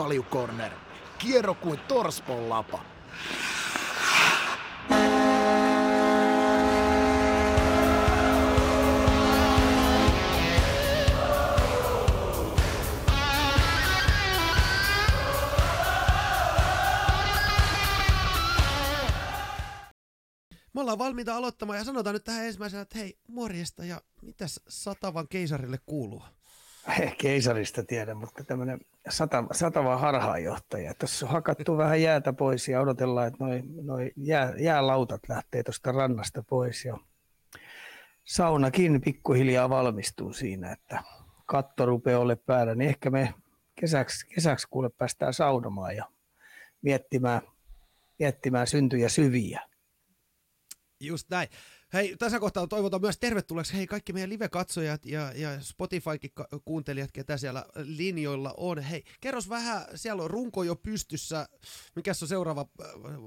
Kaljukorner. Kierro kuin torspon lapa. Me ollaan valmiita aloittamaan ja sanotaan nyt tähän ensimmäisenä, että hei, morjesta ja mitäs Satavan keisarille kuuluu? Keisarista tiedä, mutta tämmöinen sata, satava harhaanjohtaja. Tuossa on hakattu vähän jäätä pois ja odotellaan, että noi, noi jää, jäälautat lähtee tuosta rannasta pois. Ja saunakin pikkuhiljaa valmistuu siinä, että katto rupeaa ole päällä, niin ehkä me kesäksi, kesäksi kuule päästään saunomaan ja miettimään, miettimään syntyjä syviä. Just näin. Hei, tässä kohtaa toivotan myös tervetulleeksi hei kaikki meidän live-katsojat ja, ja Spotifykin kuuntelijat, ketä siellä linjoilla on. Hei, kerros vähän, siellä on runko jo pystyssä. Mikä on seuraava,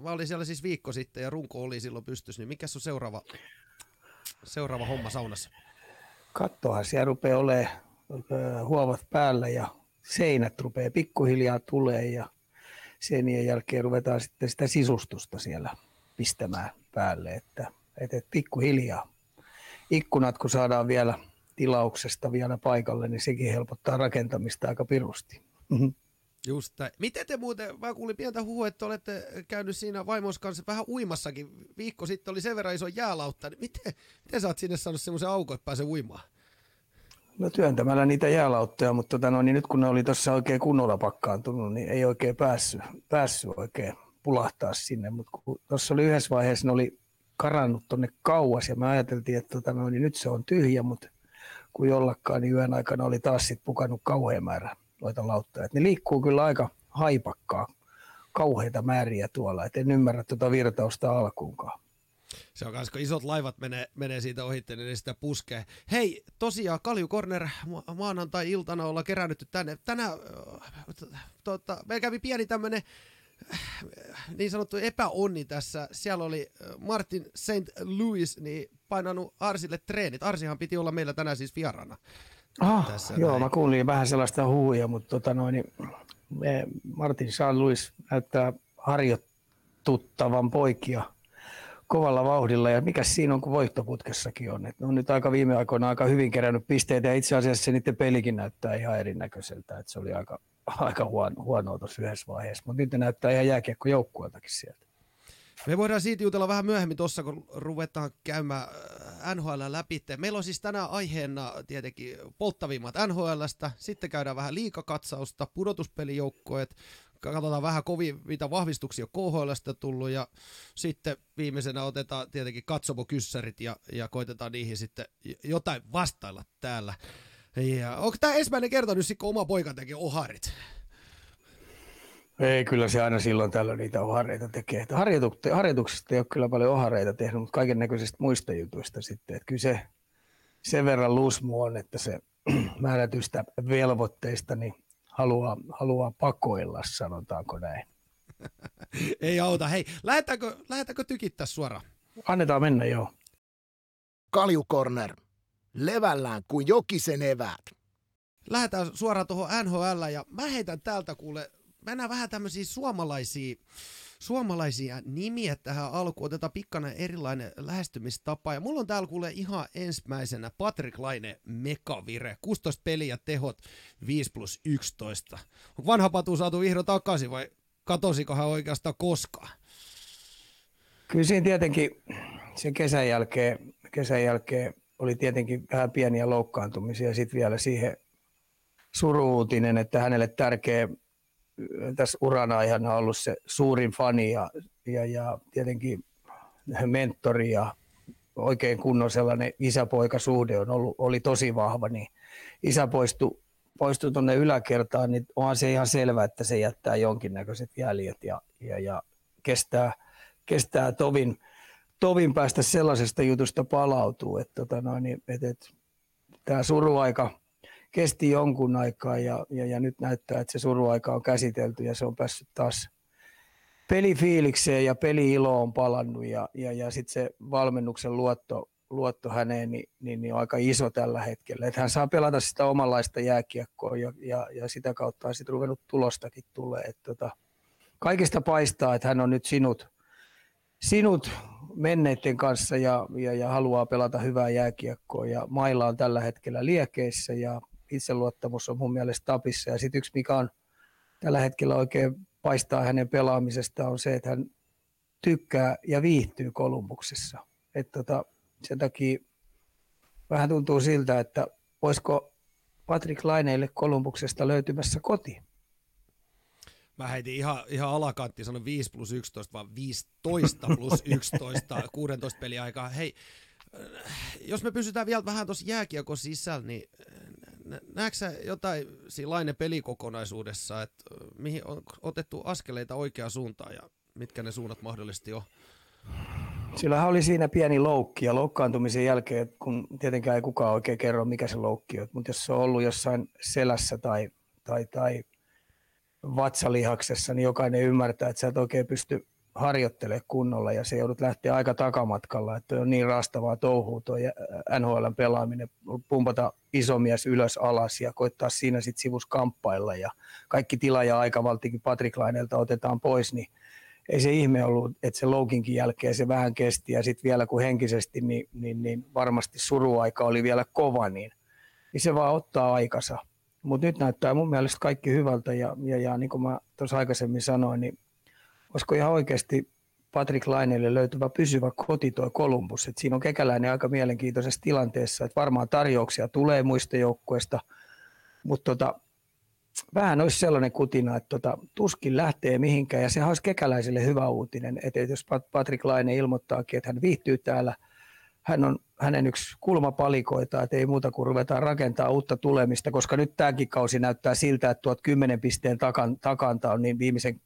mä olin siellä siis viikko sitten ja runko oli silloin pystyssä, niin mikä on seuraava, seuraava homma saunassa? Kattohan siellä rupeaa olemaan huovat päällä ja seinät rupeaa pikkuhiljaa tulee ja seinien jälkeen ruvetaan sitten sitä sisustusta siellä pistämään päälle, että, että, että pikkuhiljaa. Ikkunat, kun saadaan vielä tilauksesta vielä paikalle, niin sekin helpottaa rakentamista aika pirusti. Mhm. Just näin. Miten te muuten, mä kuulin pientä huhua, että olette käynyt siinä vaimos kanssa vähän uimassakin. Viikko sitten oli sen verran iso jäälautta. Niin miten, miten sä oot sinne saanut semmoisen aukon, että pääsee uimaan? No työntämällä niitä jäälauttoja, mutta tota, no, niin nyt kun ne oli tuossa oikein kunnolla pakkaantunut, niin ei oikein päässyt, päässyt oikein pulahtaa sinne, mutta tuossa oli yhdessä vaiheessa, ne oli karannut tonne kauas ja me ajateltiin, että tota, no, niin nyt se on tyhjä, mutta kun jollakaan, niin yön aikana oli taas sit pukannut kauhean määrä noita lauttoja. Et ne liikkuu kyllä aika haipakkaa, kauheita määriä tuolla, et en ymmärrä tuota virtausta alkuunkaan. Se on myös, kun isot laivat menee, menee siitä ohi, niin sitä puskee. Hei, tosiaan Kalju Corner maanantai-iltana ollaan kerännyt tänne. Tänään tota, meillä kävi pieni tämmöinen niin sanottu epäonni tässä. Siellä oli Martin St. Louis niin painanut Arsille treenit. Arsihan piti olla meillä tänään siis vieraana. Ah, tässä joo, näin. mä kuulin vähän sellaista huuja, mutta tota noin, niin Martin St. Louis näyttää harjoituttavan poikia kovalla vauhdilla. Ja mikä siinä on, kun voittoputkessakin on. Et ne on nyt aika viime aikoina aika hyvin kerännyt pisteitä ja itse asiassa se niiden pelikin näyttää ihan erinäköiseltä. Et se oli aika, aika huono, huonoa tuossa yhdessä vaiheessa, mutta ne näyttää ihan jääkiekko joukkueeltakin sieltä. Me voidaan siitä jutella vähän myöhemmin tuossa, kun ruvetaan käymään äh, NHL läpi. Meillä on siis tänään aiheena tietenkin polttavimmat NHLstä, sitten käydään vähän liikakatsausta, pudotuspelijoukkoet, katsotaan vähän kovin, mitä vahvistuksia KHLstä tullut ja sitten viimeisenä otetaan tietenkin katsomokyssärit ja, ja koitetaan niihin sitten jotain vastailla täällä. Ja onko tämä ensimmäinen kerta nyt kun oma poika teki oharit? Ei, kyllä se aina silloin tällöin niitä ohareita tekee. harjoituksista ei ole kyllä paljon ohareita tehnyt, mutta kaiken näköisistä muista jutuista sitten. Että kyllä se sen verran lusmu on, että se määrätystä velvoitteista niin haluaa, haluaa pakoilla, sanotaanko näin. ei auta. Hei, lähdetäänkö, lähdetäänkö tykittää suoraan? Annetaan mennä, joo. Kaljukorner levällään kuin jokisen eväät. Lähdetään suoraan tuohon NHL ja mä heitän täältä kuule, mennään vähän tämmöisiä suomalaisia, suomalaisia nimiä tähän alkuun, otetaan pikkainen erilainen lähestymistapa. Ja mulla on täällä kuule ihan ensimmäisenä Patrick Laine Mekavire, 16 peliä tehot 5 plus 11. Onko vanha patu saatu vihdoin takaisin vai katosiko hän oikeastaan koskaan? Kyllä siinä tietenkin sen kesän jälkeen, kesän jälkeen oli tietenkin vähän pieniä loukkaantumisia. Sitten vielä siihen suruutinen, että hänelle tärkeä tässä ihan on ollut se suurin fani ja, ja, ja tietenkin mentori ja oikein kunnon sellainen isäpoikasuhde on ollut, oli tosi vahva, niin isä poistui, poistui tuonne yläkertaan, niin onhan se ihan selvä, että se jättää jonkinnäköiset jäljet ja, ja, ja kestää, kestää tovin, tovin päästä sellaisesta jutusta palautuu, että tota noin, et, et, tämä suruaika kesti jonkun aikaa ja, ja, ja, nyt näyttää, että se suruaika on käsitelty ja se on päässyt taas pelifiilikseen ja peli-ilo on palannut ja, ja, ja sitten se valmennuksen luotto, luotto häneen niin, niin, niin on aika iso tällä hetkellä. Että hän saa pelata sitä omanlaista jääkiekkoa ja, ja, ja sitä kautta on sitten ruvennut tulostakin tulee. Että tota, kaikista paistaa, että hän on nyt sinut, sinut menneiden kanssa ja, ja, ja haluaa pelata hyvää jääkiekkoa. Ja Mailla on tällä hetkellä liekeissä ja itseluottamus on mun mielestä tapissa. Ja sitten yksi, mikä on tällä hetkellä oikein paistaa hänen pelaamisesta, on se, että hän tykkää ja viihtyy Kolumbuksessa. Et tota, sen takia vähän tuntuu siltä, että voisiko Patrick Laineille Kolumbuksesta löytymässä koti. Mä heitin ihan, ihan alakantti, sanon 5 plus 11, vaan 15 plus 11, 16 peliä aikaa. Hei, jos me pysytään vielä vähän tuossa jääkiekon sisällä, niin näetkö sä jotain siinä Laine pelikokonaisuudessa, että mihin on otettu askeleita oikeaan suuntaan ja mitkä ne suunnat mahdollisesti on? Sillähän oli siinä pieni loukki ja loukkaantumisen jälkeen, kun tietenkään ei kukaan oikein kerro, mikä se loukki on, mutta jos se on ollut jossain selässä tai, tai, tai vatsalihaksessa, niin jokainen ymmärtää, että sä et oikein pysty harjoittelemaan kunnolla ja se joudut lähteä aika takamatkalla, että on niin raastavaa touhua tuo NHL pelaaminen, pumpata iso mies ylös alas ja koittaa siinä sitten sivus kamppailla ja kaikki tila ja aikavaltikin Patrick Laineelta otetaan pois, niin ei se ihme ollut, että se loukinkin jälkeen se vähän kesti ja sitten vielä kun henkisesti, niin, niin, niin varmasti suruaika oli vielä kova, niin, niin se vaan ottaa aikansa. Mutta nyt näyttää mun mielestä kaikki hyvältä ja, ja, ja niin kuin mä tuossa aikaisemmin sanoin, niin olisiko ihan oikeasti Patrick Laineelle löytyvä pysyvä koti toi Columbus. Et siinä on kekäläinen aika mielenkiintoisessa tilanteessa, että varmaan tarjouksia tulee muista joukkueista, mutta tota, vähän olisi sellainen kutina, että tota, tuskin lähtee mihinkään ja sehän olisi kekäläiselle hyvä uutinen, että jos Patrick Laine ilmoittaakin, että hän viihtyy täällä, hän on hänen yksi kulmapalikoita, että ei muuta kuin ruvetaan rakentaa uutta tulemista, koska nyt tämäkin kausi näyttää siltä, että tuot 10 pisteen takan, takanta on niin viimeisen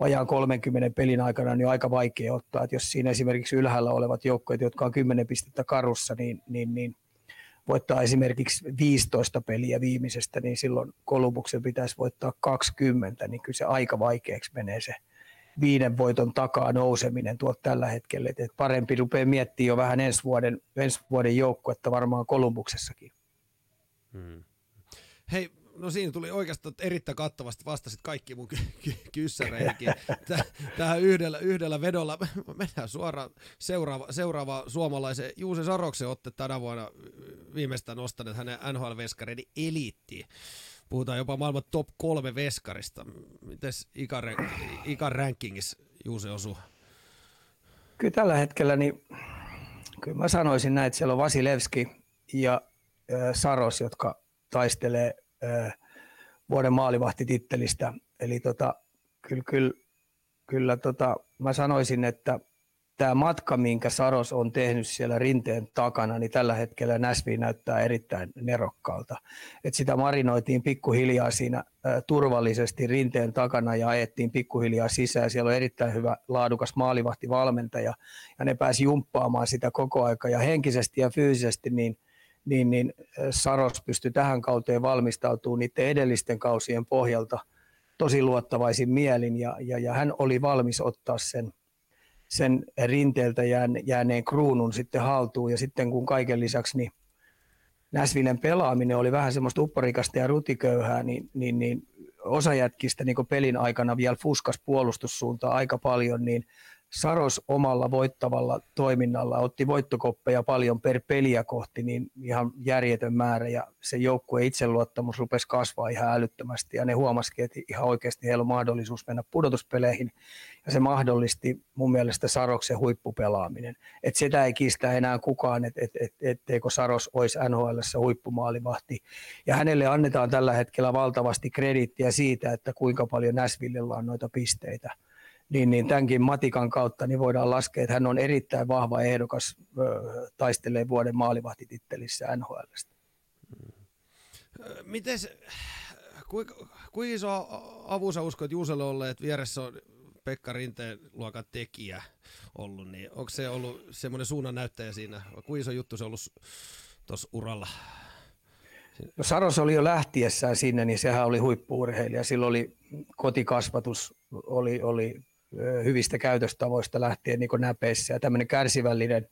vajaan 30 pelin aikana niin aika vaikea ottaa. Että jos siinä esimerkiksi ylhäällä olevat joukkueet, jotka on 10 pistettä karussa, niin, niin, niin voittaa esimerkiksi 15 peliä viimeisestä, niin silloin Kolumbuksen pitäisi voittaa 20, niin kyllä se aika vaikeaksi menee se viiden voiton takaa nouseminen tuolta tällä hetkellä. Et parempi rupeaa miettimään jo vähän ensi vuoden, ensi vuoden joukkuetta varmaan Kolumbuksessakin. Hmm. Hei, no siinä tuli oikeastaan erittäin kattavasti vastasit kaikki mun ky- ky- kyssäreihinkin. Tähän yhdellä, yhdellä vedolla mennään suoraan seuraava, seuraava suomalaisen Juuse Saroksen otte tänä vuonna viimeistään nostaneet hänen NHL-veskareiden eliittiin. Puhutaan jopa maailman top kolme veskarista. Mites ikan rankingissa Juuse osuu? Kyllä tällä hetkellä, niin kyllä mä sanoisin näin, että siellä on Vasilevski ja Saros, jotka taistelee vuoden maalivahtitittelistä. Eli tota, kyllä, kyllä, kyllä tota, mä sanoisin, että tämä matka, minkä Saros on tehnyt siellä rinteen takana, niin tällä hetkellä Näsvi näyttää erittäin nerokkaalta. Et sitä marinoitiin pikkuhiljaa siinä turvallisesti rinteen takana ja ajettiin pikkuhiljaa sisään. Siellä on erittäin hyvä laadukas maalivahtivalmentaja ja ne pääsi jumppaamaan sitä koko aika ja henkisesti ja fyysisesti niin – niin, niin Saros pystyi tähän kauteen valmistautumaan niiden edellisten kausien pohjalta tosi luottavaisin mielin ja, ja, ja hän oli valmis ottaa sen, sen rinteeltä jääneen kruunun sitten haltuun. Ja sitten kun kaiken lisäksi niin Näsvilen pelaaminen oli vähän semmoista upporikasta ja rutiköyhää, niin, niin, niin osa jätkistä niin pelin aikana vielä fuskas puolustussuuntaa aika paljon, niin Saros omalla voittavalla toiminnalla otti voittokoppeja paljon per peliä kohti, niin ihan järjetön määrä ja se joukkueen itseluottamus rupesi kasvaa ihan älyttömästi ja ne huomasikin, että ihan oikeasti heillä on mahdollisuus mennä pudotuspeleihin ja se mahdollisti mun mielestä Saroksen huippupelaaminen. Että sitä ei kiistä enää kukaan, että et, et, etteikö Saros olisi NHL huippumaalivahti ja hänelle annetaan tällä hetkellä valtavasti krediittiä siitä, että kuinka paljon Näsvillellä on noita pisteitä niin, niin tämänkin matikan kautta niin voidaan laskea, että hän on erittäin vahva ehdokas taistelee vuoden maalivahtitittelissä NHLstä. Miten kuinka, kuinka iso avu sä uskot Juuselle olleet, että vieressä on Pekka Rinteen luokan tekijä ollut, niin onko se ollut semmoinen suunnannäyttäjä siinä, kuinka iso juttu se on ollut tuossa uralla? No Saros oli jo lähtiessään sinne, niin sehän oli huippuurheilija. Sillä oli kotikasvatus, oli, oli hyvistä käytöstavoista lähtien niin näpeissä ja tämmöinen kärsivällinen,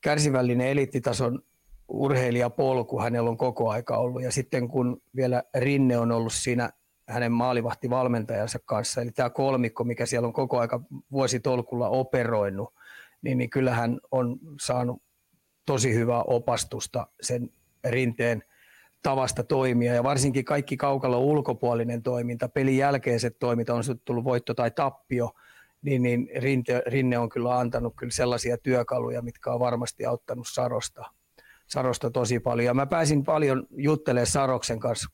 kärsivällinen eliittitason urheilijapolku hänellä on koko aika ollut. Ja sitten kun vielä Rinne on ollut siinä hänen maalivahtivalmentajansa kanssa, eli tämä kolmikko, mikä siellä on koko aika vuositolkulla operoinut, niin, niin kyllähän on saanut tosi hyvää opastusta sen rinteen tavasta toimia ja varsinkin kaikki kaukalla ulkopuolinen toiminta, pelin jälkeiset toiminta, on tullut voitto tai tappio, niin, niin Rinne, Rinne on kyllä antanut kyllä sellaisia työkaluja, mitkä on varmasti auttanut Sarosta, Sarosta tosi paljon. Ja mä pääsin paljon juttelemaan Saroksen kanssa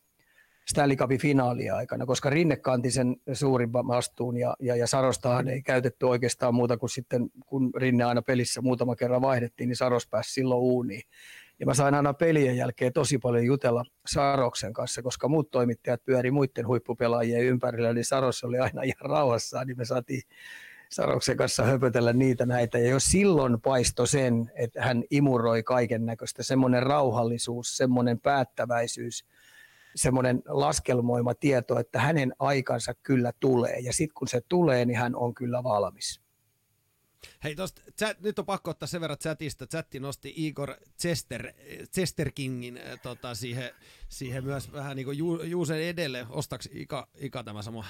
Stanley Cupin finaalia aikana, koska Rinne kanti sen suurin vastuun ja, ja, ja Sarostahan ei käytetty oikeastaan muuta kuin sitten, kun Rinne aina pelissä muutama kerran vaihdettiin, niin Saros pääsi silloin uuniin. Ja mä sain aina pelien jälkeen tosi paljon jutella Saroksen kanssa, koska muut toimittajat pyöri muiden huippupelaajien ympärillä, niin Saros oli aina ihan rauhassaan, niin me saatiin Saroksen kanssa höpötellä niitä näitä. Ja jo silloin paisto sen, että hän imuroi kaiken näköistä, semmoinen rauhallisuus, semmoinen päättäväisyys, semmoinen laskelmoima tieto, että hänen aikansa kyllä tulee. Ja sitten kun se tulee, niin hän on kyllä valmis. Hei, tosta, chat, nyt on pakko ottaa sen verran chatista. Chatti nosti Igor Chester, Chester Kingin äh, tota, siihen, siihen myös vähän niin kuin Ju, Juusen edelle. Ostaks Ika, Ika tämä sama?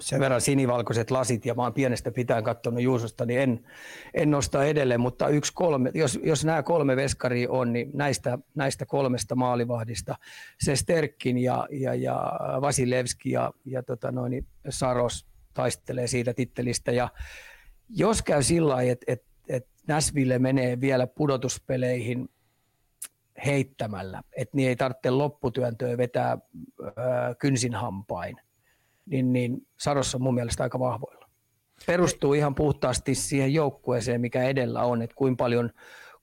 Sen verran sinivalkoiset lasit ja mä oon pienestä pitäen katsonut Juusosta, niin en, en nosta edelleen, mutta yksi kolme, jos, jos nämä kolme veskaria on, niin näistä, näistä kolmesta maalivahdista se Sterkkin ja, ja, ja Vasilevski ja, ja tota noin, Saros taistelee siitä tittelistä ja jos käy sillä lailla, että et, et Näsville menee vielä pudotuspeleihin heittämällä, että niin ei tarvitse lopputyöntöä vetää ää, kynsin hampain, niin, niin Sarossa on mun mielestä aika vahvoilla. Perustuu ihan puhtaasti siihen joukkueeseen, mikä edellä on, että kuinka paljon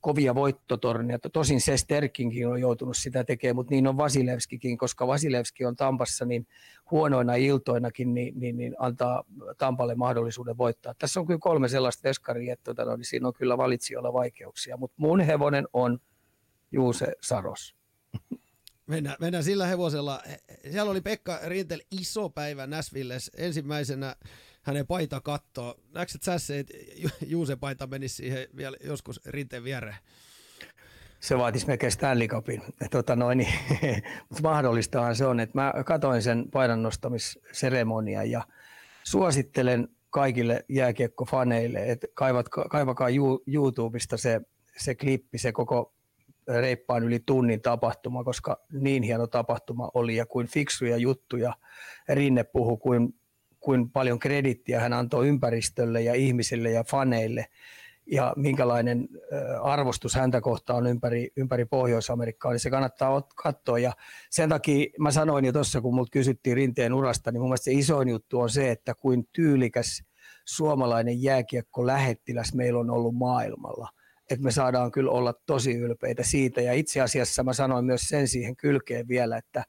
kovia voittotornia. Tosin se Sterkinkin on joutunut sitä tekemään, mutta niin on Vasilevskikin, koska Vasilevski on Tampassa niin huonoina iltoinakin, niin, niin, niin antaa Tampalle mahdollisuuden voittaa. Tässä on kyllä kolme sellaista veskaria, että tota, no, niin siinä on kyllä valitsijoilla vaikeuksia, mutta mun hevonen on Juuse Saros. Mennään, mennään sillä hevosella. Siellä oli Pekka Rintel iso päivä Näsvilles ensimmäisenä hänen paita kattoo. Näetkö sä se, että Juusen paita menisi siihen vielä joskus rinteen viereen? Se vaatisi melkein Stanley Cupin. Tota noin, niin, mutta mahdollistahan se on, että mä katoin sen paidan nostamisseremonian ja suosittelen kaikille jääkiekkofaneille, että kaivat, kaivakaa YouTubesta se, se klippi, se koko reippaan yli tunnin tapahtuma, koska niin hieno tapahtuma oli ja kuin fiksuja juttuja Rinne puhui, kuin kuin paljon kredittiä hän antoi ympäristölle ja ihmisille ja faneille ja minkälainen arvostus häntä kohtaan on ympäri, ympäri Pohjois-Amerikkaa, niin se kannattaa katsoa. Ja sen takia mä sanoin jo tuossa, kun multa kysyttiin rinteen urasta, niin mun mielestä se isoin juttu on se, että kuin tyylikäs suomalainen jääkiekko lähettiläs meillä on ollut maailmalla. Että me saadaan kyllä olla tosi ylpeitä siitä. Ja itse asiassa mä sanoin myös sen siihen kylkeen vielä, että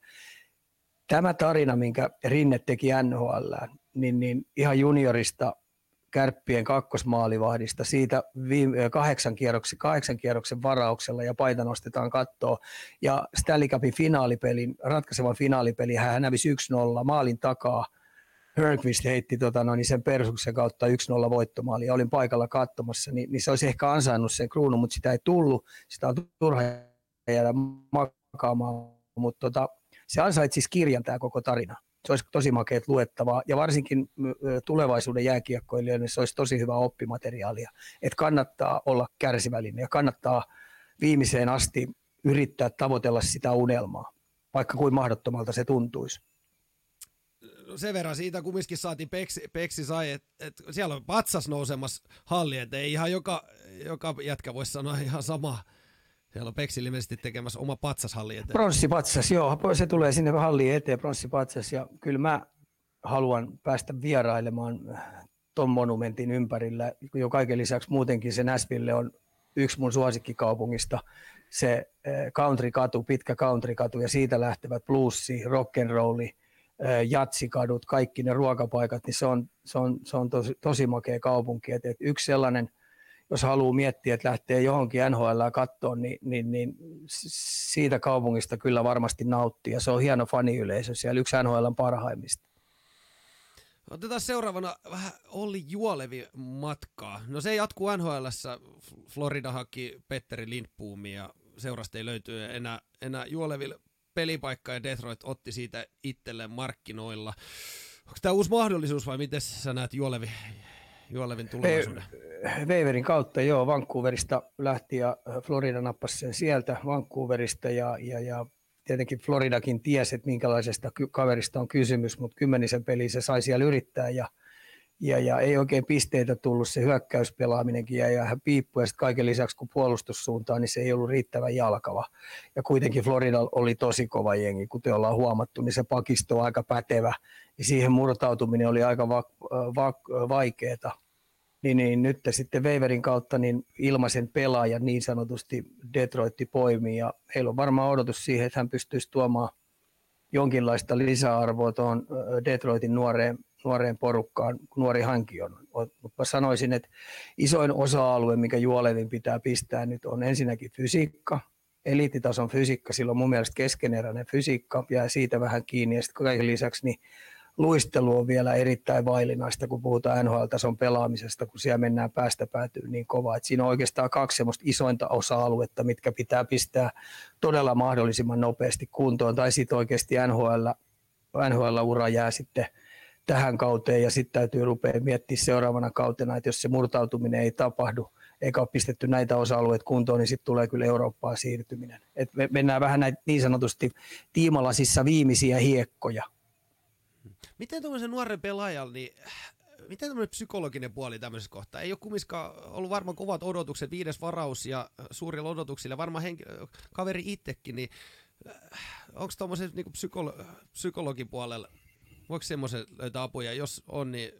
tämä tarina, minkä Rinne teki NHL, niin, niin ihan juniorista kärppien kakkosmaalivahdista siitä viime, kahdeksan, kierroksen, kahdeksan kierroksen varauksella ja paita nostetaan kattoon. Ja Stanley Cupin finaalipelin, ratkaisevan finaalipeli hän hävisi 1-0 maalin takaa. Hörnqvist heitti tota, no, niin sen persuksen kautta 1-0 voittomaali ja olin paikalla katsomassa, niin, niin se olisi ehkä ansainnut sen kruunun, mutta sitä ei tullut. Sitä on turha jäädä makaamaan, mutta tota, se ansaitsi siis kirjan tämä koko tarina. Se olisi tosi makeet luettavaa. Ja varsinkin tulevaisuuden jääkiekkoilijoille se olisi tosi hyvä oppimateriaalia, että kannattaa olla kärsivällinen ja kannattaa viimeiseen asti yrittää tavoitella sitä unelmaa, vaikka kuin mahdottomalta se tuntuisi. No sen verran siitä kumminkin saatiin Peksi, Peksi sai, että et siellä on patsas nousemassa halli, että ei ihan joka, joka jätkä voisi sanoa ihan sama, siellä on Peksi ilmeisesti tekemässä oma patsashalli eteen. Pronssipatsas, joo. Se tulee sinne halliin eteen, pronssipatsas. Ja kyllä mä haluan päästä vierailemaan ton monumentin ympärillä. Jo kaiken lisäksi muutenkin se Näsville on yksi mun suosikkikaupungista. Se eh, country-katu, pitkä country-katu ja siitä lähtevät bluesi, rock'n'rolli, eh, jatsikadut, kaikki ne ruokapaikat, niin se on, se on, se on tosi, tosi makea kaupunki. Et, yksi sellainen – jos haluaa miettiä, että lähtee johonkin NHL kattoon, niin, niin, niin siitä kaupungista kyllä varmasti nauttii. Ja se on hieno faniyleisö siellä, yksi NHL parhaimmista. Otetaan seuraavana vähän Olli Juolevi matkaa. No se jatkuu nhl Florida haki Petteri Lindboomia ja seurasta ei löytyy enää, enää Juoleville pelipaikka ja Detroit otti siitä itselleen markkinoilla. Onko tämä uusi mahdollisuus vai miten sä näet Juolevi, Juolevin tulevaisuuden? Waverin kautta, joo, Vancouverista lähti ja Florida nappasi sen sieltä Vancouverista ja, ja, ja tietenkin Floridakin tiesi, että minkälaisesta kaverista on kysymys, mutta kymmenisen peliä se sai siellä yrittää ja, ja, ja ei oikein pisteitä tullut, se hyökkäyspelaaminenkin jäi ihan piippu ja sitten kaiken lisäksi kun puolustussuuntaan, niin se ei ollut riittävän jalkava. Ja kuitenkin Florida oli tosi kova jengi, kuten ollaan huomattu, niin se pakisto on aika pätevä. Ja siihen murtautuminen oli aika va- va- vaikeaa niin, niin nyt sitten Waverin kautta niin ilmaisen pelaajan niin sanotusti Detroitti poimii. Ja heillä on varmaan odotus siihen, että hän pystyisi tuomaan jonkinlaista lisäarvoa tuohon Detroitin nuoreen, nuoreen porukkaan, nuori hanki on. Mutta sanoisin, että isoin osa-alue, mikä Juolevin pitää pistää nyt on ensinnäkin fysiikka, eliittitason fysiikka, sillä on mun mielestä keskeneräinen fysiikka, ja siitä vähän kiinni, ja sitten kaiken lisäksi niin luistelu on vielä erittäin vaillinaista, kun puhutaan NHL-tason pelaamisesta, kun siellä mennään päästä päätyy niin kovaa. Että siinä on oikeastaan kaksi isointa osa-aluetta, mitkä pitää pistää todella mahdollisimman nopeasti kuntoon, tai sitten oikeasti NHL, NHL-ura jää sitten tähän kauteen, ja sitten täytyy rupea miettimään seuraavana kautena, että jos se murtautuminen ei tapahdu, eikä ole pistetty näitä osa-alueita kuntoon, niin sitten tulee kyllä Eurooppaan siirtyminen. Et me mennään vähän näitä niin sanotusti tiimalasissa viimeisiä hiekkoja, Miten tuommoisen nuoren pelaajan, niin miten tämmöinen psykologinen puoli tämmöisessä kohtaa? Ei ole kumminkaan ollut varmaan kovat odotukset, viides varaus ja suurilla odotuksilla, varmaan henk- kaveri itsekin, niin onko tuommoisen niin psykolo- psykologin puolella, voiko semmoisen löytää apuja? Jos on, niin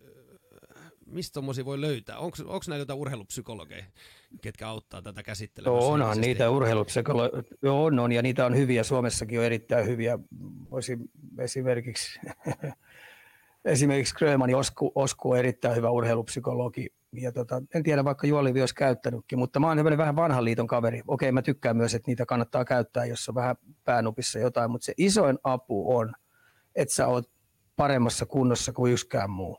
mistä tuommoisia voi löytää? Onko näitä jotain urheilupsykologeja, ketkä auttaa tätä käsittelemään? Joo, onhan niitä urheilupsykologeja, on, on, ja niitä on hyviä. Suomessakin on erittäin hyviä. Voisin esimerkiksi, esimerkiksi Gröman Osku, Osku on erittäin hyvä urheilupsykologi. Ja tota, en tiedä, vaikka Juolivi olisi käyttänytkin, mutta mä oon vähän vanhan liiton kaveri. Okei, mä tykkään myös, että niitä kannattaa käyttää, jos on vähän päänupissa jotain, mutta se isoin apu on, että sä oot paremmassa kunnossa kuin yksikään muu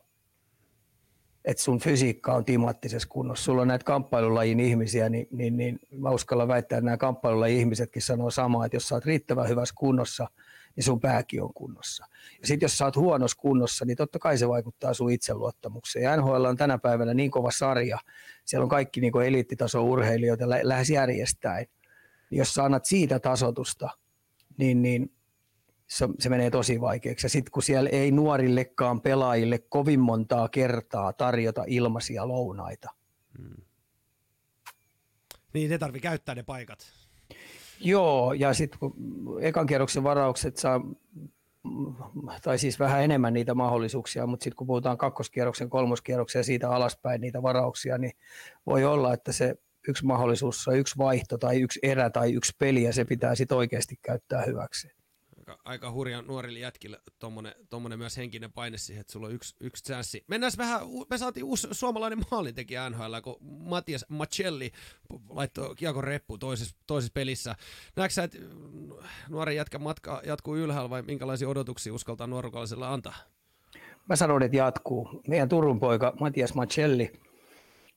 että sun fysiikka on timattisessa kunnossa. Sulla on näitä kamppailulajin ihmisiä, niin, niin, niin mä uskallan väittää, että nämä kamppailulajin ihmisetkin sanoo samaa, että jos sä oot riittävän hyvässä kunnossa, niin sun pääkin on kunnossa. Ja sitten jos sä oot huonossa kunnossa, niin totta kai se vaikuttaa sun itseluottamukseen. Ja NHL on tänä päivänä niin kova sarja, siellä on kaikki niin eliittitason urheilijoita lä- lähes järjestäin. Niin jos sä annat siitä tasotusta, niin, niin se, se menee tosi vaikeaksi. Ja sitten kun siellä ei nuorillekaan pelaajille kovin montaa kertaa tarjota ilmaisia lounaita. Hmm. Niin, ne tarvii käyttää ne paikat. Joo, ja sitten kun ekan kierroksen varaukset saa, tai siis vähän enemmän niitä mahdollisuuksia, mutta sitten kun puhutaan kakkoskierroksen, kolmoskierroksen ja siitä alaspäin niitä varauksia, niin voi olla, että se yksi mahdollisuus on yksi vaihto tai yksi erä tai yksi peli ja se pitää sitten oikeasti käyttää hyväksi aika, aika hurja nuorille jätkille tommonen, tommonen myös henkinen paine siihen, että sulla on yksi, yksi chanssi. Mennään vähän, me saatiin uusi suomalainen maalintekijä NHL, kun Matias Macelli laittoi kiekon reppu toisessa, toisessa pelissä. Näetkö sä, että nuoren jätkän matka jatkuu ylhäällä vai minkälaisia odotuksia uskaltaa nuorukaisella antaa? Mä sanon, että jatkuu. Meidän Turun poika Matias Macelli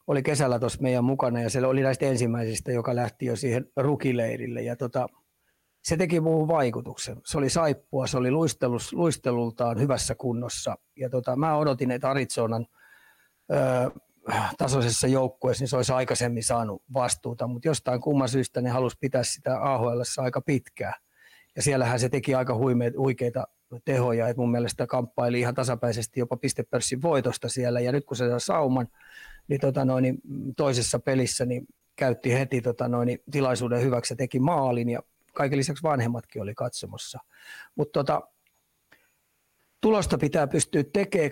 oli kesällä tuossa meidän mukana ja se oli näistä ensimmäisistä, joka lähti jo siihen rukileirille. Ja tota, se teki muuhun vaikutuksen. Se oli saippua, se oli luistelus, luistelultaan hyvässä kunnossa. Ja tota, mä odotin, että Arizonan ö, tasoisessa joukkueessa niin se olisi aikaisemmin saanut vastuuta, mutta jostain kumman syystä ne halusi pitää sitä AHL aika pitkään. Ja siellähän se teki aika huimeet, huikeita tehoja, että mun mielestä kamppaili ihan tasapäisesti jopa pistepörssin voitosta siellä. Ja nyt kun se saa sauman, niin, tota noin, niin toisessa pelissä niin käytti heti tota noin, niin tilaisuuden hyväksi ja teki maalin ja kaiken lisäksi vanhemmatkin oli katsomassa. Mutta tota, tulosta pitää pystyä tekemään,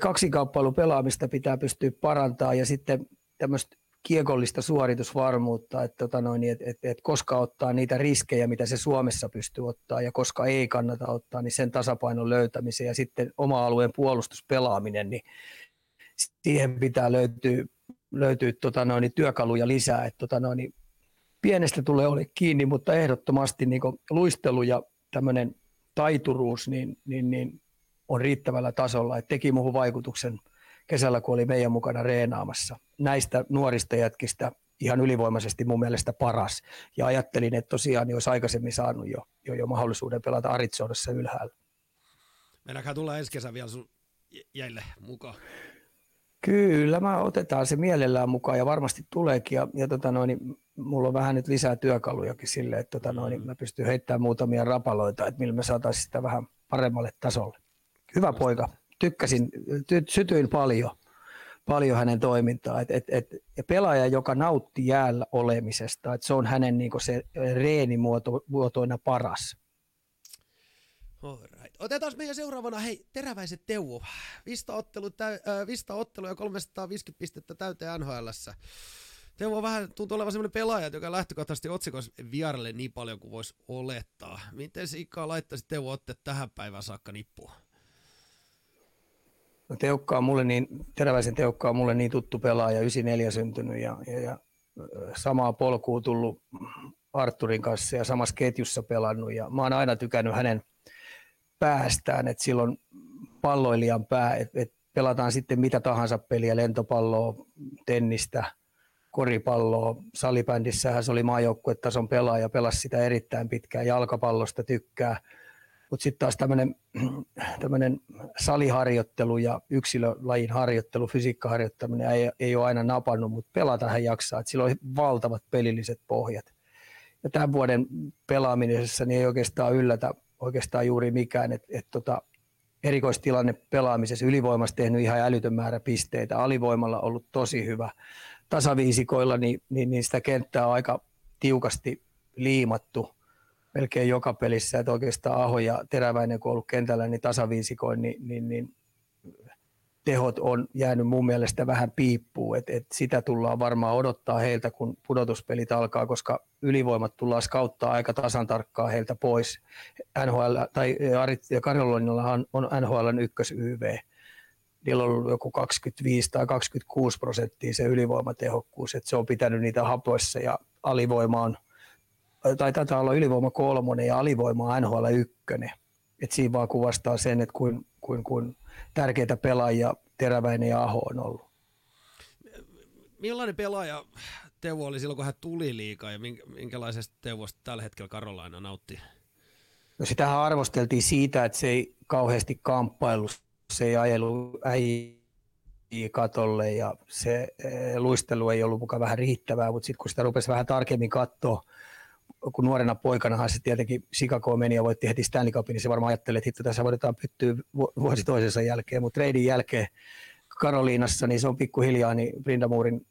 pelaamista pitää pystyä parantaa ja sitten tämmöistä kiekollista suoritusvarmuutta, että tota noin, et, et, et koska ottaa niitä riskejä, mitä se Suomessa pystyy ottaa ja koska ei kannata ottaa, niin sen tasapainon löytämisen ja sitten oma alueen puolustuspelaaminen, niin siihen pitää löytyä, löytyä tota noin, työkaluja lisää. Että tota noin, pienestä tulee ole kiinni, mutta ehdottomasti niin luistelu ja tämmöinen taituruus niin, niin, niin on riittävällä tasolla. Et teki muuhun vaikutuksen kesällä, kun oli meidän mukana reenaamassa. Näistä nuorista jätkistä ihan ylivoimaisesti mun mielestä paras. Ja ajattelin, että tosiaan niin olisi aikaisemmin saanut jo, jo, jo mahdollisuuden pelata Arizonassa ylhäällä. Meidänhän tulee ensi kesä vielä sun jäille mukaan. Kyllä, mä otetaan se mielellään mukaan ja varmasti tuleekin. Ja, ja tota noin, niin mulla on vähän nyt lisää työkalujakin sille, että tota noin, niin mä pystyn heittämään muutamia rapaloita, että millä me saataisiin sitä vähän paremmalle tasolle. Hyvä poika. Tykkäsin, ty, sytyin paljon, paljon hänen toimintaa. Et, et, et, pelaaja, joka nautti jäällä olemisesta, että se on hänen niin se reenimuotoina paras. Alright. Otetaan meidän seuraavana, hei, teräväiset Teuvo. Vista ottelu, täy, äh, Vista ottelu ja 350 pistettä täyteen NHLssä. Teuvo vähän tuntuu olevan sellainen pelaaja, joka lähtökohtaisesti otsikossa vieraille niin paljon kuin voisi olettaa. Miten ikää laittaisi Teuvo otte tähän päivään saakka nippuun? No teukka on mulle niin, teräväisen teukka on mulle niin tuttu pelaaja, 94 syntynyt ja, ja, ja samaa polkua tullut Arturin kanssa ja samassa ketjussa pelannut ja mä oon aina tykännyt hänen päästään, että silloin palloilijan pää, että et pelataan sitten mitä tahansa peliä, lentopalloa, tennistä, koripalloa. Salibändissähän se oli maajoukkuetason pelaaja, pelasi sitä erittäin pitkään, jalkapallosta tykkää. Mutta sitten taas tämmöinen saliharjoittelu ja yksilölajin harjoittelu, fysiikkaharjoittaminen ei, ei ole aina napannut, mutta pelata hän jaksaa. Et sillä on valtavat pelilliset pohjat. Ja tämän vuoden pelaamisessa niin ei oikeastaan yllätä oikeastaan juuri mikään. Et, et tota, erikoistilanne pelaamisessa ylivoimassa tehnyt ihan älytön määrä pisteitä, alivoimalla ollut tosi hyvä. Tasaviisikoilla niin, niin, niin sitä kenttää on aika tiukasti liimattu melkein joka pelissä, että oikeastaan Aho ja Teräväinen kun on ollut kentällä niin tasaviisikoin, niin, niin, niin tehot on jäänyt mun mielestä vähän piippuun, että et sitä tullaan varmaan odottaa heiltä, kun pudotuspelit alkaa, koska ylivoimat tullaan skauttaa aika tasan tarkkaa heiltä pois. NHL, tai Arit ja Karolonilla on, NHLn ykkös YV. Niillä on ollut joku 25 tai 26 prosenttia se ylivoimatehokkuus, että se on pitänyt niitä hapoissa ja alivoima on, tai taitaa olla ylivoima kolmonen ja alivoima on NHL ykkönen. Et siinä vaan kuvastaa sen, että kuin, kuin, kuin tärkeitä pelaajia Teräväinen ja Aho on ollut. Millainen pelaaja Teuvo oli silloin, kun hän tuli liikaa ja minkälaisesta Teuvosta tällä hetkellä Karolaina nautti? No sitähän arvosteltiin siitä, että se ei kauheasti kamppailu, se ei ajelu äi katolle ja se eh, luistelu ei ollut mukaan vähän riittävää, mutta sitten kun sitä rupesi vähän tarkemmin katsoa, kun nuorena poikanahan se tietenkin Chicago meni ja voitti heti Stanley Cupin, niin se varmaan ajattelee, että hitto tässä voidaan pyttyä vuosi toisensa jälkeen, mutta treidin jälkeen Karoliinassa, niin se on pikkuhiljaa niin Brindamurin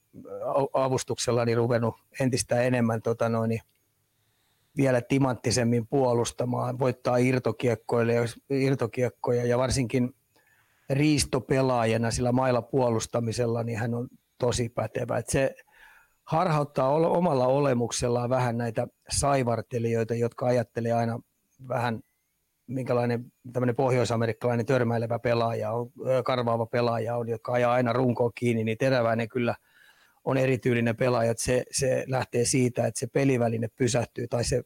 avustuksella niin ruvennut entistä enemmän tota noin, niin vielä timanttisemmin puolustamaan, voittaa irtokiekkoja, irtokiekkoja ja varsinkin riistopelaajana sillä mailla puolustamisella, niin hän on tosi pätevä. Et se, harhauttaa omalla olemuksellaan vähän näitä saivartelijoita, jotka ajattelee aina vähän minkälainen tämmöinen pohjoisamerikkalainen törmäilevä pelaaja on, karvaava pelaaja on, joka ajaa aina runkoa kiinni, niin teräväinen kyllä on erityylinen pelaaja, että se, se lähtee siitä, että se peliväline pysähtyy tai se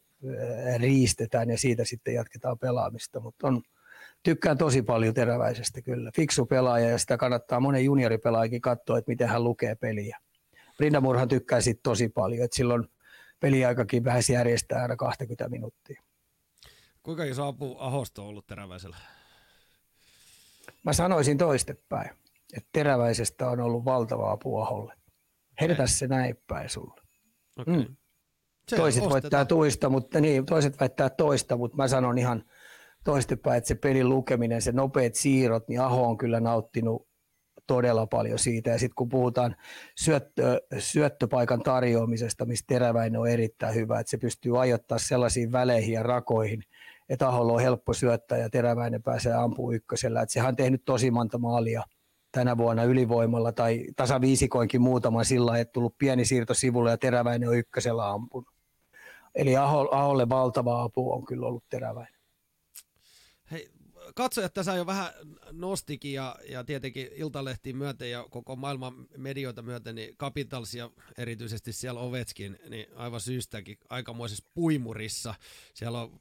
riistetään ja siitä sitten jatketaan pelaamista, mutta on, tykkään tosi paljon teräväisestä kyllä. Fiksu pelaaja ja sitä kannattaa monen junioripelaajakin katsoa, että miten hän lukee peliä. Brindamurhan tykkää siitä tosi paljon, että silloin peliaikakin vähän järjestää aina 20 minuuttia. Kuinka iso apu Ahosta on ollut teräväisellä? Mä sanoisin toistepäin, että teräväisestä on ollut valtava apu Aholle. Herätä se näin päin sulle. Okay. Mm. toiset ostetaan. väittää tuista, mutta niin, toiset väittää toista, mutta mä sanon ihan toistepäin, että se pelin lukeminen, se nopeat siirrot, niin Aho on kyllä nauttinut todella paljon siitä. Ja sitten kun puhutaan syöttö, syöttöpaikan tarjoamisesta, mistä teräväinen on erittäin hyvä, että se pystyy ajoittamaan sellaisiin väleihin ja rakoihin, että Aholla on helppo syöttää ja teräväinen pääsee ampumaan ykkösellä. Että sehän on tehnyt tosi monta maalia tänä vuonna ylivoimalla tai tasaviisikoinkin muutaman sillä että tullut pieni siirto sivulle ja teräväinen on ykkösellä ampunut. Eli Aholle valtava apu on kyllä ollut teräväinen. Katsojat tässä jo vähän nostikin ja, ja tietenkin Iltalehtiin myöten ja koko maailman medioita myöten, niin Capitals ja erityisesti siellä Ovetskin, niin aivan syystäkin aikamoisessa puimurissa. Siellä on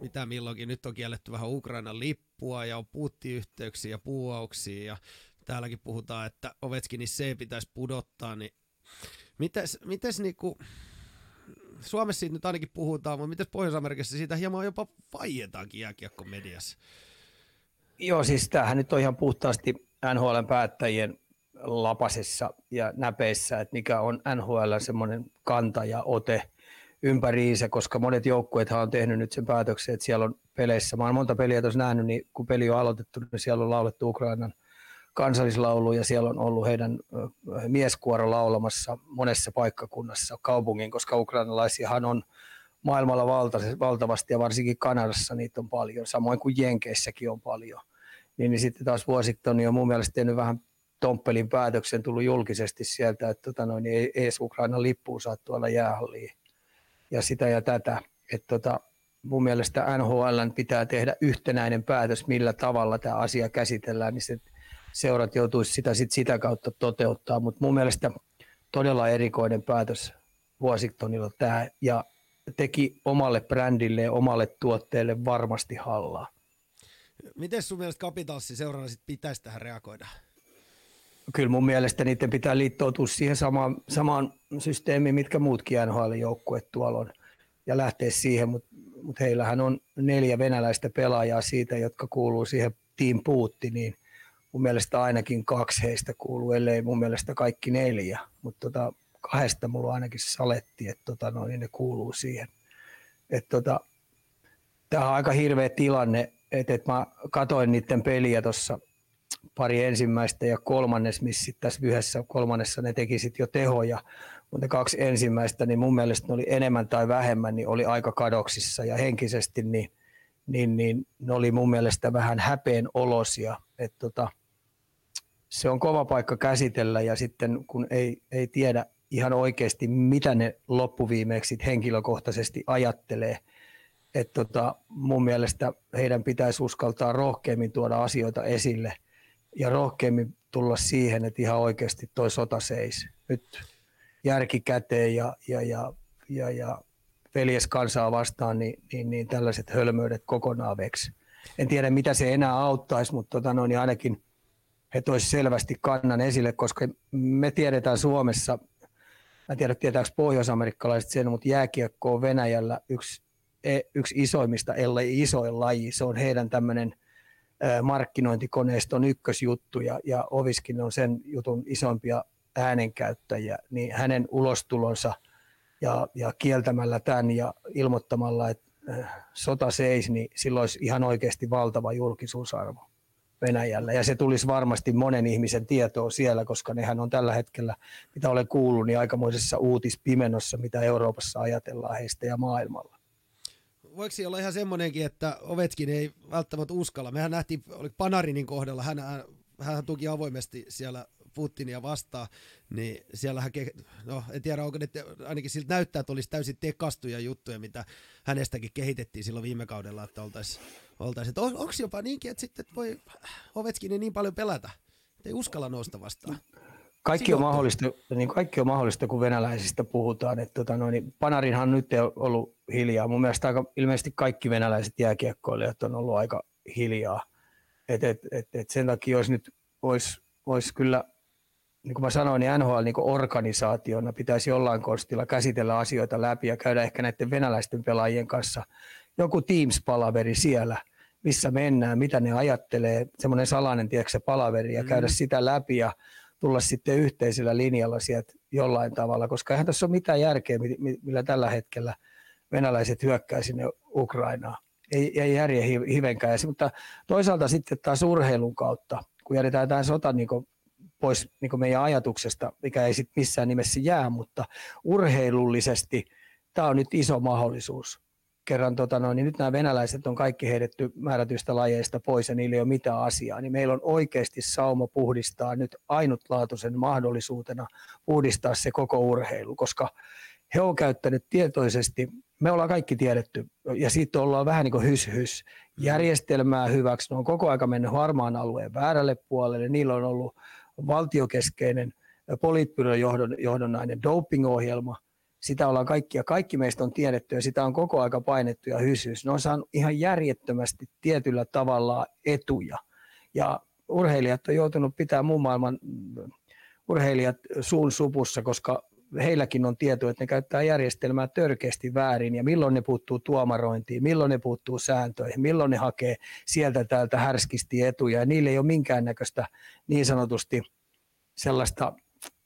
mitä milloinkin, nyt on kielletty vähän Ukrainan lippua ja on puuttiyhteyksiä ja puuauksia ja täälläkin puhutaan, että Ovechkinin C pitäisi pudottaa, niin mites, mites niinku, Suomessa siitä nyt ainakin puhutaan, mutta miten Pohjois-Amerikassa siitä hieman jopa vaietaankin jääkiekko mediassa? Joo, siis tämähän nyt on ihan puhtaasti NHLn päättäjien lapasessa ja näpeissä, että mikä on NHL semmoinen kanta ja ote ympäriinsä, koska monet joukkueethan on tehnyt nyt sen päätöksen, että siellä on peleissä, mä oon monta peliä tuossa nähnyt, niin kun peli on aloitettu, niin siellä on laulettu Ukrainan kansallislaulu ja siellä on ollut heidän mieskuoro laulamassa monessa paikkakunnassa kaupungin, koska ukrainalaisiahan on maailmalla valtavasti ja varsinkin Kanadassa niitä on paljon, samoin kuin Jenkeissäkin on paljon. Niin, niin sitten taas Washington on mun mielestä tehnyt vähän Tomppelin päätöksen tullut julkisesti sieltä, että tota noin, niin ei edes Ukrainan lippuun saa tuolla jäähalliin ja sitä ja tätä. Että tota, mun mielestä NHL pitää tehdä yhtenäinen päätös, millä tavalla tämä asia käsitellään, niin se seurat joutuisi sitä sit sitä kautta toteuttaa. Mutta mun mielestä todella erikoinen päätös Washingtonilla tämä ja teki omalle brändille ja omalle tuotteelle varmasti hallaa. Miten sun mielestä Capitalsin seurana sit pitäisi tähän reagoida? Kyllä mun mielestä niiden pitää liittoutua siihen samaan, samaan systeemiin, mitkä muutkin NHL-joukkueet tuolla on, ja lähteä siihen, mutta mut heillähän on neljä venäläistä pelaajaa siitä, jotka kuuluu siihen Team niin mun mielestä ainakin kaksi heistä kuuluu, ellei mun mielestä kaikki neljä, mutta tota, kahdesta mulla on ainakin saletti, että tota, no, niin ne kuuluu siihen. Tota, Tämä on aika hirveä tilanne, että et mä katoin niiden peliä tuossa pari ensimmäistä ja kolmannes, missä tässä yhdessä kolmannessa ne teki jo tehoja, mutta kaksi ensimmäistä, niin mun mielestä ne oli enemmän tai vähemmän, niin oli aika kadoksissa ja henkisesti niin, niin, niin ne oli mun mielestä vähän häpeen olosia. Et tota, se on kova paikka käsitellä ja sitten kun ei, ei tiedä ihan oikeasti, mitä ne loppuviimeeksi henkilökohtaisesti ajattelee, että tota, mun mielestä heidän pitäisi uskaltaa rohkeammin tuoda asioita esille – ja rohkeammin tulla siihen, että ihan oikeasti toi sota seis. Nyt järki käteen ja, ja, ja, ja, ja veljes kansaa vastaan, niin, niin, niin tällaiset hölmöydet kokonaan veksi. En tiedä, mitä se enää auttaisi, mutta tota, no, niin ainakin he toisivat selvästi kannan esille, koska me tiedetään Suomessa, mä tiedä tietääkö pohjoisamerikkalaiset sen, mutta jääkiekko on Venäjällä yksi, yksi isoimmista, ellei isoin laji. Se on heidän tämmöinen – markkinointikoneiston ykkösjuttu ja, ja Oviskin on sen jutun isompia äänenkäyttäjiä, niin hänen ulostulonsa ja, ja kieltämällä tämän ja ilmoittamalla, että sota seis, niin silloin olisi ihan oikeasti valtava julkisuusarvo Venäjällä. Ja se tulisi varmasti monen ihmisen tietoa siellä, koska nehän on tällä hetkellä, mitä olen kuullut, niin aikamoisessa uutispimenossa, mitä Euroopassa ajatellaan heistä ja maailmalla voiko olla ihan semmoinenkin, että Ovetskin ei välttämättä uskalla. Mehän nähtiin, oli Panarinin kohdalla, hän, hän tuki avoimesti siellä Putinia vastaan, niin siellä hän, no en tiedä onko ne, ainakin siltä näyttää, että olisi täysin tekastuja juttuja, mitä hänestäkin kehitettiin silloin viime kaudella, että oltaisiin, oltaisi. Että on, onko jopa niinkin, että sitten voi Ovetskin niin paljon pelätä, että ei uskalla nousta vastaan? Kaikki on, mahdollista, niin kaikki on mahdollista, kun venäläisistä puhutaan. Että tota noin, niin Panarinhan nyt ei ollut hiljaa. Mun mielestä aika, ilmeisesti kaikki venäläiset jääkiekkoilijat on ollut aika hiljaa. Et, et, et, et sen takia olisi nyt olisi, olisi kyllä, niin kuin mä sanoin, niin NHL niin organisaationa pitäisi jollain konstilla käsitellä asioita läpi ja käydä ehkä näiden venäläisten pelaajien kanssa joku Teams-palaveri siellä, missä mennään, mitä ne ajattelee, semmoinen salainen tiedätkö, palaveri ja käydä mm. sitä läpi ja tulla sitten yhteisellä linjalla sieltä jollain tavalla, koska eihän tässä ole mitään järkeä, millä tällä hetkellä venäläiset hyökkää sinne Ukrainaan. Ei, ei järje hivenkään. Mutta toisaalta sitten taas urheilun kautta, kun jätetään tämä sota niin pois niin meidän ajatuksesta, mikä ei sitten missään nimessä jää, mutta urheilullisesti tämä on nyt iso mahdollisuus kerran tota noin, niin nyt nämä venäläiset on kaikki heitetty määrätyistä lajeista pois ja niillä ei ole mitään asiaa, niin meillä on oikeasti sauma puhdistaa nyt ainutlaatuisen mahdollisuutena puhdistaa se koko urheilu, koska he on käyttänyt tietoisesti, me ollaan kaikki tiedetty, ja siitä ollaan vähän niin kuin hys-hys, järjestelmää hyväksi, ne on koko aika mennyt harmaan alueen väärälle puolelle, niillä on ollut valtiokeskeinen poliitbyron johdonnainen doping-ohjelma – sitä ollaan kaikki, ja kaikki meistä on tiedetty, ja sitä on koko aika painettu ja hysyys. Ne on saanut ihan järjettömästi tietyllä tavalla etuja. Ja urheilijat on joutunut pitää muun maailman urheilijat suun supussa, koska heilläkin on tieto, että ne käyttää järjestelmää törkeästi väärin ja milloin ne puuttuu tuomarointiin, milloin ne puuttuu sääntöihin, milloin ne hakee sieltä täältä härskisti etuja ja niillä ei ole minkäännäköistä niin sanotusti sellaista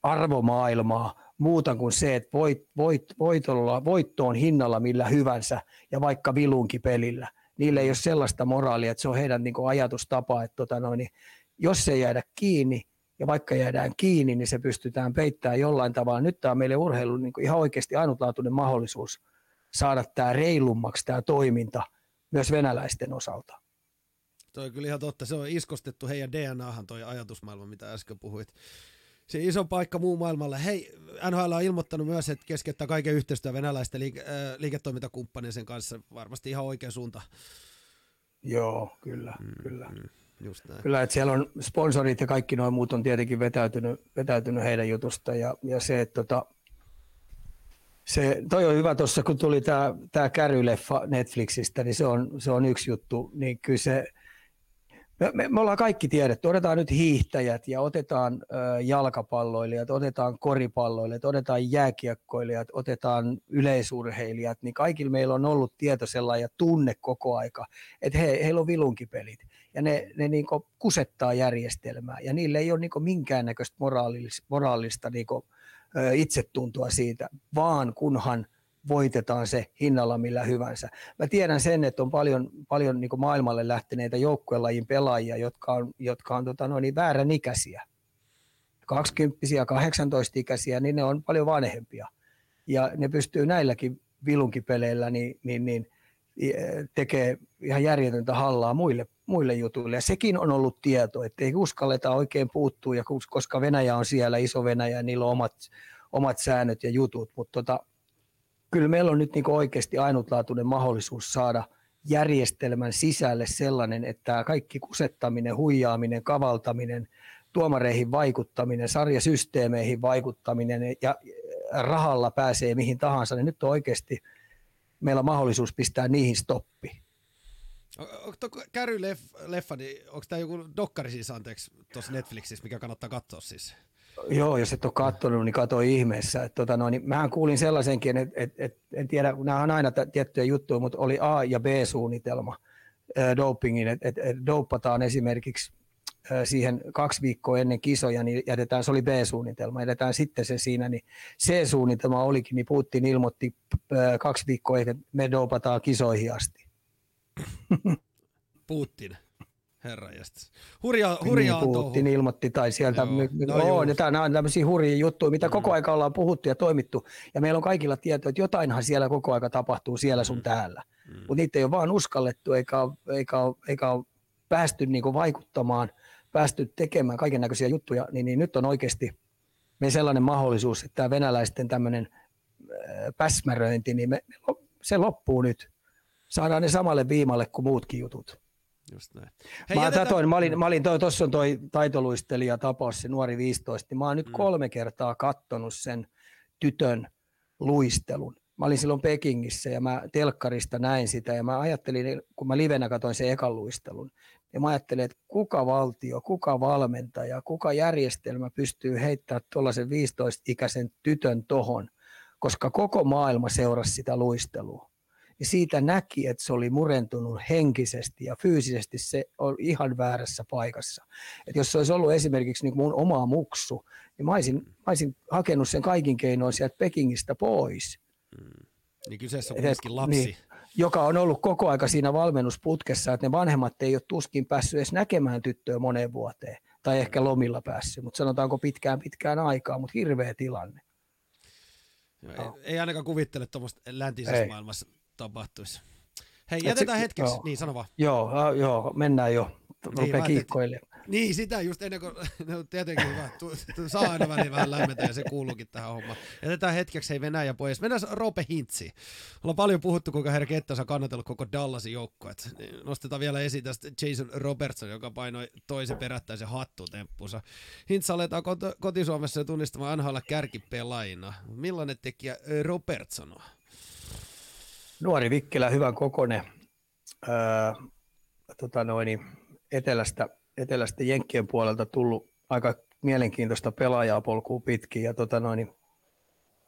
arvomaailmaa muuta kuin se, että voit, voit, voitolla, voitto on hinnalla millä hyvänsä ja vaikka vilunkin pelillä. Niillä ei ole sellaista moraalia, että se on heidän niin ajatustapa, että tota noin, niin jos se jäädä kiinni, ja vaikka jäädään kiinni, niin se pystytään peittämään jollain tavalla. Nyt tämä on meille urheilun niin ihan oikeasti ainutlaatuinen mahdollisuus saada tämä reilummaksi tämä toiminta myös venäläisten osalta. Toi on kyllä ihan totta. Se on iskostettu heidän DNAhan toi ajatusmaailma, mitä äsken puhuit. Se iso paikka muu maailmalle. Hei, NHL on ilmoittanut myös, että keskeyttää kaiken yhteistyö venäläisten liike- äh, liiketoimintakumppanien kanssa. Varmasti ihan oikea suunta. Joo, kyllä, mm, kyllä. Mm. Just näin. Kyllä, että siellä on sponsorit ja kaikki noin muut on tietenkin vetäytynyt, vetäytynyt heidän jutusta ja, ja se, että tota, se, toi on hyvä tuossa, kun tuli tämä tää Käryleffa Netflixistä, niin se on, se on yksi juttu, niin kyllä se, me, me, me ollaan kaikki tiedetty, otetaan nyt hiihtäjät ja otetaan ö, jalkapalloilijat, otetaan koripalloilijat, otetaan jääkiekkoilijat, otetaan yleisurheilijat, niin kaikilla meillä on ollut tieto sellainen ja tunne koko aika, että he, heillä on vilunkipelit ja ne, ne niin kusettaa järjestelmää ja niillä ei ole niin minkäännäköistä moraalista, moraalista niin itsetuntoa siitä, vaan kunhan voitetaan se hinnalla millä hyvänsä. Mä tiedän sen, että on paljon, paljon niin maailmalle lähteneitä joukkuelajin pelaajia, jotka on, jotka on tota, noin, väärän ikäisiä. 20 18-ikäisiä, niin ne on paljon vanhempia. Ja ne pystyy näilläkin vilunkipeleillä niin, niin, niin, tekee ihan järjetöntä hallaa muille muille jutuille. Ja sekin on ollut tieto, että ei uskalleta oikein puuttua, ja koska Venäjä on siellä, iso Venäjä, niin on omat, omat säännöt ja jutut. Mutta tota, kyllä meillä on nyt niinku oikeasti ainutlaatuinen mahdollisuus saada järjestelmän sisälle sellainen, että kaikki kusettaminen, huijaaminen, kavaltaminen, tuomareihin vaikuttaminen, sarjasysteemeihin vaikuttaminen ja rahalla pääsee mihin tahansa, niin nyt on oikeasti meillä on mahdollisuus pistää niihin stoppi. Onko Käry leffa, niin onko tämä joku dokkari siis anteeksi tuossa Netflixissä, mikä kannattaa katsoa siis? Joo, jos et ole katsonut, niin katso ihmeessä. Et, tota, no, niin mähän kuulin sellaisenkin, että et, et, en tiedä, nämä on aina tiettyjä juttuja, mutta oli A- ja B-suunnitelma äh, dopingin, että et, et dopataan esimerkiksi siihen kaksi viikkoa ennen kisoja, niin jätetään, se oli B-suunnitelma, jätetään sitten se siinä, niin C-suunnitelma olikin, niin Putin ilmoitti kaksi viikkoa, että me dopataan kisoihin asti. Putin. Herra jästäs. Hurja, hurjaa niin, Putin ilmoitti tai sieltä. Joo, no, no, nämä on tämmöisiä hurjia juttuja, mitä mm. koko aika ollaan puhuttu ja toimittu. Ja meillä on kaikilla tietoa, että jotainhan siellä koko aika tapahtuu siellä sun mm. täällä. Mm. Mutta niitä ei ole vaan uskallettu eikä eikä eikä ole päästy niinku vaikuttamaan, päästy tekemään kaiken näköisiä juttuja. Niin, niin nyt on oikeasti me sellainen mahdollisuus, että tämä venäläisten tämmöinen päsmäröinti, niin me, se loppuu nyt saadaan ne samalle viimalle kuin muutkin jutut. Just näin. Hei, mä, jätetään... toin, mä olin, mä olin toi, tossa on toi taitoluistelija tapaus, se nuori 15, niin mä oon nyt mm. kolme kertaa kattonut sen tytön luistelun. Mä olin silloin Pekingissä ja mä telkkarista näin sitä ja mä ajattelin, kun mä livenä katsoin sen ekan luistelun, ja mä ajattelin, että kuka valtio, kuka valmentaja, kuka järjestelmä pystyy heittämään tuollaisen 15-ikäisen tytön tohon, koska koko maailma seurasi sitä luistelua niin siitä näki, että se oli murentunut henkisesti ja fyysisesti se on ihan väärässä paikassa. Et jos se olisi ollut esimerkiksi niin mun oma muksu, niin mä olisin, mä olisin hakenut sen kaikin keinoin sieltä Pekingistä pois. Hmm. Niin kyseessä on kuitenkin lapsi. Niin, joka on ollut koko aika siinä valmennusputkessa, että ne vanhemmat ei ole tuskin päässyt edes näkemään tyttöä moneen vuoteen. Tai ehkä lomilla päässyt, mutta sanotaanko pitkään pitkään aikaa, mutta hirveä tilanne. Ei, ei ainakaan kuvittele tuommoista läntisessä ei. maailmassa tapahtuisi. Hei, jätetään se, hetkeksi. Joo. Niin, sano vaan. Joo, joo, mennään jo. Niin, kiikkoille. Niin, sitä just ennen kuin, no, tietenkin hyvä, saa aina väliin vähän lämmetä ja se kuuluukin tähän hommaan. Jätetään hetkeksi hei Venäjä pois. Mennään Rope Hintsi. Ollaan paljon puhuttu, kuinka herra Kettas on kannatellut koko Dallasin joukkoet. Niin nostetaan vielä esiin tästä Jason Robertson, joka painoi toisen perättäisen hattutemppunsa. Hintz aletaan kot- kotisuomessa tunnistamaan NHL kärkipelaajina. Millainen tekijä Robertson on? Nuori Vikkelä, hyvän kokone, öö, tota noin, etelästä, etelästä Jenkkien puolelta tullut aika mielenkiintoista pelaajaa polkuu pitkin ja tota noin,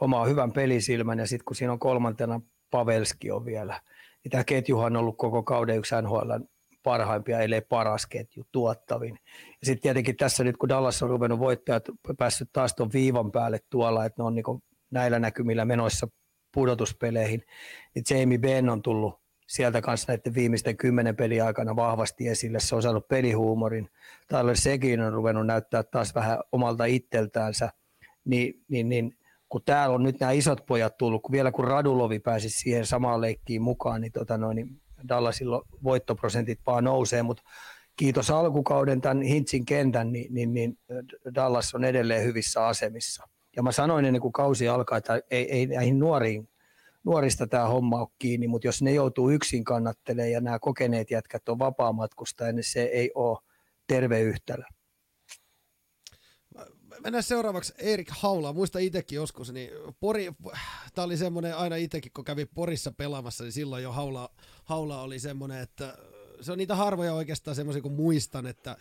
omaa hyvän pelisilmän ja sitten kun siinä on kolmantena Pavelski on vielä, niin tämä ketjuhan on ollut koko kauden yksi NHL parhaimpia, ellei paras ketju, tuottavin. Ja sitten tietenkin tässä nyt, kun Dallas on ruvennut voittajat päässyt taas tuon viivan päälle tuolla, että ne on niin näillä näkymillä menoissa pudotuspeleihin, niin Jamie Benn on tullut sieltä kanssa näiden viimeisten kymmenen pelin aikana vahvasti esille. Se on saanut pelihuumorin. Tyler Segin on ruvennut näyttää taas vähän omalta itseltäänsä. Niin, niin, niin kun täällä on nyt nämä isot pojat tullut, kun vielä kun Radulovi pääsi siihen samaan leikkiin mukaan, niin, tota noin, niin Dallasilla voittoprosentit vaan nousee, mutta kiitos alkukauden tämän Hintsin kentän, niin, niin, niin Dallas on edelleen hyvissä asemissa. Ja mä sanoin ennen kuin kausi alkaa, että ei, ei näihin nuoriin, nuorista tämä homma ole kiinni, mutta jos ne joutuu yksin kannattelemaan ja nämä kokeneet jätkät on vapaamatkusta, niin se ei ole terve yhtälö. Mennään seuraavaksi Erik Haula. Muista itsekin joskus, niin Pori, tämä oli semmoinen aina itsekin, kun kävi Porissa pelaamassa, niin silloin jo Haula, Haula oli semmoinen, että se on niitä harvoja oikeastaan semmoisia, kun muistan, että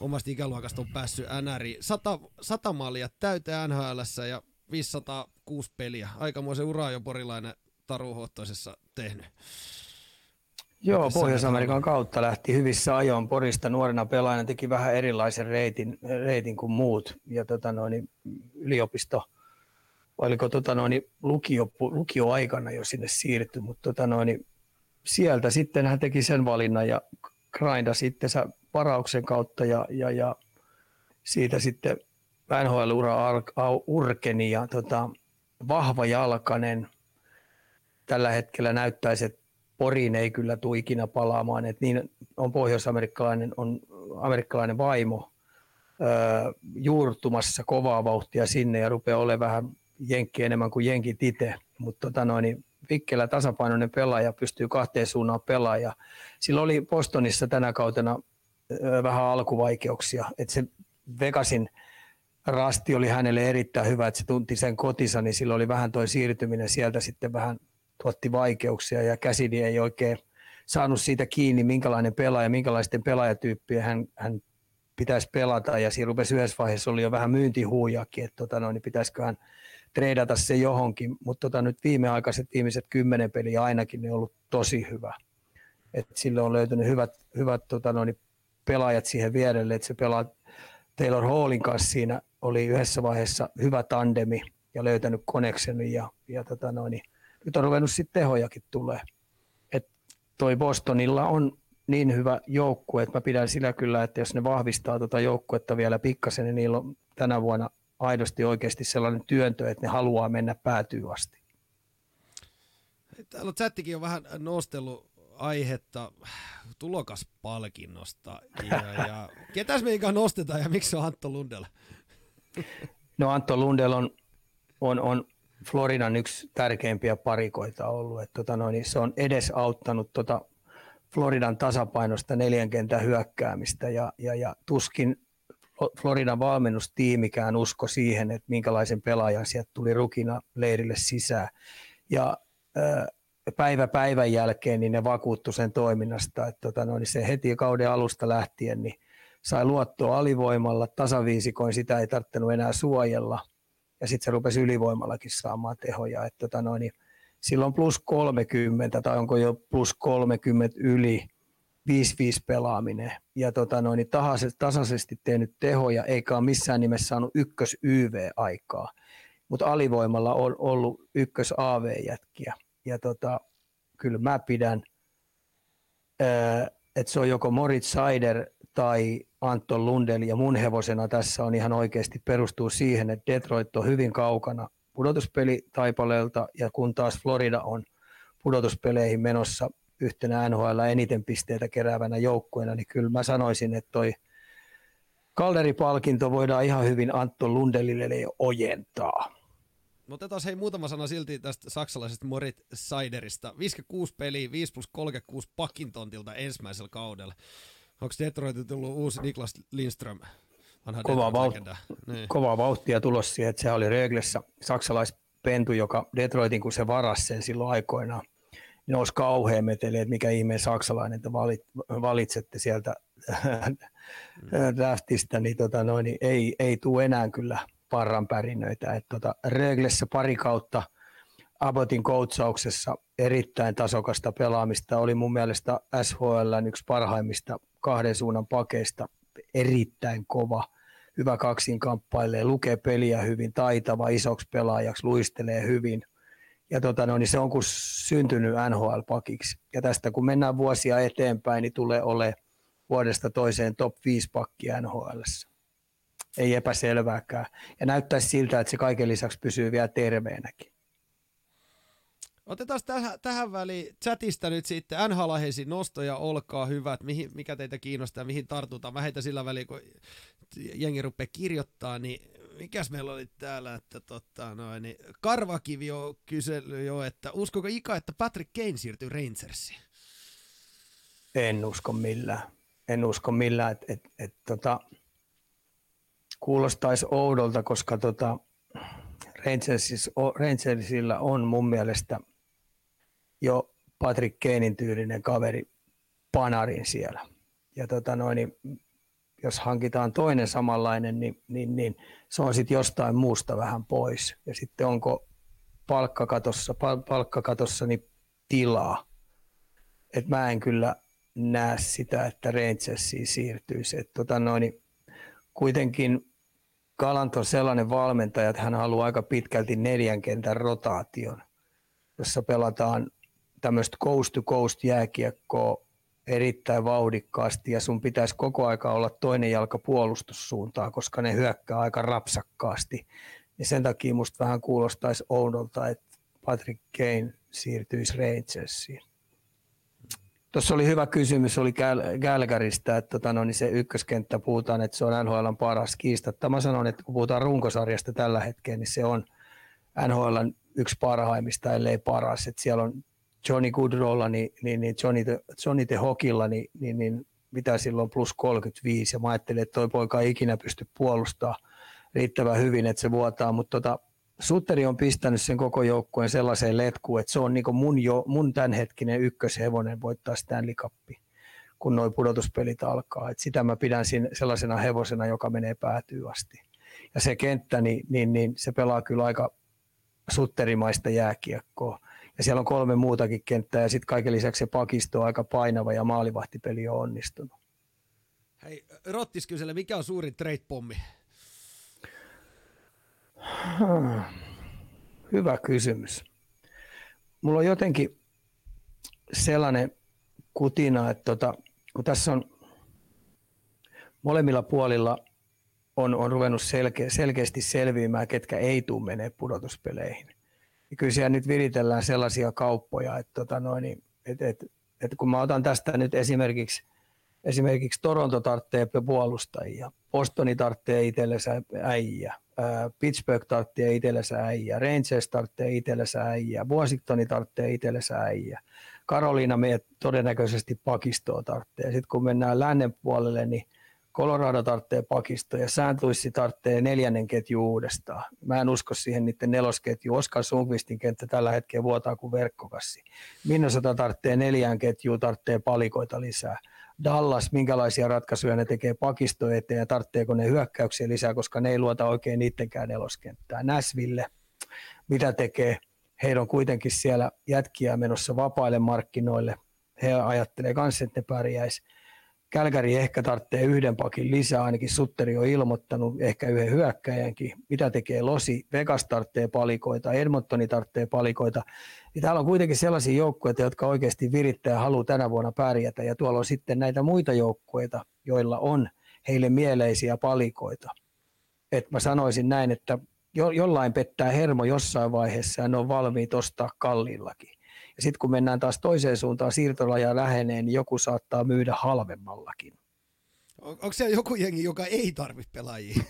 omasta ikäluokasta on päässyt NRI. Sata, sata mallia täyteen NHL ja 506 peliä. Aikamoisen ura jo porilainen taruhohtoisessa tehnyt. Joo, Pohjois-Amerikan kautta lähti hyvissä ajoin Porista nuorena pelaajana, teki vähän erilaisen reitin, reitin kuin muut. Ja tota noin, yliopisto, oliko tota noin, lukio, lukioaikana jo sinne siirtyi, mutta tota noin, sieltä sitten hän teki sen valinnan ja grinda sitten varauksen kautta ja, ja, ja siitä sitten NHL-ura urkeni ja tota, vahva jalkanen. Tällä hetkellä näyttäisi, että Poriin ei kyllä tule ikinä palaamaan, että niin on pohjois-amerikkalainen on amerikkalainen vaimo öö, juurtumassa kovaa vauhtia sinne ja rupeaa olemaan vähän jenkki enemmän kuin jenkit itse, mutta tota noin, niin vikkelä tasapainoinen pelaaja pystyy kahteen suuntaan pelaaja. Sillä oli Bostonissa tänä kautena vähän alkuvaikeuksia, että se Vegasin rasti oli hänelle erittäin hyvä, että se tunti sen kotinsa, niin sillä oli vähän toi siirtyminen sieltä sitten vähän tuotti vaikeuksia ja Käsidi ei oikein saanut siitä kiinni, minkälainen pelaaja, minkälaisten pelaajatyyppiä hän, hän pitäisi pelata. Ja siinä rupesi yhdessä vaiheessa oli jo vähän myyntihuujakin, että tota noin, niin pitäisiköhän treidata se johonkin, mutta tota nyt viimeaikaiset viimeiset kymmenen peliä ainakin ne on ollut tosi hyvä. Et sille on löytynyt hyvät, hyvät tota noin, pelaajat siihen vierelle, että se pelaa Taylor Hallin kanssa siinä oli yhdessä vaiheessa hyvä tandemi ja löytänyt connectionin ja, ja tota noin, nyt on ruvennut sitten tehojakin tulee. Et toi Bostonilla on niin hyvä joukkue, että mä pidän sillä kyllä, että jos ne vahvistaa tuota joukkuetta vielä pikkasen, niin niillä on tänä vuonna aidosti oikeasti sellainen työntö, että ne haluaa mennä päätyy asti. Täällä chattikin on vähän nostellut aihetta tulokaspalkinnosta. Ja, ja ketäs meikä nostetaan ja miksi se on Antto Lundell? No Antto Lundell on, on, on Floridan yksi tärkeimpiä parikoita ollut. Että tota noin, se on edes auttanut tota Floridan tasapainosta neljän kentän hyökkäämistä ja, ja, ja tuskin Floridan valmennustiimikään usko siihen, että minkälaisen pelaajan sieltä tuli rukina leirille sisään. Ja päivä päivän jälkeen niin ne vakuuttu sen toiminnasta, että tota, no, niin se heti kauden alusta lähtien niin sai luottoa alivoimalla, tasaviisikoin sitä ei tarvinnut enää suojella. Ja sitten se rupesi ylivoimallakin saamaan tehoja, että tota, no, niin silloin plus 30 tai onko jo plus 30 yli 5-5 pelaaminen. Ja tota, no, niin tasaisesti tehnyt tehoja eikä ole missään nimessä saanut ykkös YV-aikaa, mutta alivoimalla on ollut ykkös AV-jätkiä ja tota, kyllä mä pidän, että se on joko Moritz Seider tai Anton Lundell ja mun hevosena tässä on ihan oikeasti perustuu siihen, että Detroit on hyvin kaukana pudotuspelitaipaleelta ja kun taas Florida on pudotuspeleihin menossa yhtenä NHL eniten pisteitä keräävänä joukkueena, niin kyllä mä sanoisin, että toi Kalderipalkinto voidaan ihan hyvin Anton Lundellille ojentaa. Otetaan hei muutama sana silti tästä saksalaisesta Morit Seiderista. 56 peliä, 5 plus 36 pakintontilta ensimmäisellä kaudella. Onko Detroitin tullut uusi Niklas Lindström? Kova, vauht- niin. kova vauhtia tulossa siihen, että se oli Röglessä saksalaispentu, joka Detroitin kun se varasi sen silloin aikoinaan. nousi kauhean meteli, että mikä ihmeen saksalainen te valit, valitsette sieltä draftista, niin, tota noin, niin ei, ei tule enää kyllä parran pärinöitä. Et tota, Röglessä pari kautta Abotin coachauksessa erittäin tasokasta pelaamista. Oli mun mielestä SHL yksi parhaimmista kahden suunnan pakeista. Erittäin kova, hyvä kaksin kamppailee, lukee peliä hyvin, taitava isoksi pelaajaksi, luistelee hyvin. Ja tota, no, niin se on kun syntynyt NHL-pakiksi. Ja tästä kun mennään vuosia eteenpäin, niin tulee ole vuodesta toiseen top 5 pakki NHL. Ei epäselvääkään. Ja näyttäisi siltä, että se kaiken lisäksi pysyy vielä terveenäkin. Otetaan tähän, tähän väliin chatista nyt sitten nhl nostoja, olkaa hyvät, mihin, mikä teitä kiinnostaa, mihin tartutaan. Mä heitä sillä väliin, kun jengi rupeaa kirjoittaa, niin mikäs meillä oli täällä, että tota, noin, niin Karvakivi on kysely jo, että uskoko Ika, että Patrick Kane siirtyy Rangersiin? En usko millään. En usko millään, että et, et, tota, kuulostaisi oudolta, koska tota, Rangersilla on mun mielestä – jo Patrick Keinin tyylinen kaveri Panarin siellä. Ja tota noin, niin jos hankitaan toinen samanlainen, niin, niin, niin se on sitten jostain muusta vähän pois. Ja sitten onko palkkakatossa, pal- palkkakatossa niin tilaa. Et mä en kyllä näe sitä, että Rangersiin siirtyisi. Et tota noin, niin kuitenkin Galant on sellainen valmentaja, että hän haluaa aika pitkälti neljän kentän rotaation, jossa pelataan tämmöistä coast to coast jääkiekkoa erittäin vauhdikkaasti ja sun pitäisi koko aika olla toinen jalka puolustussuuntaan, koska ne hyökkää aika rapsakkaasti. Ja sen takia musta vähän kuulostaisi oudolta, että Patrick Kane siirtyisi Rangersiin. Tuossa oli hyvä kysymys, oli Gälgäristä, että tota, no, niin se ykköskenttä puhutaan, että se on NHL paras kiistatta. Mä sanon, että kun puhutaan runkosarjasta tällä hetkellä, niin se on NHL yksi parhaimmista, ellei paras. Että siellä on Johnny Goodrolla, niin, niin, niin Johnny, the, Johnny the Hokilla, niin, niin, niin mitä silloin plus 35, ja mä ajattelin, että toi poika ei ikinä pysty puolustamaan riittävän hyvin, että se vuotaa, mutta tota, Sutteri on pistänyt sen koko joukkueen sellaiseen letkuun, että se on niin mun, jo, mun tämänhetkinen ykköshevonen voittaa Stanley Cup, kun nuo pudotuspelit alkaa. Et sitä mä pidän sellaisena hevosena, joka menee päätyy asti. Ja se kenttä, niin, niin, niin se pelaa kyllä aika sutterimaista jääkiekkoa ja siellä on kolme muutakin kenttää ja sitten kaiken lisäksi se pakisto on aika painava ja maalivahtipeli on onnistunut. Hei, Rottis kysele, mikä on suurin trade-pommi? Hyvä kysymys. Mulla on jotenkin sellainen kutina, että tota, kun tässä on molemmilla puolilla on, on ruvennut selke, selkeästi selviämään, ketkä ei tule menee pudotuspeleihin niin kyllä siellä nyt viritellään sellaisia kauppoja, että, tota noin, niin, että, että, että kun mä otan tästä nyt esimerkiksi, esimerkiksi Toronto tarvitsee puolustajia, Bostoni tarvitsee itsellensä äijä, Pittsburgh tarvitsee itsellensä äijä, Rangers tarvitsee itsellensä äijä, Washingtoni tarvitsee itsellensä äijä, Karoliina meidät todennäköisesti pakistoa tarvitsee. Sitten kun mennään lännen puolelle, niin Colorado tarvitsee pakisto ja Sääntuissi tarvitsee neljännen ketju uudestaan. Mä en usko siihen niiden nelosketju. Oskar Sundqvistin kenttä tällä hetkellä vuotaa kuin verkkokassi. Minnesota tarvitsee neljään ketjuun, tarvitsee palikoita lisää. Dallas, minkälaisia ratkaisuja ne tekee pakisto eteen ja tarvitseeko ne hyökkäyksiä lisää, koska ne ei luota oikein niittenkään neloskenttää. Näsville, mitä tekee? Heillä on kuitenkin siellä jätkiä menossa vapaille markkinoille. He ajattelee myös, että ne pärjäisi Kälkäri ehkä tarvitsee yhden pakin lisää, ainakin Sutteri on ilmoittanut, ehkä yhden hyökkäjänkin. Mitä tekee Losi? Vegas tarvitsee palikoita, Edmontoni tarvitsee palikoita. Ja täällä on kuitenkin sellaisia joukkueita, jotka oikeasti virittää ja haluaa tänä vuonna pärjätä. Ja tuolla on sitten näitä muita joukkueita, joilla on heille mieleisiä palikoita. Et mä sanoisin näin, että jo, jollain pettää hermo jossain vaiheessa ja ne on valmiit ostaa kalliillakin. Ja sitten kun mennään taas toiseen suuntaan siirtolaja lähenee, niin joku saattaa myydä halvemmallakin. On, onko siellä joku jengi, joka ei tarvitse pelaajia?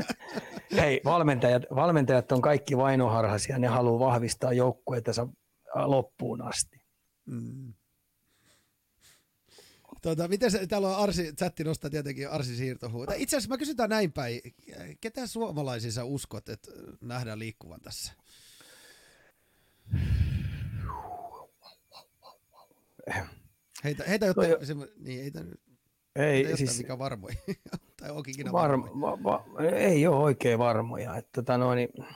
Hei, valmentajat, valmentajat on kaikki vainoharhaisia, ne haluaa vahvistaa joukkueetansa loppuun asti. Mm. Tota, miten se, täällä on Arsi, chatti nostaa tietenkin Arsi siirtohuuta. Itse asiassa mä kysytään näin päin, ketä suomalaisia sä uskot, että nähdään liikkuvan tässä? Heitä, heitä jotain, no, se, niin, heitä, ei, heitä siis, mikä varmoja. tai onkin ikinä varm, varmoja. va, va, ei ole oikein varmoja. Että, tota, noin, niin,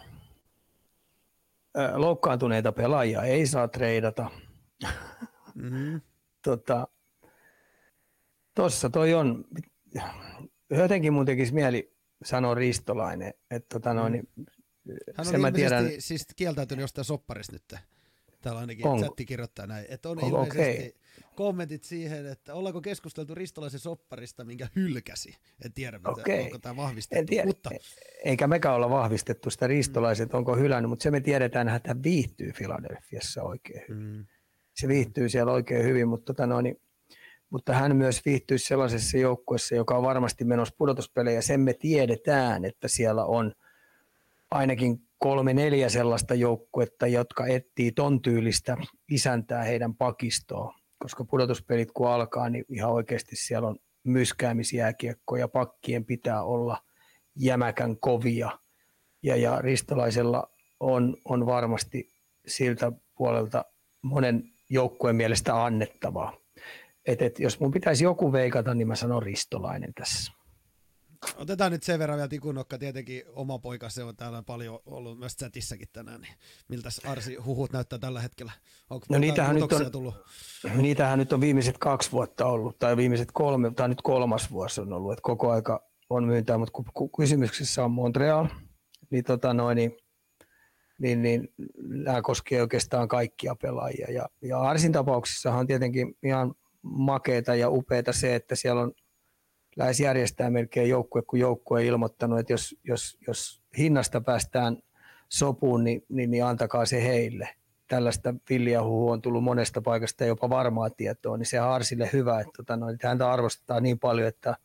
loukkaantuneita pelaajia ei saa treidata. Mm-hmm. tota, tossa toi on, jotenkin mun tekisi mieli sanoa Ristolainen, että tota noin, mm. Hän on mä tiedän, siis kieltäytynyt jostain sopparista nyt. Täällä ainakin on, chatti kirjoittaa näin, että on, on ilmeisesti okay. kommentit siihen, että ollaanko keskusteltu Ristolaisen sopparista, minkä hylkäsi. En tiedä, mitä, okay. onko tämä vahvistettu. En tiedä. Mutta... Eikä mekään olla vahvistettu sitä Ristolaiset, mm. onko hylännyt, mutta se me tiedetään, että hän viihtyy Filadelfiassa oikein hyvin. Mm. Se viihtyy siellä oikein hyvin, mutta, tota noin, mutta hän myös viihtyy sellaisessa joukkueessa, joka on varmasti menossa pudotuspelejä. Sen me tiedetään, että siellä on ainakin kolme neljä sellaista joukkuetta, jotka etsii ton tyylistä isäntää heidän pakistoon. Koska pudotuspelit kun alkaa, niin ihan oikeasti siellä on myskäämisjääkiekko ja pakkien pitää olla jämäkän kovia. Ja, ja Ristolaisella on, on varmasti siltä puolelta monen joukkueen mielestä annettavaa. Et, et, jos mun pitäisi joku veikata, niin mä sanon Ristolainen tässä. Otetaan nyt sen verran vielä Tikunokka, tietenkin oma poika, se on täällä paljon ollut myös chatissakin tänään, niin miltä Arsi huhut näyttää tällä hetkellä? Onko no niitähän nyt, on, tullut? niitähän nyt on viimeiset kaksi vuotta ollut, tai viimeiset kolme, tai nyt kolmas vuosi on ollut, että koko aika on myyntää, mutta kun kysymyksessä on Montreal, niin, tota noin, niin, niin, niin nämä koskee oikeastaan kaikkia pelaajia. Ja, ja Arsin tapauksessa on tietenkin ihan makeeta ja upeeta se, että siellä on lähes järjestää melkein joukkue kuin joukkue ilmoittanut, että jos, jos, jos hinnasta päästään sopuun, niin, niin, niin antakaa se heille. Tällaista viljahuhua on tullut monesta paikasta jopa varmaa tietoa, niin se on Arsille hyvä, että, tota, no, että häntä arvostetaan niin paljon, että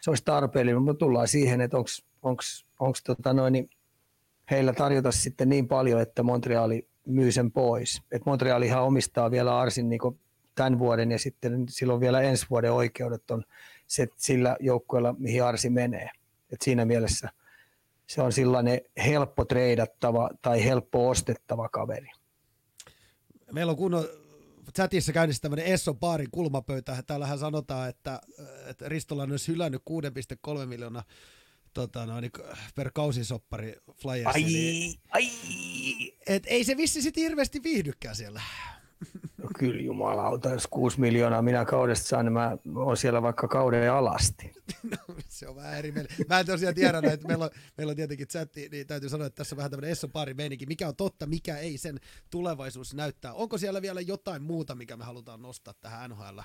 se olisi tarpeellinen, mutta tullaan siihen, että onko tota, niin heillä tarjota sitten niin paljon, että Montreali myy sen pois. Et Montrealihan omistaa vielä Arsin niin tämän vuoden ja sitten silloin vielä ensi vuoden oikeudet on se, sillä joukkueella, mihin Arsi menee. Et siinä mielessä se on sellainen helppo treidattava tai helppo ostettava kaveri. Meillä on kunnon chatissa käynnissä tämmöinen Esso Baarin kulmapöytä. Täällähän sanotaan, että, että Ristola olisi hylännyt 6,3 miljoonaa tota, no, niin, per kausisoppari Flyersi. Ai, niin, ai. Et ei se vissi sitten hirveästi viihdykään siellä. No kyllä jumalauta, jos 6 miljoonaa minä kaudesta saan, niin mä oon siellä vaikka kauden alasti. No, se on vähän eri. Mä en tosiaan tiedä, että meillä on, meillä on tietenkin chatti, niin täytyy sanoa, että tässä on vähän tämmöinen Esso pari meininki. Mikä on totta, mikä ei, sen tulevaisuus näyttää. Onko siellä vielä jotain muuta, mikä me halutaan nostaa tähän NHL,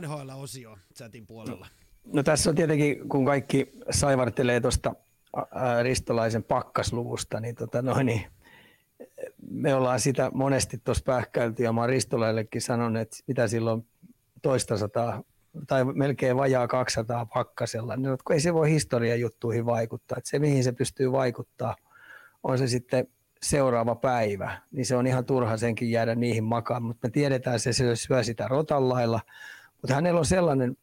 NHL-osioon chatin puolella? No, no tässä on tietenkin, kun kaikki saivartelee tuosta Ristolaisen pakkasluvusta, niin, tota noin, niin me ollaan sitä monesti tuossa pähkäilty ja mä Ristolaillekin sanonut, että mitä silloin toista sataa tai melkein vajaa 200 pakkasella, niin kun ei se voi historian juttuihin vaikuttaa. Että se, mihin se pystyy vaikuttaa, on se sitten seuraava päivä, niin se on ihan turha senkin jäädä niihin makaan, mutta me tiedetään, että se syö sitä rotanlailla, mutta hänellä on sellainen,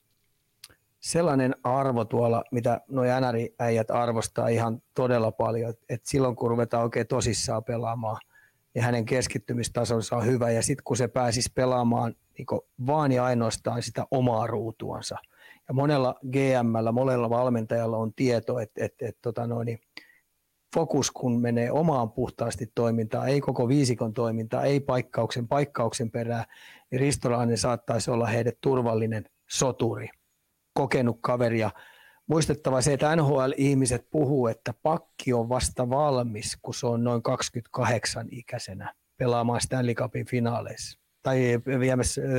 sellainen arvo tuolla, mitä nuo NR-äijät arvostaa ihan todella paljon, että silloin kun ruvetaan oikein tosissaan pelaamaan, ja hänen keskittymistasonsa on hyvä. Ja sitten kun se pääsisi pelaamaan niin vaan ja ainoastaan sitä omaa ruutuansa. Ja monella GMllä, monella valmentajalla on tieto, että, että, että tota fokus kun menee omaan puhtaasti toimintaan, ei koko viisikon toimintaan, ei paikkauksen paikkauksen perään, niin Ristolainen saattaisi olla heille turvallinen soturi, kokenut kaveri ja muistettava se, että NHL-ihmiset puhuu, että pakki on vasta valmis, kun se on noin 28 ikäisenä pelaamaan Stanley Cupin finaaleissa tai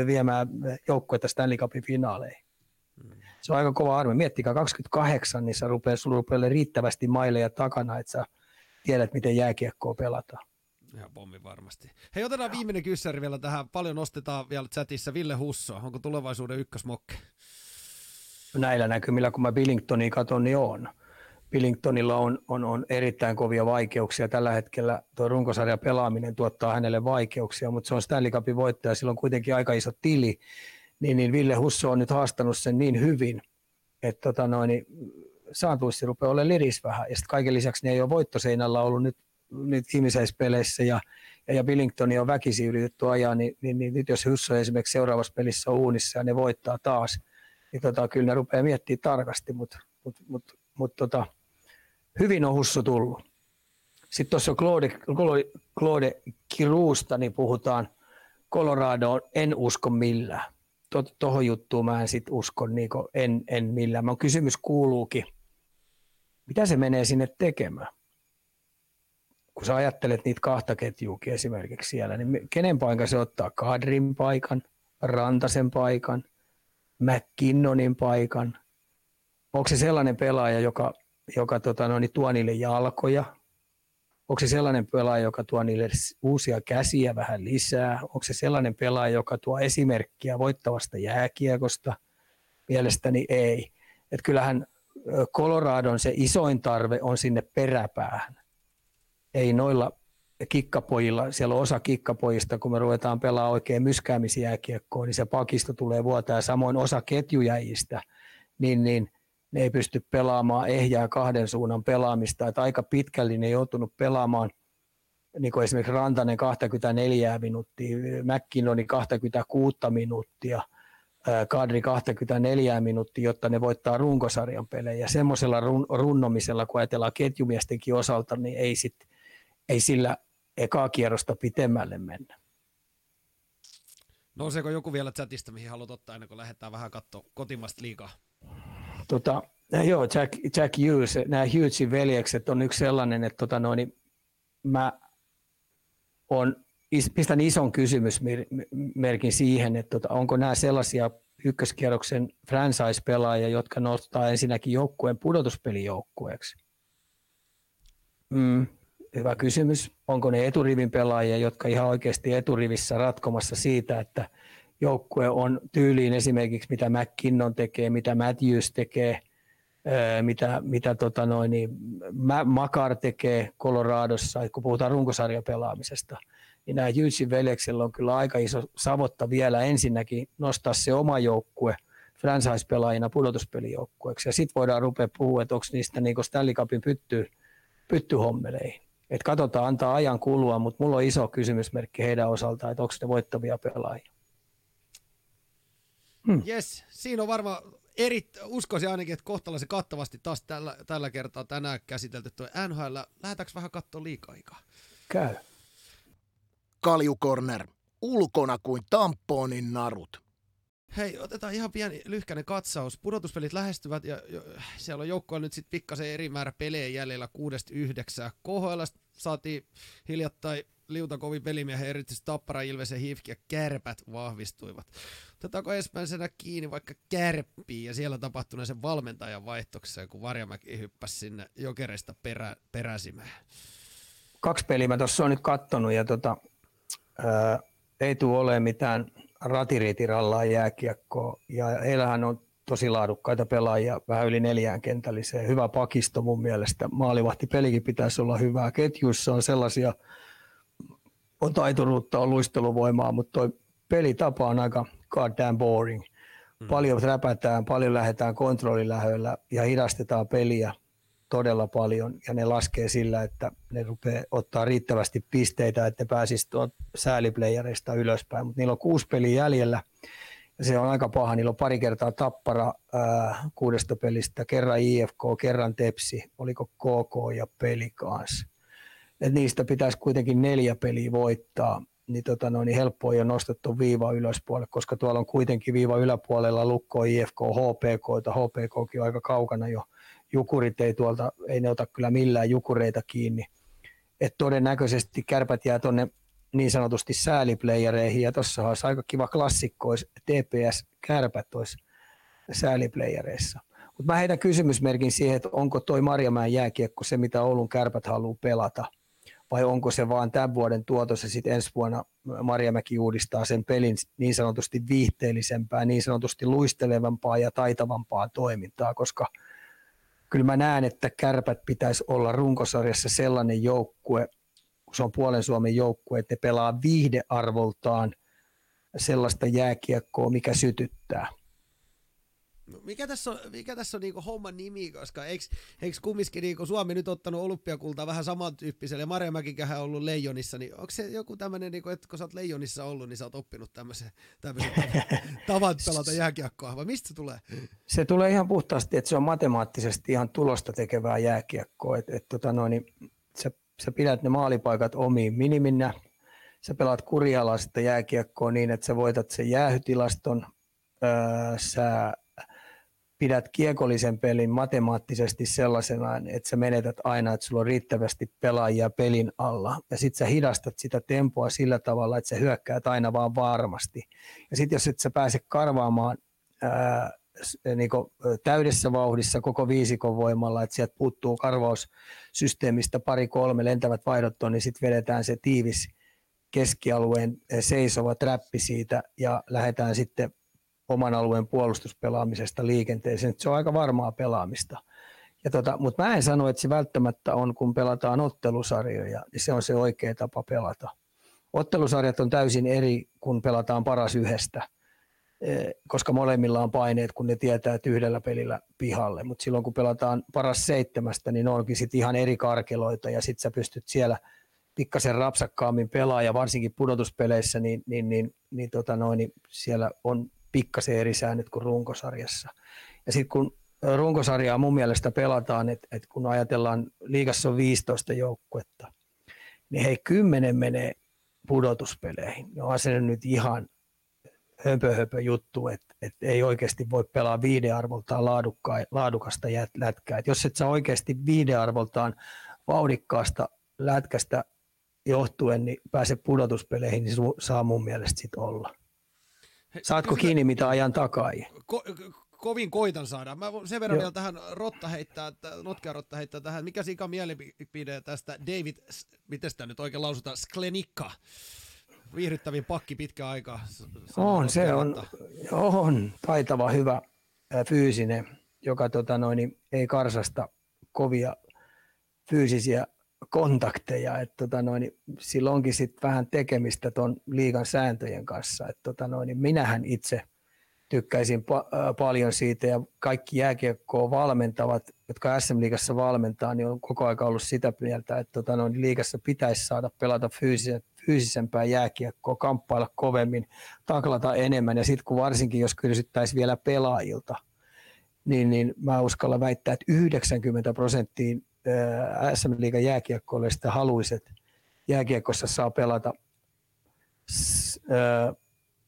viemään joukkuetta Stanley Cupin finaaleihin. Se on aika kova arme. Miettikää 28, niin sä rupeaa, sulla rupeaa riittävästi maileja takana, että sä tiedät, miten jääkiekkoa pelataan. Ihan pommi varmasti. Hei, otetaan viimeinen kyssäri vielä tähän. Paljon nostetaan vielä chatissa. Ville Husso, onko tulevaisuuden ykkösmokke? Näillä näkymillä, kun mä Billingtonia katson, niin on. Billingtonilla on, on, on erittäin kovia vaikeuksia. Tällä hetkellä tuo runkosarja pelaaminen tuottaa hänelle vaikeuksia, mutta se on Stanley Cupin voittaja, sillä on kuitenkin aika iso tili. Niin, niin Ville Husso on nyt haastanut sen niin hyvin, että tota noin, niin saatuisi rupeaa olemaan liris vähän. Ja sitten kaiken lisäksi ne ei ole voittoseinällä ollut nyt, nyt ihmiseissä peleissä ja, ja Billingtoni on väkisi yritetty ajaa, niin, niin, niin nyt jos Husso esimerkiksi seuraavassa pelissä on uunissa ja ne voittaa taas, niin tota, kyllä ne rupeaa miettimään tarkasti, mutta mut, mut, mut, tota, hyvin on Husso tullut. Sitten tuossa Claude, Claude, Claude Kiruusta, niin puhutaan Coloradoon, en usko millään. Tuohon juttuun mä en sit usko, niin en, en millään. Mä kysymys kuuluukin, mitä se menee sinne tekemään? kun sä ajattelet niitä kahta ketjuukin esimerkiksi siellä, niin kenen paikan se ottaa? Kadrin paikan, Rantasen paikan, McKinnonin paikan. Onko se sellainen pelaaja, joka, joka tota, no, niin tuo niille jalkoja? Onko se sellainen pelaaja, joka tuo niille uusia käsiä vähän lisää? Onko se sellainen pelaaja, joka tuo esimerkkiä voittavasta jääkiekosta? Mielestäni ei. Et kyllähän Coloradon se isoin tarve on sinne peräpäähän ei noilla kikkapojilla, siellä on osa kikkapojista, kun me ruvetaan pelaamaan oikein myskäämisjääkiekkoa, niin se pakisto tulee vuotaa samoin osa ketjujäjistä, niin, niin ne ei pysty pelaamaan ehjää kahden suunnan pelaamista, että aika pitkälle ne ei joutunut pelaamaan niin kuin esimerkiksi Rantanen 24 minuuttia, McKinnoni 26 minuuttia, Kadri 24 minuuttia, jotta ne voittaa runkosarjan pelejä. Semmoisella run, runnomisella, kun ajatellaan ketjumiestenkin osalta, niin ei sitten ei sillä ekaa kierrosta pitemmälle mennä. Nouseeko joku vielä chatista, mihin haluat ottaa ennen kuin lähdetään vähän katsoa kotimasta liikaa? Tota, joo, Jack, Jack Hughes, nämä Hughesin veljekset on yksi sellainen, että tota noin, mä on, pistän ison kysymysmerkin siihen, että tota, onko nämä sellaisia ykköskierroksen franchise-pelaajia, jotka nostaa ensinnäkin joukkueen pudotuspelijoukkueeksi. Mm, hyvä kysymys. Onko ne eturivin pelaajia, jotka ihan oikeasti eturivissä ratkomassa siitä, että joukkue on tyyliin esimerkiksi mitä McKinnon tekee, mitä Matthews tekee, mitä, mitä tota noin, niin Makar tekee Coloradossa, kun puhutaan runkosarjapelaamisesta, niin nämä Jytsin veljeksillä on kyllä aika iso savotta vielä ensinnäkin nostaa se oma joukkue franchise-pelaajina pudotuspelijoukkueeksi. Ja sitten voidaan rupea puhua, että onko niistä niin Stanley Cupin pytty, pyttyhommeleihin. Et katsotaan, antaa ajan kulua, mutta mulla on iso kysymysmerkki heidän osaltaan, että onko ne voittavia pelaajia. Hmm. Yes, siinä on varmaan eri, uskoisin ainakin, että kohtalaisen kattavasti taas tällä, tällä kertaa tänään käsitelty tuo NHL. Lähdetäänkö vähän katsoa liikaikaa? Käy. Kaljukorner. Ulkona kuin tamponin narut. Hei, otetaan ihan pieni lyhkäinen katsaus. Pudotuspelit lähestyvät ja jo, siellä on joukkoa nyt sitten pikkasen eri määrä pelejä jäljellä 6-9. KHL saatiin hiljattain liutakovin pelimiehen erityisesti Tappara, Ilves ja Hifki ja Kärpät vahvistuivat. Otetaanko ensimmäisenä kiinni vaikka Kärppiin ja siellä tapahtuneeseen valmentajan vaihtokseen, kun Varjamäki hyppäsi sinne jokereista perä, peräsimään? Kaksi peliä mä tuossa on nyt kattonut ja tota, ää, ei tule olemaan mitään ratiriitirallaa jääkiekkoa ja heillähän on tosi laadukkaita pelaajia vähän yli neljään kentälliseen. Hyvä pakisto mun mielestä. Maalivahti pelikin pitäisi olla hyvää. Ketjuissa on sellaisia, on taituruutta, on luisteluvoimaa, mutta toi pelitapa on aika goddamn boring. Hmm. Paljon räpätään, paljon lähdetään kontrollilähöillä ja hidastetaan peliä todella paljon ja ne laskee sillä, että ne rupeaa ottaa riittävästi pisteitä, että ne pääsisi sääliplayereista ylöspäin, mutta niillä on kuusi peliä jäljellä ja se on aika paha. Niillä on pari kertaa tappara ää, kuudesta pelistä, kerran IFK, kerran Tepsi, oliko KK ja peli kanssa. Et niistä pitäisi kuitenkin neljä peliä voittaa, niin, tota, no, niin helppo ei nostettu viiva ylöspuolelle, koska tuolla on kuitenkin viiva yläpuolella Lukko, IFK, HPK, HPKkin on aika kaukana jo – jukurit ei tuolta, ei ne ota kyllä millään jukureita kiinni. Et todennäköisesti kärpät jää tuonne niin sanotusti sääliplayereihin, ja tuossa olisi aika kiva klassikko, olisi TPS kärpät olisi sääliplayereissa. Mutta mä heitän kysymysmerkin siihen, että onko toi Marjamäen jääkiekko se, mitä Oulun kärpät haluaa pelata, vai onko se vaan tämän vuoden tuotos ja sitten ensi vuonna Marjamäki uudistaa sen pelin niin sanotusti viihteellisempää, niin sanotusti luistelevampaa ja taitavampaa toimintaa, koska – kyllä mä näen, että kärpät pitäisi olla runkosarjassa sellainen joukkue, kun se on puolen Suomen joukkue, että ne pelaa viihdearvoltaan sellaista jääkiekkoa, mikä sytyttää. Mikä tässä on, mikä tässä on niinku homman nimi, koska eikö, eikö kumminkin niinku Suomi nyt ottanut olympiakultaa vähän samantyyppiselle, ja Marja Mäkikähän on ollut Leijonissa, niin onko se joku tämmöinen, niinku, että kun sä oot Leijonissa ollut, niin sä oot oppinut tämmöisen, tämmöisen tavan pelata jääkiekkoa, vai mistä se tulee? Se tulee ihan puhtaasti, että se on matemaattisesti ihan tulosta tekevää jääkiekkoa, että et, tota noin, niin sä, sä pidät ne maalipaikat omiin miniminä, sä pelaat kurialaista jääkiekkoa niin, että sä voitat sen jäähytilaston, öö, sä pidät kiekollisen pelin matemaattisesti sellaisena, että sä menetät aina, että sulla on riittävästi pelaajia pelin alla. Ja sitten sä hidastat sitä tempoa sillä tavalla, että sä hyökkäät aina vaan varmasti. Ja sitten jos et sä pääse karvaamaan ää, niin täydessä vauhdissa koko viisikon voimalla, että sieltä puuttuu karvaussysteemistä pari-kolme lentävät vaihdot on, niin sitten vedetään se tiivis keskialueen seisova trappi siitä ja lähdetään sitten oman alueen puolustuspelaamisesta liikenteeseen. Se on aika varmaa pelaamista. Ja tota, mutta mä en sano, että se välttämättä on, kun pelataan ottelusarjoja, niin se on se oikea tapa pelata. Ottelusarjat on täysin eri, kun pelataan paras yhdestä, e, koska molemmilla on paineet, kun ne tietää, että yhdellä pelillä pihalle. Mutta silloin, kun pelataan paras seitsemästä, niin ne onkin sitten ihan eri karkeloita, ja sitten sä pystyt siellä pikkasen rapsakkaammin pelaa, ja varsinkin pudotuspeleissä, niin, niin, niin, niin, tota noin, niin siellä on pikkasen eri säännöt kuin runkosarjassa. Ja sitten kun runkosarjaa mun mielestä pelataan, että et kun ajatellaan, liigassa on 15 joukkuetta, niin hei, 10 menee pudotuspeleihin. No on se nyt ihan höpö, höpö juttu, että et ei oikeasti voi pelaa viidearvoltaan laadukasta lätkää. Et jos et saa oikeasti viidearvoltaan vauhdikkaasta lätkästä johtuen, niin pääse pudotuspeleihin, niin saa mun mielestä sit olla. Saatko kysytä, kiinni mitä ajan takaa? Ko- kovin koitan saada. Mä sen verran Joo. vielä tähän Rotta heittää, Notkea Rotta heittää tähän. Mikä Sika mielipide tästä David, miten sitä nyt oikein lausutaan, Sklenikka? Viihdyttävin pakki pitkä aika. On, se on, on taitava, hyvä, fyysinen, joka tota noin, ei karsasta kovia fyysisiä kontakteja, että tota noin, sillä onkin sit vähän tekemistä tuon liigan sääntöjen kanssa. Että tota noin, minähän itse tykkäisin pa- paljon siitä ja kaikki jääkiekkoa valmentavat, jotka SM-liigassa valmentaa, niin on koko aika ollut sitä mieltä, että tota noin, liigassa pitäisi saada pelata fyysisen, fyysisempää jääkiekkoa, kamppailla kovemmin, taklata enemmän ja sitten kun varsinkin jos kysyttäisiin vielä pelaajilta, niin, niin mä uskallan väittää, että 90 prosenttia SM Liigan jääkiekkoilijoista haluiset jääkiekossa saa pelata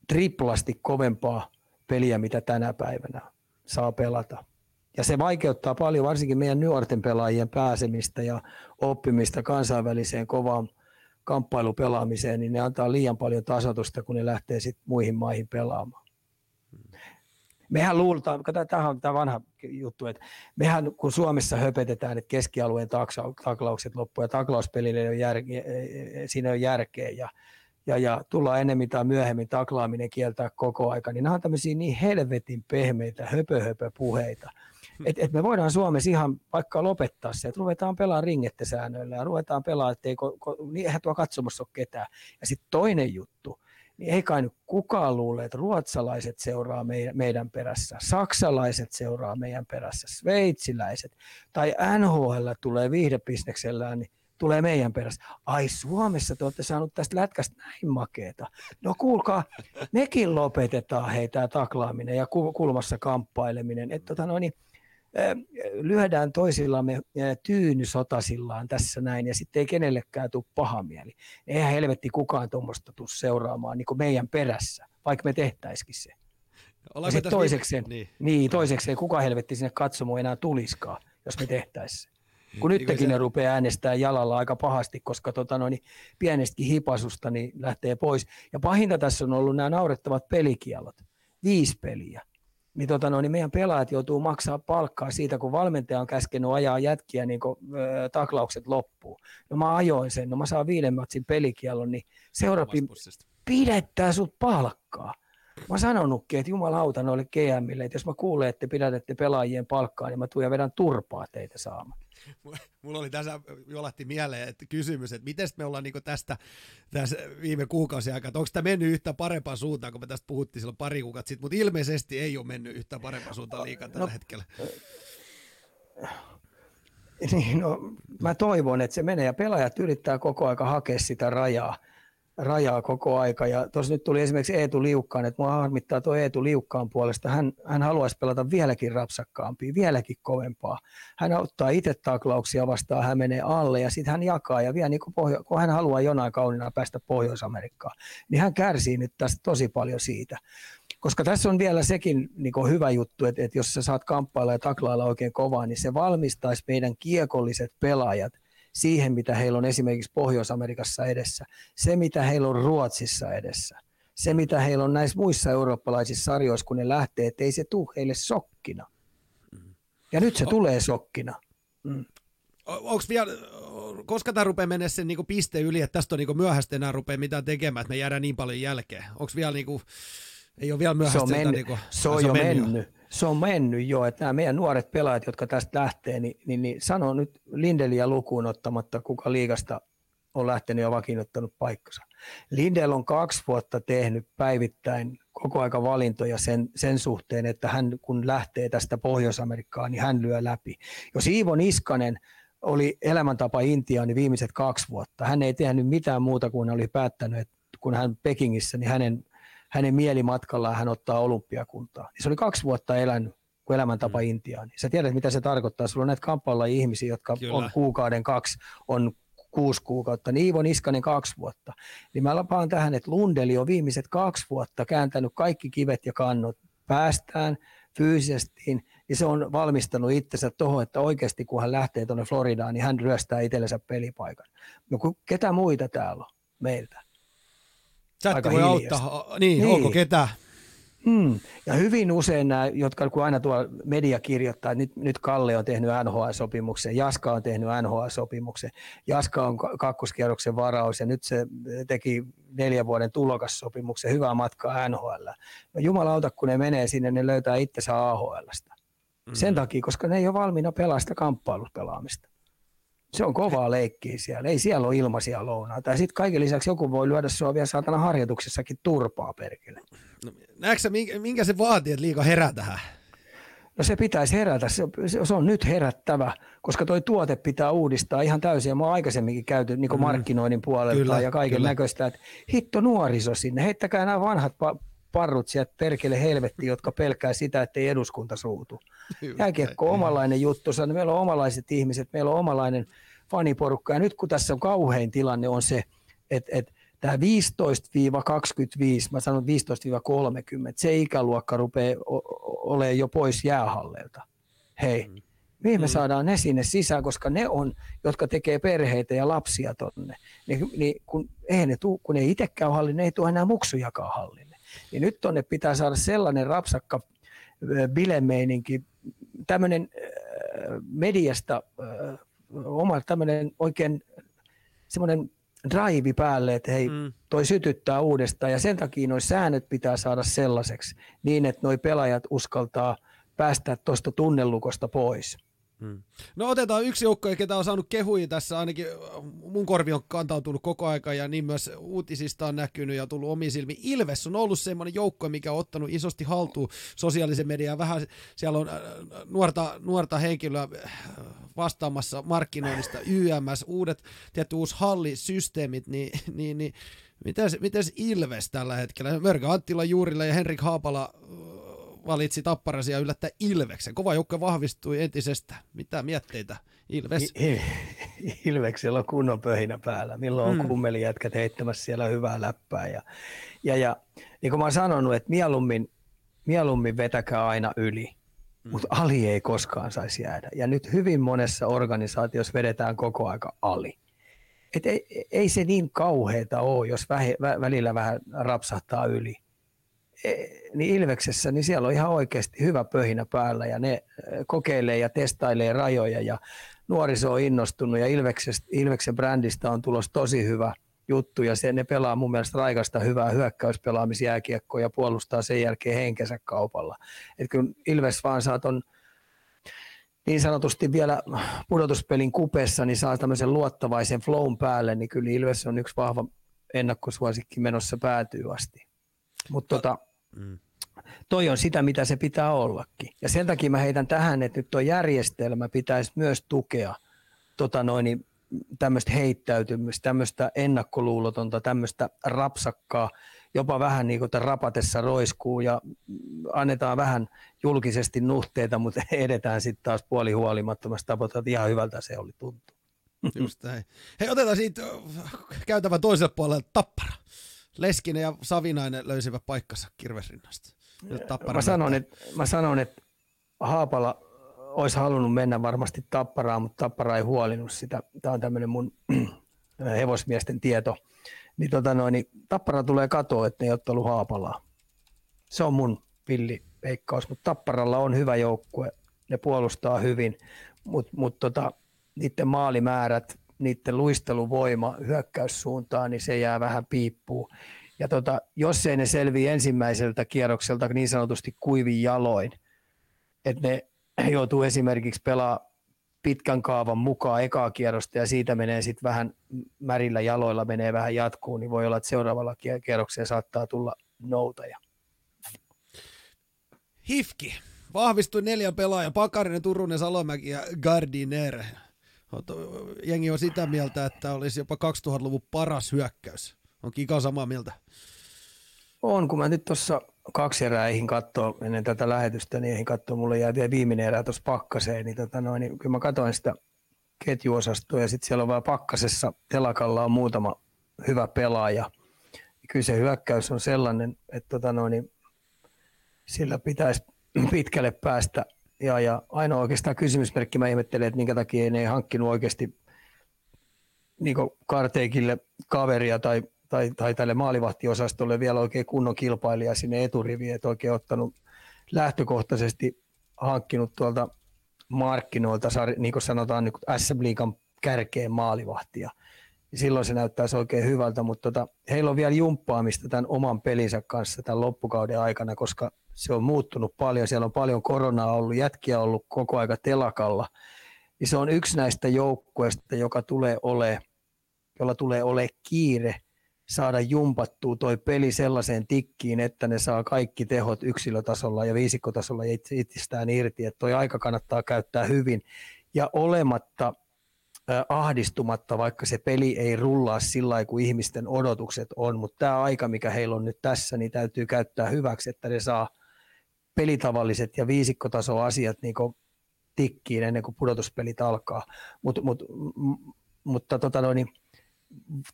triplasti kovempaa peliä, mitä tänä päivänä saa pelata. Ja se vaikeuttaa paljon varsinkin meidän nuorten pelaajien pääsemistä ja oppimista kansainväliseen kovaan kamppailupelaamiseen, niin ne antaa liian paljon tasotusta, kun ne lähtee sitten muihin maihin pelaamaan mehän luultaan, tämä on tämä vanha juttu, että mehän kun Suomessa höpetetään, että keskialueen taklaukset loppuvat ja taklauspelille on järkeä, siinä on järkeä ja, ja, ja tullaan enemmän tai myöhemmin taklaaminen kieltää koko aika, niin nämä on tämmöisiä niin helvetin pehmeitä höpö, höpö puheita. Et, et me voidaan Suomessa ihan vaikka lopettaa se, että ruvetaan pelaamaan ringettesäännöillä ja ruvetaan pelaamaan, ettei ko, ko, niin eihän tuo katsomassa ole ketään. Ja sitten toinen juttu, niin ei kai nyt kukaan luule, että ruotsalaiset seuraa meidän, perässä, saksalaiset seuraa meidän perässä, sveitsiläiset tai NHL tulee viihdebisneksellään, niin tulee meidän perässä. Ai Suomessa te olette saanut tästä lätkästä näin makeeta. No kuulkaa, mekin lopetetaan heitä taklaaminen ja kulmassa kamppaileminen. Että tota noin, niin, lyödään toisillamme tyynysotasillaan tässä näin ja sitten ei kenellekään tule paha mieli. Eihän helvetti kukaan tuommoista tule seuraamaan niin meidän perässä, vaikka me tehtäisikin se. ja toisekseen, niin. niin, toisekseen, kuka helvetti sinne katsomaan enää tuliskaan, jos me tehtäisiin se. Kun nytkin se... ne rupeaa äänestää jalalla aika pahasti, koska tota noin, pienestäkin hipasusta niin lähtee pois. Ja pahinta tässä on ollut nämä naurettavat pelikielot. Viisi peliä niin, tota no, niin meidän pelaajat joutuu maksaa palkkaa siitä, kun valmentaja on käskenyt ajaa jätkiä niin kun, ö, taklaukset loppuu. No mä ajoin sen, no mä saan viiden matsin pelikielon, niin seurapi pidettää sut palkkaa. Mä sanonutkin, että jumalauta noille GMille, että jos mä kuulen, että te pidätätte pelaajien palkkaa, niin mä tuun ja vedän turpaa teitä saamaan. Mulla oli tässä jolahti mieleen että kysymys, että miten me ollaan niinku tästä, tässä viime kuukausien aikana, onko tämä mennyt yhtä parempaan suuntaan, kun me tästä puhuttiin silloin pari kuukautta sitten, mutta ilmeisesti ei ole mennyt yhtä parempaan suuntaan liikaa tällä no, hetkellä. Niin, no, mä toivon, että se menee ja pelaajat yrittää koko aika hakea sitä rajaa rajaa koko aika. Ja tuossa nyt tuli esimerkiksi Eetu Liukkaan, että mua harmittaa tuo Eetu Liukkaan puolesta. Hän, hän haluaisi pelata vieläkin rapsakkaampia, vieläkin kovempaa. Hän ottaa itse taklauksia vastaan, hän menee alle ja sitten hän jakaa ja vie, niin kun, pohjo- kun hän haluaa jonain kaunina päästä Pohjois-Amerikkaan, niin hän kärsii nyt tästä tosi paljon siitä. Koska tässä on vielä sekin niin hyvä juttu, että, että jos sä saat kamppailla ja taklailla oikein kovaa, niin se valmistaisi meidän kiekolliset pelaajat – siihen, mitä heillä on esimerkiksi Pohjois-Amerikassa edessä, se, mitä heillä on Ruotsissa edessä, se, mitä heillä on näissä muissa eurooppalaisissa sarjoissa, kun ne lähtee, että ei se tule heille sokkina. Ja nyt se tulee sokkina. Mm. Onko vielä, koska tämä rupeaa mennä sen niinku piste yli, että tästä on niinku myöhäistä enää rupeaa mitään tekemään, että me jäädään niin paljon jälkeen? Onko vielä niinku, ei ole vielä myöhäistä? Se on, mennyt, niinku, se on, se on jo mennyt. mennyt se on mennyt jo, että nämä meidän nuoret pelaajat, jotka tästä lähtee, niin, niin, niin sano nyt Lindeliä lukuun ottamatta, kuka liigasta on lähtenyt ja vakiinnuttanut paikkansa. Lindel on kaksi vuotta tehnyt päivittäin koko aika valintoja sen, sen suhteen, että hän kun lähtee tästä Pohjois-Amerikkaan, niin hän lyö läpi. Jos Iivo Niskanen oli elämäntapa Intiaan niin viimeiset kaksi vuotta, hän ei tehnyt mitään muuta kuin oli päättänyt, että kun hän Pekingissä, niin hänen hänen mielimatkallaan hän ottaa olympiakuntaa. Se oli kaksi vuotta elänyt kuin elämäntapa mm. Intiaan. Sä tiedät, mitä se tarkoittaa. Sulla on näitä kamppailla ihmisiä, jotka Kyllä. on kuukauden kaksi, on kuusi kuukautta, niin Iivo Niskanen kaksi vuotta. Niin mä lapaan tähän, että Lundeli on viimeiset kaksi vuotta kääntänyt kaikki kivet ja kannot. Päästään fyysisesti, niin se on valmistanut itsensä tuohon, että oikeasti kun hän lähtee tuonne Floridaan, niin hän ryöstää itsellensä pelipaikan. No ketä muita täällä on meiltä? Chatti voi auttaa. Niin, niin, onko ketä? Hmm. Ja hyvin usein nämä, jotka kun aina tuo media kirjoittaa, että nyt, nyt Kalle on tehnyt NHL-sopimuksen, Jaska on tehnyt NHL-sopimuksen, Jaska on kakkoskierroksen varaus ja nyt se teki neljän vuoden tulokassopimuksen, hyvää matkaa NHL. No jumalauta, kun ne menee sinne, ne löytää itsensä AHLstä. Mm-hmm. Sen takia, koska ne ei ole valmiina pelaa sitä kamppailuspelaamista se on kovaa leikkiä siellä. Ei siellä ole ilmaisia lounaita. Ja sitten kaiken lisäksi joku voi lyödä sua vielä saatana harjoituksessakin turpaa perkele. No, näetkö minkä, minkä se vaatii, että liika herää tähän? No se pitäisi herätä, se, se on nyt herättävä, koska toi tuote pitää uudistaa ihan täysin. Ja mä oon aikaisemminkin käyty niin mm. markkinoinnin puolelta kyllä, ja kaiken kyllä. näköistä, että hitto nuoriso sinne, heittäkää nämä vanhat pa- parrut sieltä perkele helvetti, jotka pelkää sitä, että ei eduskunta suutu. Jääkiekko on omalainen juttu, meillä on omalaiset ihmiset, meillä on omalainen faniporukka. Ja nyt kun tässä on kauhein tilanne on se, että, että tämä 15-25, mä sanon 15-30, se ikäluokka rupeaa olemaan jo pois jäähalleilta. Hei, mm. mihin me mm. saadaan ne sinne sisään, koska ne on, jotka tekee perheitä ja lapsia tonne. Niin, niin kun, ei ne tuu, kun ei itse käy hallille, ne ei tule enää muksujakaan hallille. Niin nyt tonne pitää saada sellainen rapsakka bilemeininki, tämmöinen mediasta oma tämmöinen oikein semmoinen drive päälle, että hei, mm. toi sytyttää uudestaan ja sen takia nuo säännöt pitää saada sellaiseksi niin, että nuo pelaajat uskaltaa päästä tuosta tunnelukosta pois. Hmm. No otetaan yksi joukko, ketä on saanut kehuja tässä, ainakin äh, mun korvi on kantautunut koko aika ja niin myös uutisista on näkynyt ja tullut omiin silmiin. Ilves on ollut semmoinen joukko, mikä on ottanut isosti haltuun sosiaalisen median. Vähän siellä on äh, nuorta, nuorta henkilöä äh, vastaamassa markkinoinnista, YMS, uudet, tietty uusi hallisysteemit, niin, niin, niin mites, mites Ilves tällä hetkellä? Mörkä Anttila Juurilla ja Henrik Haapala valitsi Tapparasia yllättää Ilveksen. Kova joukko vahvistui entisestä. Mitä mietteitä Ilves? Ilveksellä on kunnon pöhinä päällä. Milloin on mm. kummelijätkät heittämässä siellä hyvää läppää. Ja, ja, ja niin kuin mä oon sanonut, että mieluummin, mieluummin vetäkää aina yli. Mm. Mutta ali ei koskaan saisi jäädä. Ja nyt hyvin monessa organisaatiossa vedetään koko aika ali. Et ei, ei se niin kauheeta ole, jos vähe, vä, välillä vähän rapsahtaa yli. E, niin Ilveksessä, niin siellä on ihan oikeasti hyvä pöhinä päällä ja ne e, kokeilee ja testailee rajoja ja nuoriso on innostunut ja Ilveksen brändistä on tulos tosi hyvä. juttu ja se, ne pelaa mun mielestä raikasta hyvää hyökkäyspelaamisjääkiekkoa ja puolustaa sen jälkeen henkensä kaupalla. Et kun Ilves vaan saa ton niin sanotusti vielä pudotuspelin kupessa, niin saa tämmöisen luottavaisen flown päälle, niin kyllä Ilves on yksi vahva ennakkosuosikki menossa päätyy asti. Mutta tota, mm. toi on sitä, mitä se pitää ollakin. Ja sen takia mä heitän tähän, että nyt tuo järjestelmä pitäisi myös tukea tota noin, tämmöistä heittäytymistä, tämmöistä ennakkoluulotonta, tämmöistä rapsakkaa, jopa vähän niin kuin rapatessa roiskuu ja annetaan vähän julkisesti nuhteita, mutta edetään sitten taas puoli huolimattomasti tapoita, että ihan hyvältä se oli tuntuu. Just näin. Hei, otetaan siitä käytävä toiselle puolelle tappara. Leskinen ja Savinainen löysivät paikkansa Kirvesrinnasta. Mä sanon, että, mä sanon, että Haapala olisi halunnut mennä varmasti Tapparaan, mutta Tappara ei huolinut sitä. Tämä on tämmöinen mun hevosmiesten tieto. Niin, tota noin, niin Tappara tulee katoa, että ne ei ole Haapalaa. Se on mun pilli veikkaus, mutta Tapparalla on hyvä joukkue. Ne puolustaa hyvin, mutta mut tota, niiden maalimäärät, niiden luisteluvoima hyökkäyssuuntaan, niin se jää vähän piippuun. Ja tota, jos ei ne selviä ensimmäiseltä kierrokselta niin sanotusti kuivin jaloin, että ne joutuu esimerkiksi pelaa pitkän kaavan mukaan ekaa kierrosta ja siitä menee sitten vähän märillä jaloilla menee vähän jatkuun, niin voi olla, että seuraavalla kierroksella saattaa tulla noutaja. Hifki. Vahvistui neljä pelaaja, Pakarinen, Turunen, Salomäki ja Gardiner. Jengi on sitä mieltä, että olisi jopa 2000-luvun paras hyökkäys. On Kika samaa mieltä. On, kun mä nyt tuossa kaksi erää eihin katsoa ennen tätä lähetystä, niin eihin katsoa, mulle jäi vielä viimeinen erä tuossa pakkaseen, niin, tota noin, niin kyllä mä katsoin sitä ketjuosastoa ja sitten siellä on vaan pakkasessa, telakalla on muutama hyvä pelaaja. Kyllä se hyökkäys on sellainen, että tota noin, niin sillä pitäisi pitkälle päästä. Ja, ja ainoa oikeastaan kysymysmerkki mä ihmettelen, että minkä takia ne ei hankkinut oikeasti niin Karteikille kaveria tai tai, tai tälle maalivahtiosastolle vielä oikein kunnon kilpailija sinne eturiviin, että oikein ottanut lähtökohtaisesti hankkinut tuolta markkinoilta, niin kuin sanotaan, niin SM Liikan kärkeen maalivahtia. Silloin se näyttäisi oikein hyvältä, mutta tota, heillä on vielä jumppaamista tämän oman pelinsä kanssa tämän loppukauden aikana, koska se on muuttunut paljon. Siellä on paljon koronaa ollut, jätkiä ollut koko aika telakalla. Ja se on yksi näistä joukkueista, joka tulee ole, jolla tulee ole kiire – saada jumpattua toi peli sellaiseen tikkiin, että ne saa kaikki tehot yksilötasolla ja viisikkotasolla itsestään irti, että toi aika kannattaa käyttää hyvin ja olematta ahdistumatta, vaikka se peli ei rullaa sillä kuin ihmisten odotukset on, mutta tämä aika, mikä heillä on nyt tässä, niin täytyy käyttää hyväksi, että ne saa pelitavalliset ja viisikkotaso asiat niin tikkiin ennen kuin pudotuspelit alkaa. Mut, mut, m- mutta tota noin,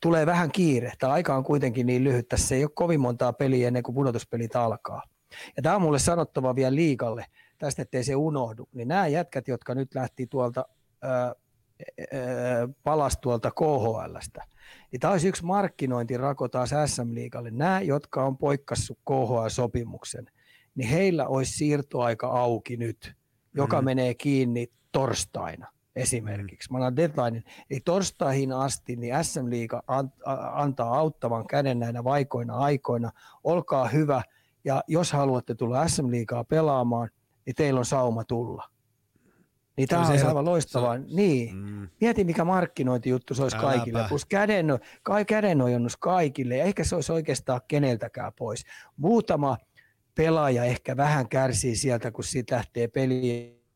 tulee vähän kiire. Tämä aika on kuitenkin niin lyhyt. Tässä ei ole kovin montaa peliä ennen kuin pudotuspelit alkaa. Ja tämä on mulle sanottava vielä liikalle, tästä ettei se unohdu. Niin nämä jätkät, jotka nyt lähti tuolta ää, palas tuolta KHLstä. Niin tämä olisi yksi markkinointirako taas SM-liigalle. Nämä, jotka on poikkassut KHL-sopimuksen, niin heillä olisi siirtoaika auki nyt, joka mm. menee kiinni torstaina esimerkiksi. Mä annan deadline. Eli torstaihin asti niin SM Liiga antaa auttavan käden näinä vaikoina aikoina. Olkaa hyvä ja jos haluatte tulla SM Liigaa pelaamaan, niin teillä on sauma tulla. Niin tämä on aivan loistavaa. Niin. Mm. Mieti, mikä markkinointijuttu se olisi Äläpä. kaikille. Plus käden, kai kädenojonnus kaikille. Ja ehkä se olisi oikeastaan keneltäkään pois. Muutama pelaaja ehkä vähän kärsii sieltä, kun siitä lähtee peliin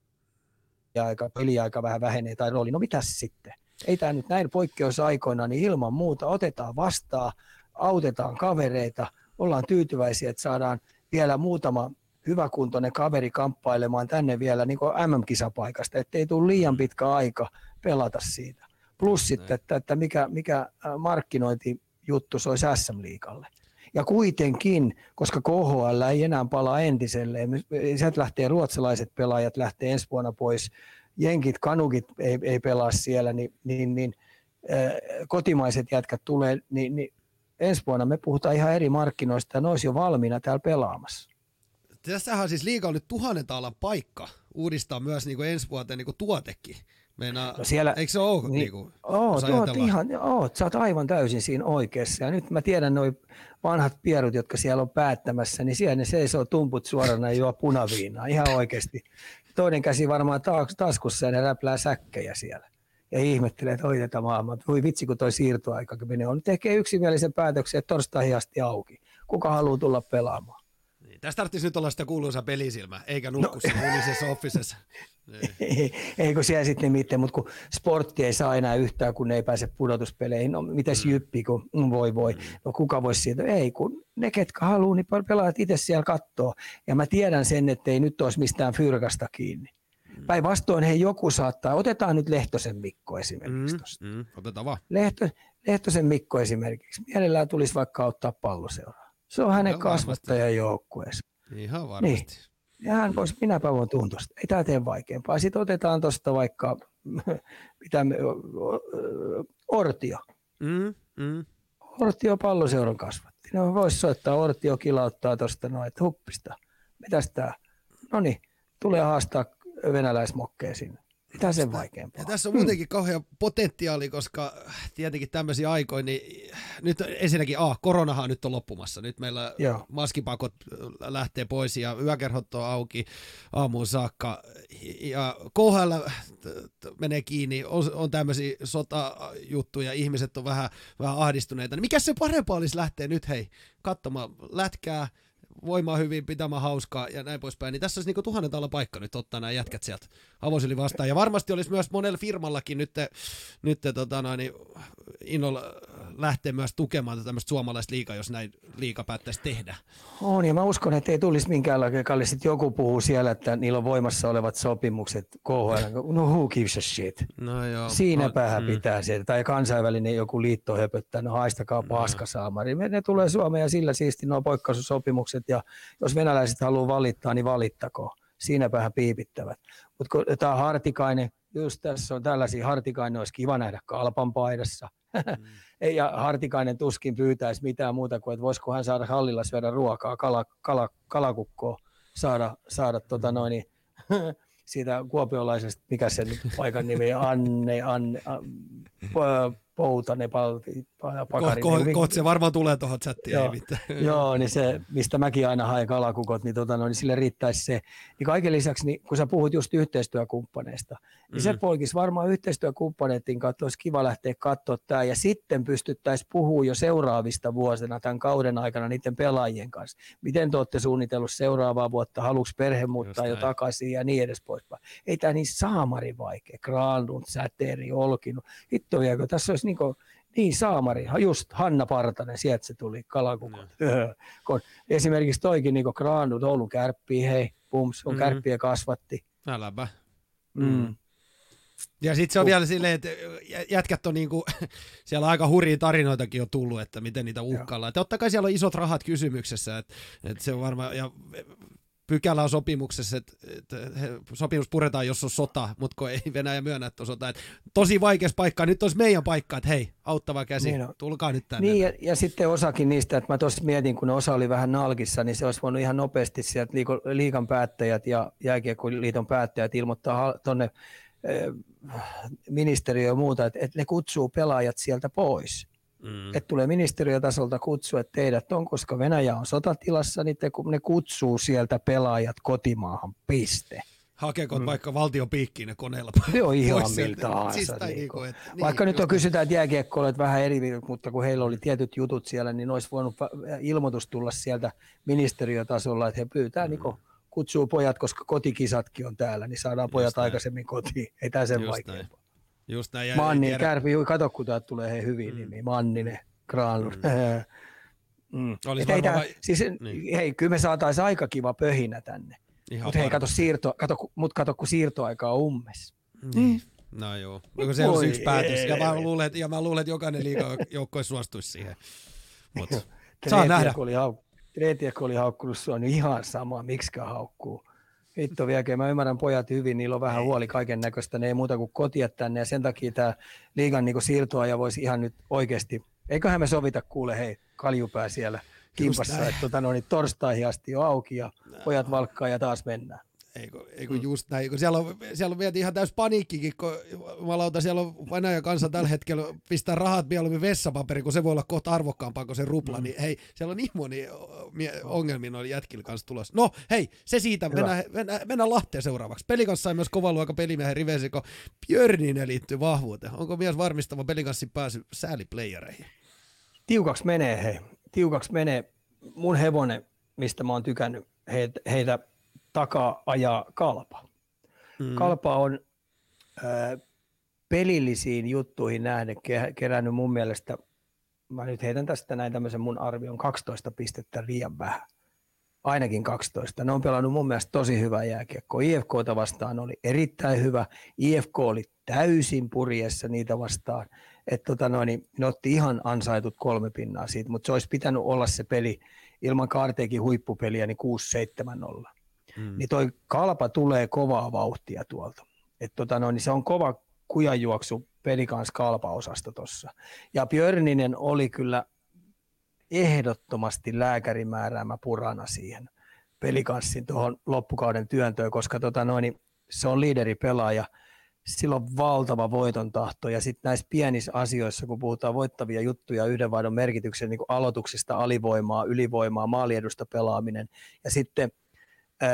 peliaika, peliaika vähän vähenee tai rooli. No mitäs sitten? Ei tämä nyt näin poikkeusaikoina, niin ilman muuta otetaan vastaan, autetaan kavereita, ollaan tyytyväisiä, että saadaan vielä muutama hyväkuntoinen kaveri kamppailemaan tänne vielä niin MM-kisapaikasta, ettei tule liian pitkä aika pelata siitä. Plus sitten, että, että mikä, mikä markkinointijuttu se olisi SM-liikalle. Ja kuitenkin, koska KHL ei enää palaa entiselleen, sieltä lähtee ruotsalaiset pelaajat, lähtee ensi vuonna pois, jenkit, kanukit ei, ei pelaa siellä, niin, niin, niin äh, kotimaiset jätkät tulee, niin, niin ensi vuonna me puhutaan ihan eri markkinoista ja ne olisi jo valmiina täällä pelaamassa. Tässähän siis liiga nyt tuhannen taalan paikka uudistaa myös niin kuin ensi vuoteen niin kuin tuotekin. Meinaa, No siellä- eikö se ole? Niin, Niin, kuin, oot, ihan, oot, sä oot aivan täysin siinä oikeassa. Ja nyt mä tiedän noin vanhat pierut, jotka siellä on päättämässä, niin siellä ne seisoo tumput suorana ja juo punaviinaa, ihan oikeasti. Toinen käsi varmaan taas, taskussa ja ne räplää säkkejä siellä. Ja ihmettelee, että oi tätä maailmaa, voi vitsi kun toi siirtoaika menee. On tekee yksimielisen päätöksen, että torstaihin asti auki. Kuka haluaa tulla pelaamaan? Tästä tarvitsisi nyt olla sitä kuuluisa pelisilmä, eikä nukku no. unisessa offisessa. Niin. Ei, ei kun siellä sitten mitään, mutta kun sportti ei saa enää yhtään, kun ne ei pääse pudotuspeleihin. No mitäs Mm. jyppi, kun mm, voi voi. No kuka voisi siitä? Ei, kun ne ketkä haluaa, niin pelaajat itse siellä kattoo. Ja mä tiedän sen, että ei nyt olisi mistään fyrkasta kiinni. Mm. Päinvastoin hei joku saattaa, otetaan nyt Lehtosen Mikko esimerkiksi Mm, mm, otetaan vaan. Lehto, Lehtosen Mikko esimerkiksi, mielellään tulisi vaikka ottaa palloseuraa. Se on hänen Ihan varmasti. kasvattajan joukkueensa. Ihan varmasti. Niin. Ja hän voisi, minäpä voin tuntosta. Ei tämä tee vaikeampaa. Sitten otetaan tuosta vaikka, mitä me, Ortio. Mm, mm. Ortio palloseuran kasvatti. No voisi soittaa, Ortio kilauttaa tuosta noin, että huppista. Mitäs tää? No niin, tulee haastaa venäläismokkeja sinne. Mitä sen vaikeampaa? Ja tässä on muutenkin kauhean potentiaali, koska tietenkin tämmöisiä aikoja, niin nyt ensinnäkin A, koronahan nyt on loppumassa. Nyt meillä Joo. maskipakot lähtee pois ja yökerhot on auki aamuun saakka. Ja KHL menee kiinni, on, on tämmöisiä sotajuttuja, ihmiset on vähän, vähän ahdistuneita. Niin mikä se parempaa olisi lähteä nyt hei katsomaan lätkää, voimaa hyvin, pitämään hauskaa ja näin poispäin, niin tässä olisi niinku tuhannen täällä paikka nyt ottaa nämä jätkät sieltä avosyli vastaan. Ja varmasti olisi myös monella firmallakin nyt, nyt tota noin, niin innolla lähteä myös tukemaan tätä tämmöistä suomalaista liikaa, jos näin liika päättäisi tehdä. On, ja mä uskon, että ei tulisi minkäänlainen kalli. Sitten joku puhuu siellä, että niillä on voimassa olevat sopimukset KHL. No who gives a shit? No joo. Siinä no, päähän pitää se. Tai kansainvälinen joku liitto höpöttää, no haistakaa paskasaamari. Ne ne tulee Suomeen ja sillä siisti nuo poikkeussopimukset. Ja jos venäläiset haluaa valittaa, niin valittakoon. Siinä päähän piipittävät. Mutta kun tämä Hartikainen, just tässä on tällaisia, Hartikainen olisi kiva nähdä kalpan paidassa. Ei, ja Hartikainen tuskin pyytäisi mitään muuta kuin, että voisiko hän saada hallilla syödä ruokaa, kala, kala, kalakukkoa, saada, saada tota noin, niin, siitä kuopiolaisesta, mikä se nyt paikan nimi, Anne, Anne, Anne Poutanen, Palti, Pakari. Ko, ko, kohta se varmaan tulee tuohon chattiin, ei Joo. mitään. Joo, niin se, mistä mäkin aina haen kalakukot, niin, tota, no, niin sille riittäisi se. Niin kaiken lisäksi, niin, kun sä puhut just yhteistyökumppaneista, niin mm-hmm. se poikisi varmaan yhteistyökumppaneiden kautta, olisi kiva lähteä katsoa tämä, ja sitten pystyttäisiin puhumaan jo seuraavista vuosina tämän kauden aikana niiden pelaajien kanssa. Miten te olette suunnitellut seuraavaa vuotta, haluatko perhe muuttaa jo takaisin ja niin edes poispäin. Ei tämä niin saamari vaikea, Granlund, Säteri, Olkinu, hitto vieläkö, tässä olisi niin kuin, niin, saamari, just Hanna Partanen, sieltä se tuli, kalakukot. Kun esimerkiksi toikin niin Granlund, Oulun kärppi, hei, pums, on Mhm. kärppiä kasvatti. Äläpä. Mm. Ja sitten se on vielä silleen, että jä- jätkät on niinku, siellä aika hurjia tarinoitakin on tullut, että miten niitä uhkaillaan. Että totta kai siellä on isot rahat kysymyksessä, että, että se on varmaan, ja pykälä on sopimuksessa, että, sopimus puretaan, jos on sota, mutta kun ei Venäjä myönnä, että on sota. Että tosi vaikeassa paikkaa, nyt olisi meidän paikka, että hei, auttava käsi, Niin on. tulkaa nyt tänne. Niin, ja, ja, sitten osakin niistä, että mä tuossa mietin, kun osa oli vähän nalkissa, niin se olisi voinut ihan nopeasti sieltä liikan päättäjät ja jääkiekkoliiton päättäjät ilmoittaa tuonne ministeriöön ja muuta, että, että ne kutsuu pelaajat sieltä pois. Mm. Että tulee ministeriötasolta kutsu, että teidät on, koska Venäjä on sotatilassa, niin te, ne kutsuu sieltä pelaajat kotimaahan, piste. Hakeeko mm. vaikka valtion piikkiin ne koneella on ihan miltä tahansa. Siis niin niinku, et- niin, Vaikka nyt just on kysytään, että jääkiekkoilijat vähän eri, mutta kun heillä oli tietyt jutut siellä, niin olisi voinut ilmoitus tulla sieltä ministeriötasolla, että he pyytää mm. niin kutsuu pojat, koska kotikisatkin on täällä, niin saadaan pojat näin. aikaisemmin kotiin. Ei tämä sen Just vaikeampaa. Just näin. ja- Kärpi, kato kun täältä tulee he hyvin Mm. nimi, Manninen, Granlund. Mm. Olisi Et ei tää, vai- siis, niin. hei, kyllä me saataisiin aika kiva pöhinä tänne. Mutta hei, kato, siirto, kato, mut kato, kun siirtoaika on ummes. Niin. No joo, Onko se on yksi päätös. Ja mä, luulen, että, ja mä luulen, että jokainen liiga suostuisi siihen. Mut, saa nähdä. Treetiekko oli, hauk- oli haukkunut sua, niin ihan sama, miksikä haukkuu. Hitto vieläkin, mä ymmärrän pojat hyvin, niillä on vähän huoli kaiken näköistä, ne ei muuta kuin kotia tänne ja sen takia tämä liigan niin siirtoaja voisi ihan nyt oikeasti, eiköhän me sovita kuule hei, kaljupää siellä kimpassa, että tota, no, niin torstaihin asti on auki ja pojat valkkaa ja taas mennään. Eikö, eikö mm. just näin, kun siellä on, siellä on vielä ihan täys paniikkikin, kun malauta, siellä on Venäjän kanssa tällä hetkellä pistää rahat mieluummin vessapaperi, kun se voi olla kohta arvokkaampaa kuin se rupla, mm. niin hei, siellä on niin moni ongelmia noilla jätkillä kanssa tulossa. No hei, se siitä, mennään, mennään, mennään Lahteen seuraavaksi. Pelikanssi sai myös kovan luokan pelimiehen rivesi, kun Björninen liittyy vahvuuteen. Onko mies varmistava pelikanssi pääsy sääliplayereihin? Tiukaksi menee, hei. Tiukaksi menee. Mun hevonen, mistä mä oon tykännyt heitä, heitä takaa ajaa kalpa. Mm. Kalpa on ö, pelillisiin juttuihin nähden kerännyt mun mielestä, mä nyt heitän tästä näin tämmöisen mun arvion, 12 pistettä liian vähän. Ainakin 12. Ne on pelannut mun mielestä tosi hyvää jääkiekkoa. IFKta vastaan oli erittäin hyvä. IFK oli täysin purjessa niitä vastaan. Että tota noin, niin ne otti ihan ansaitut kolme pinnaa siitä, mutta se olisi pitänyt olla se peli ilman kaarteekin huippupeliä niin 6-7-0 mm. niin toi kalpa tulee kovaa vauhtia tuolta. Et tota no, niin se on kova kujanjuoksu pelikans kalpaosasta tuossa. Ja Björninen oli kyllä ehdottomasti lääkärimääräämä purana siihen pelikanssin tuohon loppukauden työntöön, koska tota noin, niin se on liideripelaaja, sillä on valtava voiton tahto ja sitten näissä pienissä asioissa, kun puhutaan voittavia juttuja yhdenvaihdon merkityksen niin alituksista, alivoimaa, ylivoimaa, maaliedusta pelaaminen ja sitten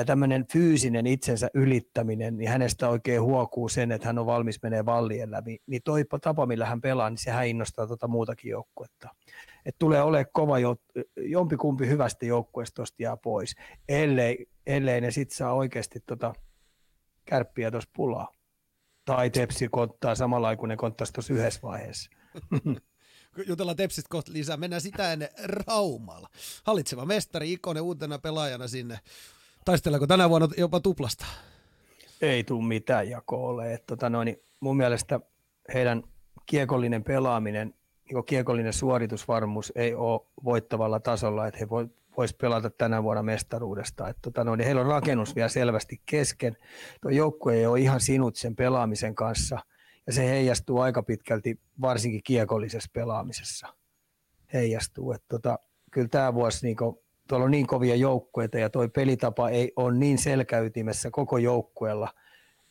tämmöinen fyysinen itsensä ylittäminen, niin hänestä oikein huokuu sen, että hän on valmis menee vallien läpi. Niin toi tapa, millä hän pelaa, niin sehän innostaa tuota muutakin joukkuetta. Et tulee olemaan kova, jompikumpi hyvästä joukkueesta tuosta jää pois, ellei, ellei ne sit saa oikeasti tota kärppiä tuossa pulaa. Tai Tepsi konttaa samalla kuin ne konttaisi tuossa yhdessä vaiheessa. Jutellaan Tepsistä kohta lisää. Mennään sitä ennen Raumalla. Hallitseva mestari, Ikonen uutena pelaajana sinne Taisteleeko tänä vuonna jopa tuplasta? Ei tule mitään jakoa että Tota noin, mun mielestä heidän kiekollinen pelaaminen, niin kiekollinen suoritusvarmuus ei ole voittavalla tasolla, että he voi, pelata tänä vuonna mestaruudesta. Että tota noin, heillä on rakennus vielä selvästi kesken. Tuo joukkue ei ole ihan sinut sen pelaamisen kanssa, ja se heijastuu aika pitkälti varsinkin kiekollisessa pelaamisessa. Heijastuu. Että tota, kyllä tämä vuosi niin tuolla on niin kovia joukkueita ja toi pelitapa ei ole niin selkäytimessä koko joukkueella,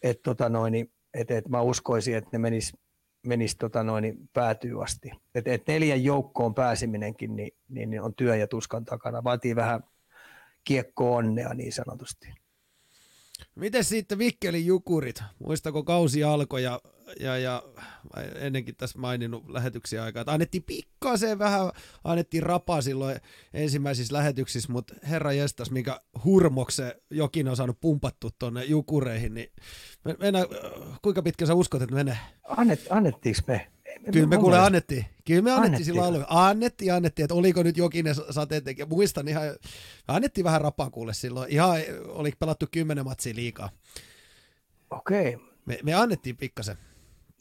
että tota noin, et, et mä uskoisin, että ne menis, menis tota noin, päätyy asti. Et, et neljän joukkoon pääseminenkin niin, niin on työ ja tuskan takana. Vaatii vähän kiekko onnea niin sanotusti. Miten sitten Vikkelin jukurit? Muistako kausi alkoi ja ja, ja ennenkin tässä maininnut lähetyksiä aikaa, että annettiin pikkasen vähän, annettiin rapaa silloin ensimmäisissä lähetyksissä, mutta herra jestas, mikä hurmokse jokin on saanut pumpattu tuonne jukureihin, niin mennä, kuinka pitkä sä uskot, että menee? Annet, annettiinko me? Kyllä me kuule annettiin. Kyllä me annettiin, annettiin silloin alueen. Annettiin, annettiin, että oliko nyt jokinen sateentekijä. Muistan ihan, annettiin vähän rapaa kuule silloin. Ihan, oli pelattu kymmenen matsia liikaa. Okei. Me, me annettiin pikkasen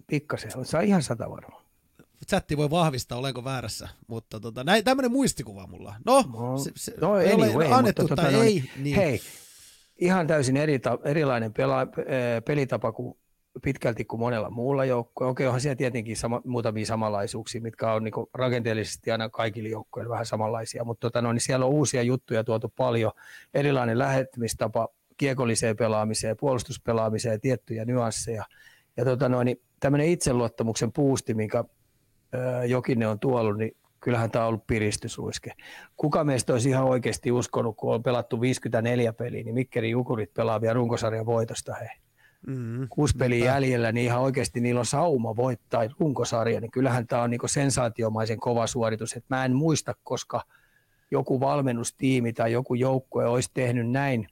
pikkasen, se on ihan sata varma. Chatti voi vahvistaa, olenko väärässä, mutta tota, näin, tämmöinen muistikuva mulla. No, no, se, se, no ei anyway, annettu mutta, tai tota, ei. Niin. Hei, ihan täysin eri, erilainen pela, eh, pelitapa kuin pitkälti kuin monella muulla joukkueella. Okei, onhan siellä tietenkin sama, muutamia samanlaisuuksia, mitkä on niin rakenteellisesti aina kaikille joukkueille vähän samanlaisia, mutta tota, no, niin siellä on uusia juttuja tuotu paljon. Erilainen lähettymistapa kiekolliseen pelaamiseen, puolustuspelaamiseen, tiettyjä nyansseja. Ja tota, no, niin tämmöinen itseluottamuksen puusti, minkä Jokinen on tuollut, niin kyllähän tämä on ollut piristysruiske. Kuka meistä olisi ihan oikeasti uskonut, kun on pelattu 54 peliä, niin Mikkerin Jukurit pelaa vielä runkosarjan voitosta he. Mm-hmm. Kuusi peliä jäljellä, niin ihan oikeasti niillä on sauma voittaa runkosarja, niin kyllähän tämä on niin sensaatiomaisen kova suoritus. Et mä en muista, koska joku valmennustiimi tai joku joukkue olisi tehnyt näin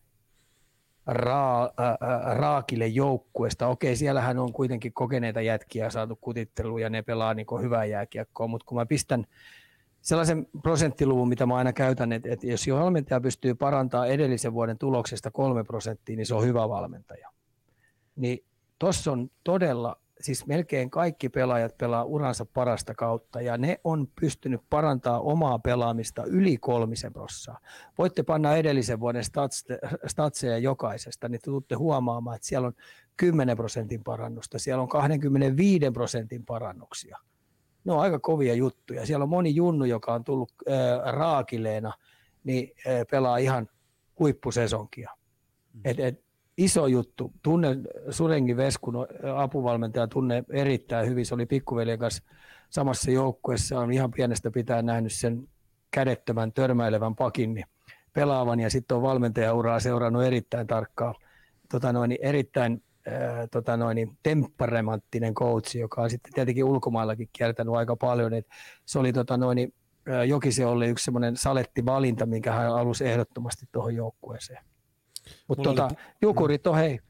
raa, ää, raakille joukkueesta. Okei, siellähän on kuitenkin kokeneita jätkiä saatu kutitteluun ja ne pelaa niin hyvää jääkiekkoa, mutta kun mä pistän sellaisen prosenttiluvun, mitä mä aina käytän, että, että jos valmentaja pystyy parantamaan edellisen vuoden tuloksesta kolme prosenttia, niin se on hyvä valmentaja. Niin tuossa on todella siis melkein kaikki pelaajat pelaa uransa parasta kautta ja ne on pystynyt parantaa omaa pelaamista yli kolmisen prossaa. Voitte panna edellisen vuoden statseja jokaisesta, niin tuutte huomaamaan, että siellä on 10 prosentin parannusta, siellä on 25 prosentin parannuksia. Ne on aika kovia juttuja. Siellä on moni junnu, joka on tullut äh, raakileena, niin äh, pelaa ihan huippusesonkia. Mm. Et, et, iso juttu. Tunnen Surengi Veskun apuvalmentaja, tunne erittäin hyvin. Se oli pikkuveljen kanssa samassa joukkueessa. On ihan pienestä pitää nähnyt sen kädettömän törmäilevän pakin niin pelaavan ja sitten on valmentajauraa seurannut erittäin tarkkaan. Tota noin, erittäin tota noin, temperamenttinen coach, joka on sitten tietenkin ulkomaillakin kiertänyt aika paljon. Et se oli tota noin, Jokisen oli yksi semmoinen salettivalinta, minkä hän alusi ehdottomasti tuohon joukkueeseen. Mutta tota, oli... Jukurit on hei,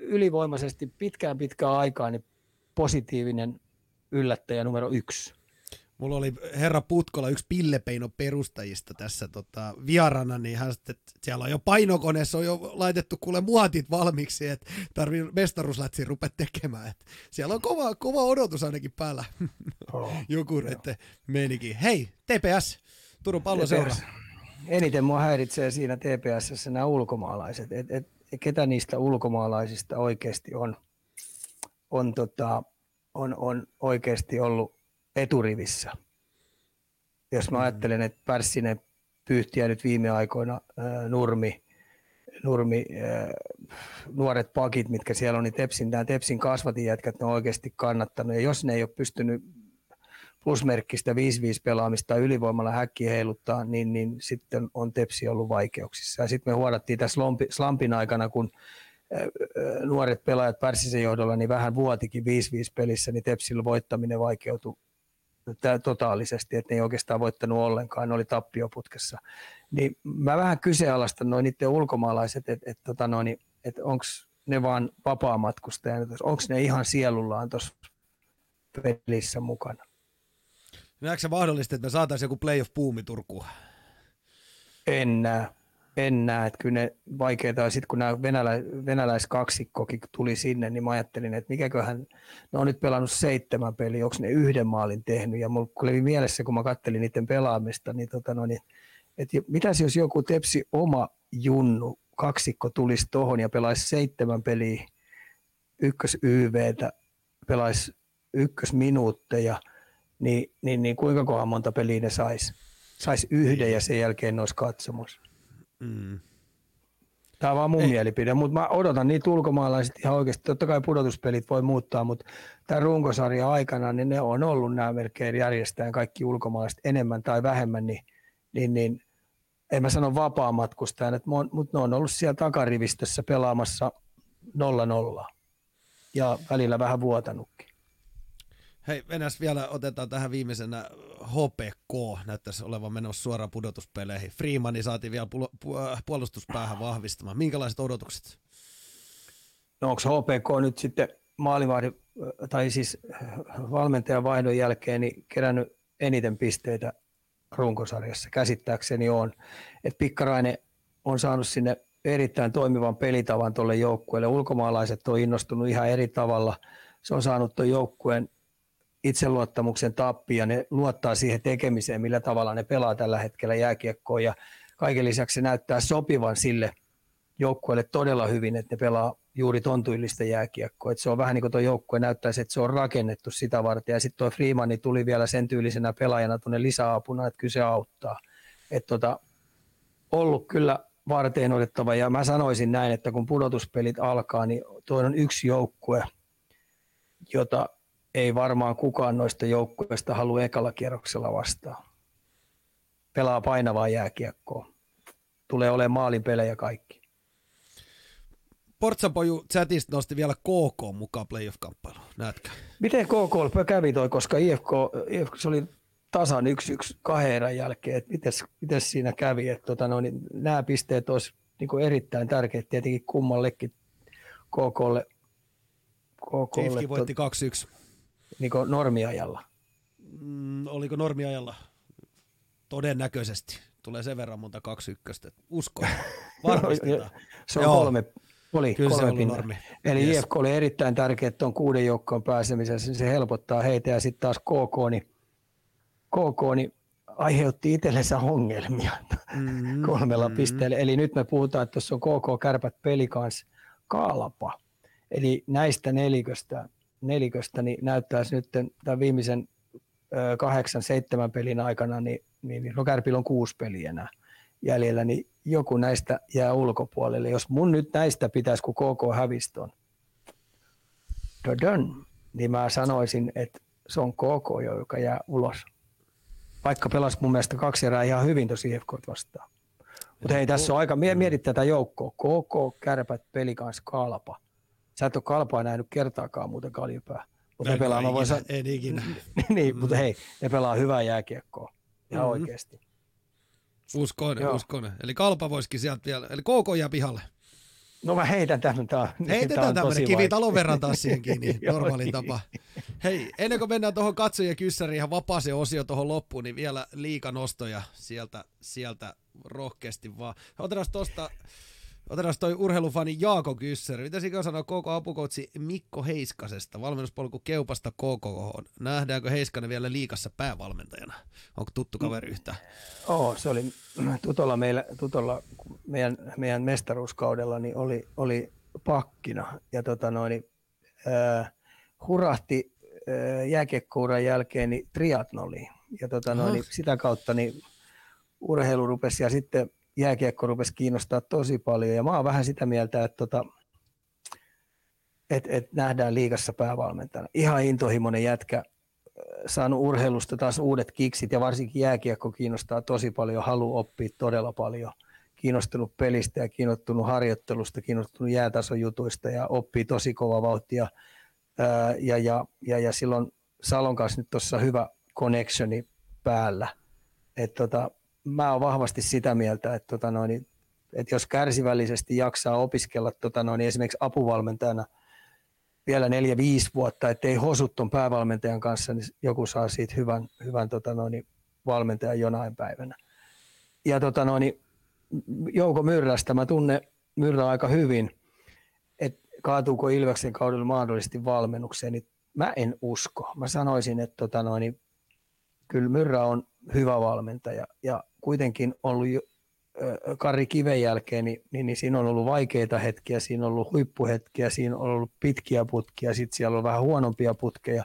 ylivoimaisesti pitkään pitkään aikaa niin positiivinen yllättäjä numero yksi. Mulla oli herra Putkola, yksi Pillepeino perustajista tässä tota, vierana, niin hän sitten, siellä on jo painokoneessa on jo laitettu kuule muotit valmiiksi, että tarvii mestaruuslätsi rupea tekemään. Et siellä on kova, kova odotus ainakin päällä oh, Jukureiden menikin. Hei, TPS, Turun palloseura. TPS eniten mua häiritsee siinä TPSssä nämä ulkomaalaiset, että et, ketä niistä ulkomaalaisista oikeasti on, on, tota, on, on oikeasti ollut eturivissä. Jos mä mm. ajattelen, että Pärssinen pyyhtiä nyt viime aikoina ää, Nurmi, Nurmi ää, nuoret pakit, mitkä siellä on, niin Tepsin, nämä Tepsin kasvatin jätkät, ne on oikeasti kannattanut. Ja jos ne ei ole pystynyt plusmerkkistä 5-5 pelaamista ylivoimalla häkki heiluttaa, niin, niin sitten on Tepsi ollut vaikeuksissa. Ja sitten me huodattiin tässä Slampin aikana, kun nuoret pelaajat Pärssisen johdolla niin vähän vuotikin 5-5 pelissä, niin Tepsillä voittaminen vaikeutui totaalisesti, että ne ei oikeastaan voittanut ollenkaan, ne oli tappioputkessa. Niin mä vähän kyseenalaistan noin niiden ulkomaalaiset, että et, tota noin, et onko ne vaan vapaamatkustajat, onko ne ihan sielullaan tuossa pelissä mukana. Näetkö se mahdollista, että me saataisiin joku playoff-puumi Turkuun? En näe. En näe, että kyllä ne vaikeita. Sitten kun nämä venälä, venäläiskaksikkokin tuli sinne, niin mä ajattelin, että mikäköhän, ne on nyt pelannut seitsemän peliä, onko ne yhden maalin tehnyt. Ja mulla oli mielessä, kun mä kattelin niiden pelaamista, niin, tota no, niin että mitäs jos joku tepsi oma junnu kaksikko tulisi tuohon ja pelaisi seitsemän peliä ykkös YVtä, pelaisi ykkösminuutteja – niin, niin, niin kuinka kohan monta peliä ne sais? Sais yhden ja sen jälkeen ne olisi katsomassa. Mm. Tämä on vaan mun Ei. mielipide, mutta mä odotan niitä ulkomaalaiset ihan oikeasti. Totta kai pudotuspelit voi muuttaa, mutta tämän runkosarjan aikana niin ne on ollut nämä melkein järjestäen kaikki ulkomaalaiset enemmän tai vähemmän, niin, niin, niin en mä sano vapaamatkustajan, mutta ne on ollut siellä takarivistössä pelaamassa 0-0 ja välillä vähän vuotanutkin. Hei, Venäs vielä otetaan tähän viimeisenä HPK, näyttäisi olevan menossa suoraan pudotuspeleihin. Freemani saatiin vielä puolustuspäähän vahvistamaan. Minkälaiset odotukset? No onko HPK nyt sitten maalivahdin, tai siis valmentajan vaihdon jälkeen niin kerännyt eniten pisteitä runkosarjassa? Käsittääkseni on. Et Pikkarainen on saanut sinne erittäin toimivan pelitavan tuolle joukkueelle. Ulkomaalaiset on innostunut ihan eri tavalla. Se on saanut tuon joukkueen itseluottamuksen tappia, ne luottaa siihen tekemiseen, millä tavalla ne pelaa tällä hetkellä jääkiekkoa ja kaiken lisäksi se näyttää sopivan sille joukkueelle todella hyvin, että ne pelaa juuri tontuillista jääkiekkoa. Että se on vähän niin kuin tuo joukkue näyttäisi, että se on rakennettu sitä varten. Ja sitten tuo Freeman tuli vielä sen tyylisenä pelaajana tuonne lisäapuna, että kyse auttaa. Että tota, ollut kyllä varteen otettava. Ja mä sanoisin näin, että kun pudotuspelit alkaa, niin tuo on yksi joukkue, jota ei varmaan kukaan noista joukkueista halua ekalla kierroksella vastaan. Pelaa painavaa jääkiekkoa. Tulee olemaan maalin pelejä kaikki. Portsapoju chatista nosti vielä KK mukaan playoff-kamppailuun. Näetkö? Miten KK kävi toi, koska IFK, IFK se oli tasan yksi yksi kahden erän jälkeen, että mites, mites siinä kävi, että tota, no, niin nämä pisteet olisi niin erittäin tärkeät tietenkin kummallekin KKlle. KKlle voitti 2-1 niin normiajalla? Mm, oliko normiajalla? Todennäköisesti. Tulee sen verran monta kaksi ykköstä. Usko. Varmistetaan. se on Joo. kolme, oli Kyllä kolme se normi. Eli yes. IFK oli erittäin tärkeä tuon kuuden joukkoon pääsemisessä. Se helpottaa heitä ja sitten taas KK, niin, KK niin aiheutti itsellensä ongelmia mm-hmm. kolmella mm-hmm. pisteellä. Eli nyt me puhutaan, että tuossa on KK Kärpät peli kanssa Kaalapa. Eli näistä neliköstä neliköstä, niin näyttäisi nyt tämän viimeisen kahdeksan, seitsemän pelin aikana, niin, niin, niin no Kärpillä on kuusi peliä enää. jäljellä, niin joku näistä jää ulkopuolelle. Jos mun nyt näistä pitäisi, kun KK häviston, niin mä sanoisin, että se on KK jo, joka jää ulos. Vaikka pelasi mun mielestä kaksi erää ihan hyvin tosi IFK vastaan. Mutta hei, tässä on aika, mietit tätä joukkoa. KK, Kärpät, Pelikans, Kalpa. Sä et ole Kalpaa nähnyt kertaakaan muuten Kaljupää. Mutta ne pelaa, ikinä, voin sa- en ikinä. niin, mutta hei, ne pelaa hyvää jääkiekkoa. Ihan Mhm. oikeasti. Uskon, Joo. uskon. Eli Kalpa voisikin sieltä vielä, eli KK jää pihalle. No mä heitän tämän. Tää, Heitetään tämmöinen kivitalon verran taas siihen kiinni, Joo, normaali niin. tapa. Hei, ennen kuin mennään tuohon katsojien kyssäriin ihan vapaaseen osio tuohon loppuun, niin vielä liikanostoja sieltä, sieltä rohkeasti vaan. Otetaan tosta, otetaan toi urheilufani Jaako Kyssäri. Mitä siinä sanoa KK apukoutsi Mikko Heiskasesta, valmennuspolku Keupasta KK. Nähdäänkö Heiskanen vielä liikassa päävalmentajana? Onko tuttu kaveri yhtään? Oo, se oli Tutolla, meillä, Tutolla meidän, meidän mestaruuskaudella niin oli, oli pakkina ja tota noin, äh, hurahti äh, jääkiekkouran jälkeen niin triatnoliin. Ja tota noin, niin sitä kautta niin urheilu rupesi ja sitten jääkiekko rupesi kiinnostaa tosi paljon. Ja mä oon vähän sitä mieltä, että tota, et, et nähdään liigassa päävalmentajana. Ihan intohimoinen jätkä, saanut urheilusta taas uudet kiksit ja varsinkin jääkiekko kiinnostaa tosi paljon, halu oppia todella paljon. Kiinnostunut pelistä ja kiinnostunut harjoittelusta, kiinnostunut jäätasojutuista ja oppii tosi kova vauhtia. Ja, ja, ja, ja silloin Salon kanssa nyt tuossa hyvä connectioni päällä. Et tota, mä oon vahvasti sitä mieltä, että, tota noin, että jos kärsivällisesti jaksaa opiskella tota noin, esimerkiksi apuvalmentajana – vielä neljä, viisi vuotta, ettei hosut ton päävalmentajan kanssa, niin joku saa siitä hyvän, hyvän tota noin, valmentajan jonain päivänä. Ja tota noin, Jouko Myrrästä, mä tunnen Myrrä aika hyvin, että kaatuuko Ilveksen kaudella mahdollisesti valmennukseen, niin mä en usko. Mä sanoisin, että tota noin, kyllä Myrrä on hyvä valmentaja. Ja kuitenkin ollut jo, Kari Kiven jälkeen, niin, niin, niin siinä on ollut vaikeita hetkiä, siinä on ollut huippuhetkiä, siinä on ollut pitkiä putkia, sitten siellä on vähän huonompia putkeja,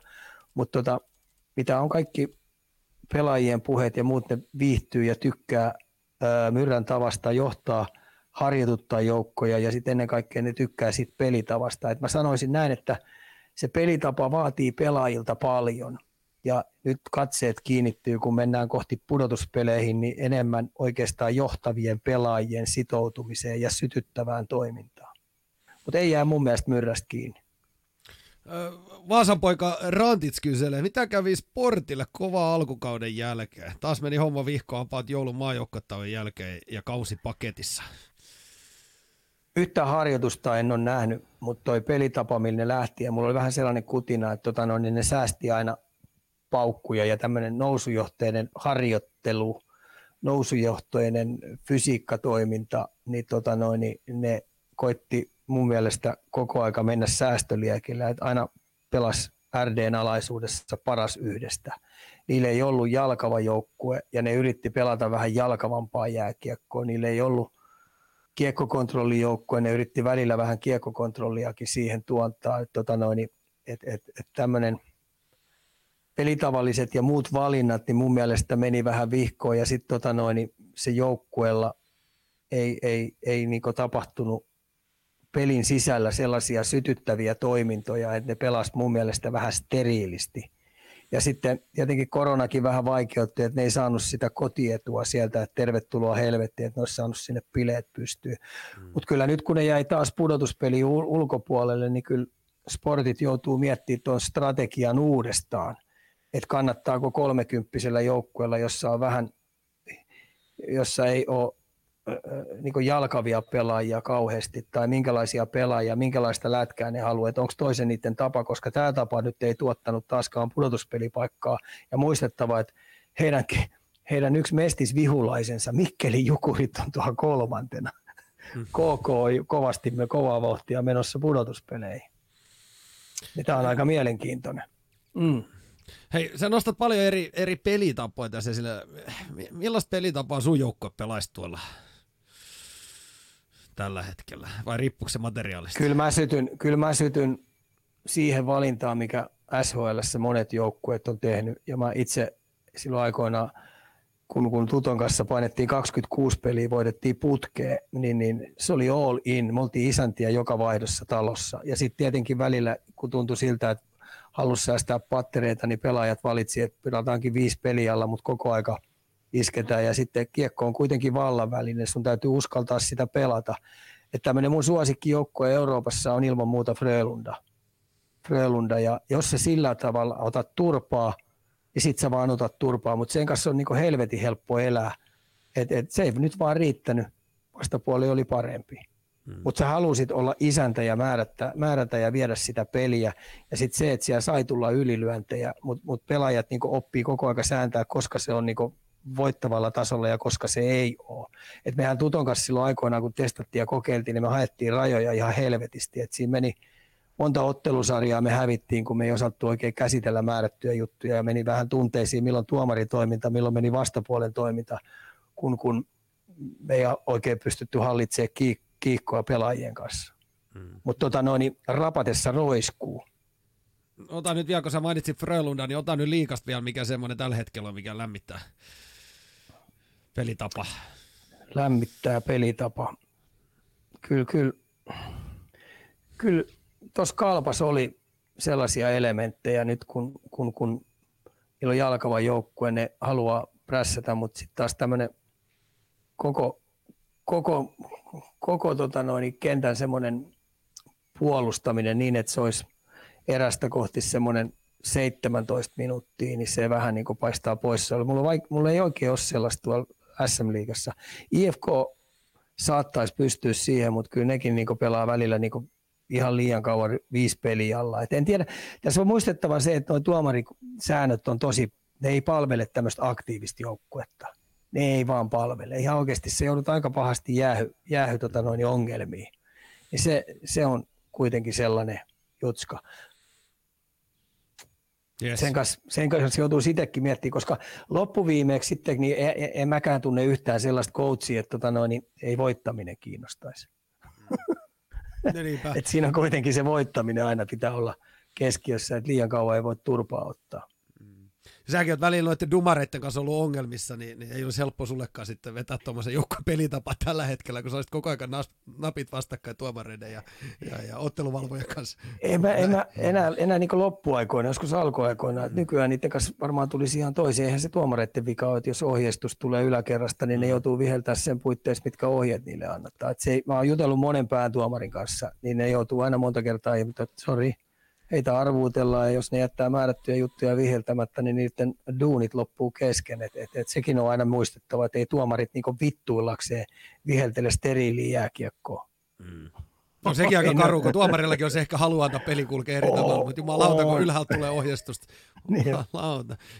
mutta tota, mitä on kaikki pelaajien puheet ja muut, ne viihtyy ja tykkää ää, Myrrän tavasta johtaa, harjoituttaa joukkoja ja sitten ennen kaikkea ne tykkää siitä pelitavasta. Et mä sanoisin näin, että se pelitapa vaatii pelaajilta paljon ja nyt katseet kiinnittyy, kun mennään kohti pudotuspeleihin, niin enemmän oikeastaan johtavien pelaajien sitoutumiseen ja sytyttävään toimintaan. Mutta ei jää mun mielestä myrrästä kiinni. Vaasan poika Rantits kyselee, mitä kävi Sportille kova alkukauden jälkeen? Taas meni homma vihkoon paat joulun maajoukkotauden jälkeen ja kausi paketissa. Yhtä harjoitusta en ole nähnyt, mutta toi pelitapa, millä ne lähti, ja mulla oli vähän sellainen kutina, että tota, no, niin ne säästi aina paukkuja ja tämmöinen nousujohteinen harjoittelu, nousujohteinen fysiikkatoiminta, niin, tota, no, niin ne koitti mun mielestä koko aika mennä säästöliekillä, että aina pelas RDn alaisuudessa paras yhdestä. Niillä ei ollut jalkava joukkue ja ne yritti pelata vähän jalkavampaa jääkiekkoa. Niillä ei ollut kiekkokontrollijoukkue, ne yritti välillä vähän kiekkokontrolliakin siihen tuontaa. Että tota noin, et, et, et tämmöinen pelitavalliset ja muut valinnat, niin mun mielestä meni vähän vihkoon ja sitten tota noin, se joukkueella ei, ei, ei niinku tapahtunut pelin sisällä sellaisia sytyttäviä toimintoja, että ne pelas mun mielestä vähän steriilisti. Ja sitten tietenkin koronakin vähän vaikeutti, että ne ei saanut sitä kotietua sieltä, että tervetuloa helvettiin, että ne olisi saanut sinne bileet pystyyn. Mm. Mutta kyllä nyt kun ne jäi taas pudotuspeli ul- ulkopuolelle, niin kyllä sportit joutuu miettimään tuon strategian uudestaan, että kannattaako kolmekymppisellä joukkueella, jossa on vähän, jossa ei ole niin jalkavia pelaajia kauheasti tai minkälaisia pelaajia, minkälaista lätkää ne haluaa, että onko toisen niiden tapa, koska tämä tapa nyt ei tuottanut taaskaan pudotuspelipaikkaa ja muistettava, että heidänkin, heidän yksi mestis vihulaisensa, Mikkeli Jukurit on tuolla kolmantena. KK on kovasti me kovaa vauhtia menossa pudotuspeleihin. Ja tämä on aika mielenkiintoinen. Mm. Hei, sä nostat paljon eri, eri pelitapoja tässä esille. Millaista pelitapaa sun joukkue pelaisi tuolla tällä hetkellä? Vai riippuuko se materiaalista? Kyllä mä sytyn, kyllä mä sytyn siihen valintaan, mikä SHL monet joukkueet on tehnyt. Ja mä itse silloin aikoinaan, kun, kun Tuton kanssa painettiin 26 peliä, voitettiin putkeen, niin, niin se oli all in. Me oltiin isäntiä joka vaihdossa talossa. Ja sitten tietenkin välillä, kun tuntui siltä, että halusi säästää pattereita, niin pelaajat valitsi, että pelataankin viisi peliä alla, mutta koko aika isketään. Ja sitten kiekko on kuitenkin vallan väline, sun täytyy uskaltaa sitä pelata. Että tämmöinen mun suosikkijoukkue Euroopassa on ilman muuta Frölunda. Frölunda, ja jos se sillä tavalla otat turpaa, niin sit sä vaan otat turpaa, mutta sen kanssa on niin helvetin helppo elää. Et, et se ei nyt vaan riittänyt, vastapuoli oli parempi. Hmm. Mutta sä halusit olla isäntä ja määrätä, määrätä ja viedä sitä peliä. Ja sitten se, että siellä sai tulla ylilyöntejä, mutta mut pelaajat niinku oppii koko ajan sääntää, koska se on niinku voittavalla tasolla ja koska se ei ole. Et mehän Tuton kanssa silloin aikoinaan, kun testattiin ja kokeiltiin, niin me haettiin rajoja ihan helvetisti. Et siinä meni monta ottelusarjaa me hävittiin, kun me ei osattu oikein käsitellä määrättyjä juttuja ja meni vähän tunteisiin, milloin tuomaritoiminta, milloin meni vastapuolen toiminta, kun, kun me ei oikein pystytty hallitsemaan kiik- kiikkoa pelaajien kanssa. Hmm. Mutta tota noin, niin rapatessa roiskuu. Ota nyt vielä, kun sä mainitsit Frölunda, niin ota nyt liikasta vielä, mikä semmoinen tällä hetkellä on, mikä lämmittää pelitapa. Lämmittää pelitapa. Kyllä, kyllä. Kyllä tuossa kalpas oli sellaisia elementtejä nyt, kun, kun, kun niillä on jalkava joukkue, ne haluaa prässätä, mutta sitten taas tämmöinen koko, koko, koko tota noin, kentän semmoinen puolustaminen niin, että se olisi erästä kohti semmoinen 17 minuuttia, niin se vähän niin kuin paistaa pois. Mulla, vaik- mulla ei oikein ole sellaista tuolla SM-liigassa. IFK saattaisi pystyä siihen, mutta kyllä nekin niin pelaa välillä niin ihan liian kauan viisi peliä alla. Et en tiedä, tässä on muistettava se, että nuo tuomarisäännöt on tosi, ne ei palvele tämmöistä aktiivista joukkuetta. Ne ei vaan palvele. Ihan oikeasti se joudut aika pahasti jäähy, jäähy tota noin ongelmiin. Ja se, se on kuitenkin sellainen jutska. Yes. Sen, kanssa, sen kanssa joutuu itsekin miettimään, koska loppuviimeeksi sitten niin en, en mäkään tunne yhtään sellaista coachia, että tota noin, niin ei voittaminen kiinnostaisi. No Et siinä on kuitenkin se voittaminen aina pitää olla keskiössä, että liian kauan ei voi turpaa ottaa. Säkin oot välillä noiden dumareiden kanssa ollut ongelmissa, niin, niin ei olisi helppo sullekaan sitten vetää tuommoisen joukkueen pelitapa tällä hetkellä, kun sä olisit koko ajan napit vastakkain tuomareiden ja, ja, ja otteluvalvojen kanssa. En mä, en mä enää, enää niin loppuaikoina, joskus alkuaikoina. Mm. Nykyään niiden kanssa varmaan tulisi ihan toisiin. Eihän se tuomareiden vika ole, että jos ohjeistus tulee yläkerrasta, niin ne mm. joutuu viheltää sen puitteissa, mitkä ohjeet niille annetaan. se, mä oon jutellut monen tuomarin kanssa, niin ne joutuu aina monta kertaa, mutta sori, heitä arvuutellaan ja jos ne jättää määrättyjä juttuja viheltämättä, niin niiden duunit loppuu kesken. Et, et, et sekin on aina muistettava, että ei tuomarit niinku vittuillakseen viheltele steriiliä jääkiekkoa. Mm. On sekin aika karu, kun tuomarillakin on se ehkä haluaa antaa peli kulkee eri tavalla, mutta jumalauta, kun ylhäältä tulee ohjeistusta. Niin.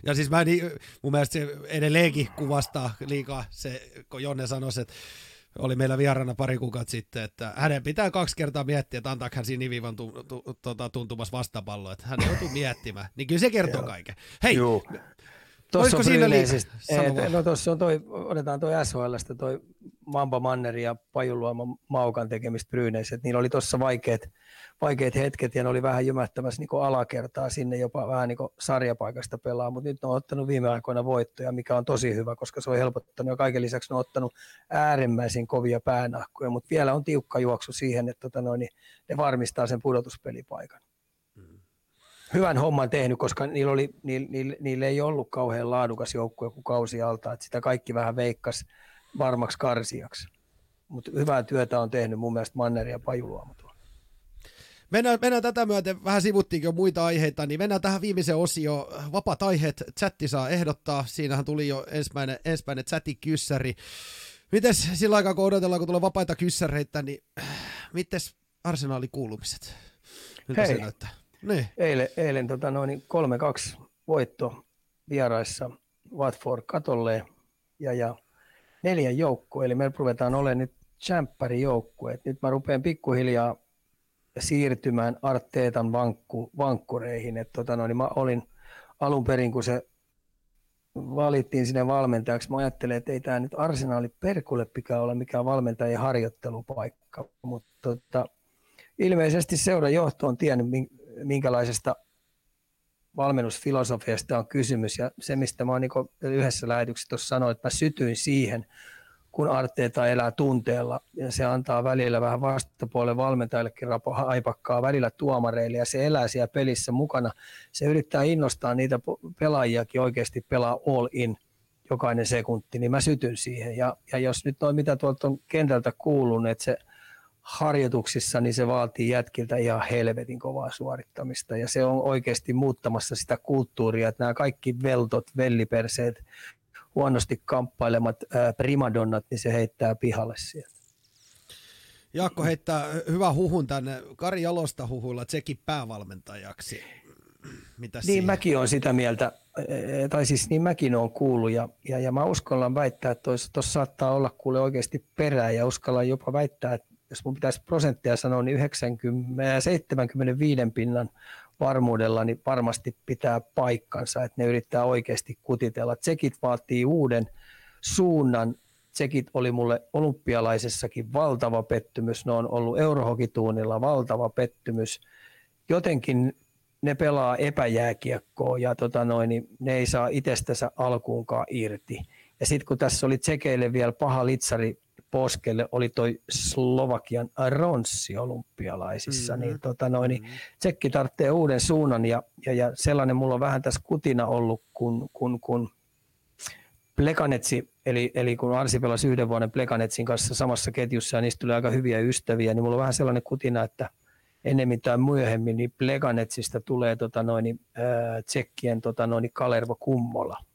Ja siis mä niin, mun mielestä se edelleenkin kuvastaa liikaa se, kun Jonne sanoi, että oli meillä vieraana pari kuukautta sitten, että hänen pitää kaksi kertaa miettiä, että antaako hän siinä nivivan tu, tu, tuota, tuntumassa vastapalloa, että hän joutuu miettimään. Niin kyllä se kertoo kaiken. Hei, Juu. Tuossa on siinä et, no tuossa on toi, otetaan toi SHLstä toi Mamba Manneri ja Pajuluoma Maukan tekemistä Bryneissä, niillä oli tuossa vaikeat, vaikeat hetket ja ne oli vähän jymättämässä niin alakertaa sinne jopa vähän niin sarjapaikasta pelaa, mutta nyt ne on ottanut viime aikoina voittoja, mikä on tosi hyvä, koska se on helpottanut ja kaiken lisäksi ne on ottanut äärimmäisin kovia päänahkoja, mutta vielä on tiukka juoksu siihen, että tota noin, niin ne varmistaa sen pudotuspelipaikan hyvän homman tehnyt, koska niillä, oli, niillä, niillä, niillä ei ollut kauhean laadukas joukkue joku kausi alta, että sitä kaikki vähän veikkas varmaksi karsiaksi. Mutta hyvää työtä on tehnyt mun mielestä Manner ja Pajuluoma Mennään, mennään tätä myöten, vähän sivuttiinkin jo muita aiheita, niin mennään tähän viimeiseen osioon. Vapaat aiheet, chatti saa ehdottaa. Siinähän tuli jo ensimmäinen, ensimmäinen chatti-kyssäri. Mites sillä aikaa, kun odotellaan, kun tulee vapaita kyssäreitä, niin mites arsenaalikuulumiset? Miltä Hei, se näyttää? Niin. Eilen, eilen tota noin 3-2 voitto vieraissa Watford katolle ja, ja neljän joukko, eli me ruvetaan olemaan nyt tsemppäri joukkue. Nyt mä rupean pikkuhiljaa siirtymään Arteetan vankku, vankkureihin. Et tota noin, mä olin alun perin, kun se valittiin sinne valmentajaksi, mä ajattelin, että ei tämä nyt arsenaali perkulle pitää olla mikään valmentajien harjoittelupaikka, mutta tota, ilmeisesti seuran johto on tiennyt, minkälaisesta valmennusfilosofiasta on kysymys. Ja se, mistä mä oon niin yhdessä lähetyksessä tuossa sanoin, että mä sytyin siihen, kun Arteeta elää tunteella. Ja se antaa välillä vähän vastapuolen valmentajillekin haipakkaa, välillä tuomareille ja se elää siellä pelissä mukana. Se yrittää innostaa niitä pelaajiakin oikeasti pelaa all in jokainen sekunti, niin mä sytyn siihen. Ja, ja jos nyt noin mitä tuolta on kentältä kuullut, että se harjoituksissa, niin se vaatii jätkiltä ihan helvetin kovaa suorittamista. Ja se on oikeasti muuttamassa sitä kulttuuria, että nämä kaikki veltot, velliperseet, huonosti kamppailemat ää, primadonnat, niin se heittää pihalle sieltä. Jaakko heittää hyvä huhun tänne Kari Jalosta huhuilla Tsekin päävalmentajaksi. Mitä niin siihen? mäkin olen sitä mieltä, tai siis niin mäkin olen kuullut ja, ja, ja mä uskallan väittää, että tuossa saattaa olla kuule oikeasti perää ja uskallan jopa väittää, että jos mun pitäisi prosenttia sanoa, niin 90, 75 pinnan varmuudella niin varmasti pitää paikkansa, että ne yrittää oikeasti kutitella. Tsekit vaatii uuden suunnan. Tsekit oli mulle olympialaisessakin valtava pettymys, ne on ollut eurohokituunilla valtava pettymys. Jotenkin ne pelaa epäjääkiekkoa ja tota noin, niin ne ei saa itsestänsä alkuunkaan irti. Ja sitten kun tässä oli tsekeille vielä paha litsari poskelle oli toi Slovakian ronssi olympialaisissa, mm-hmm. niin, tota noin, niin mm-hmm. tsekki tarvitsee uuden suunnan ja, ja, ja, sellainen mulla on vähän tässä kutina ollut, kun, kun, kun Plekanetsi, eli, eli kun Arsi pelasi yhden vuoden Plekanetsin kanssa samassa ketjussa ja niistä tuli aika hyviä ystäviä, niin mulla on vähän sellainen kutina, että ennemmin tai myöhemmin niin Plekanetsista tulee tota noin, äh, tsekkien tota noin, Kalervo Kummola –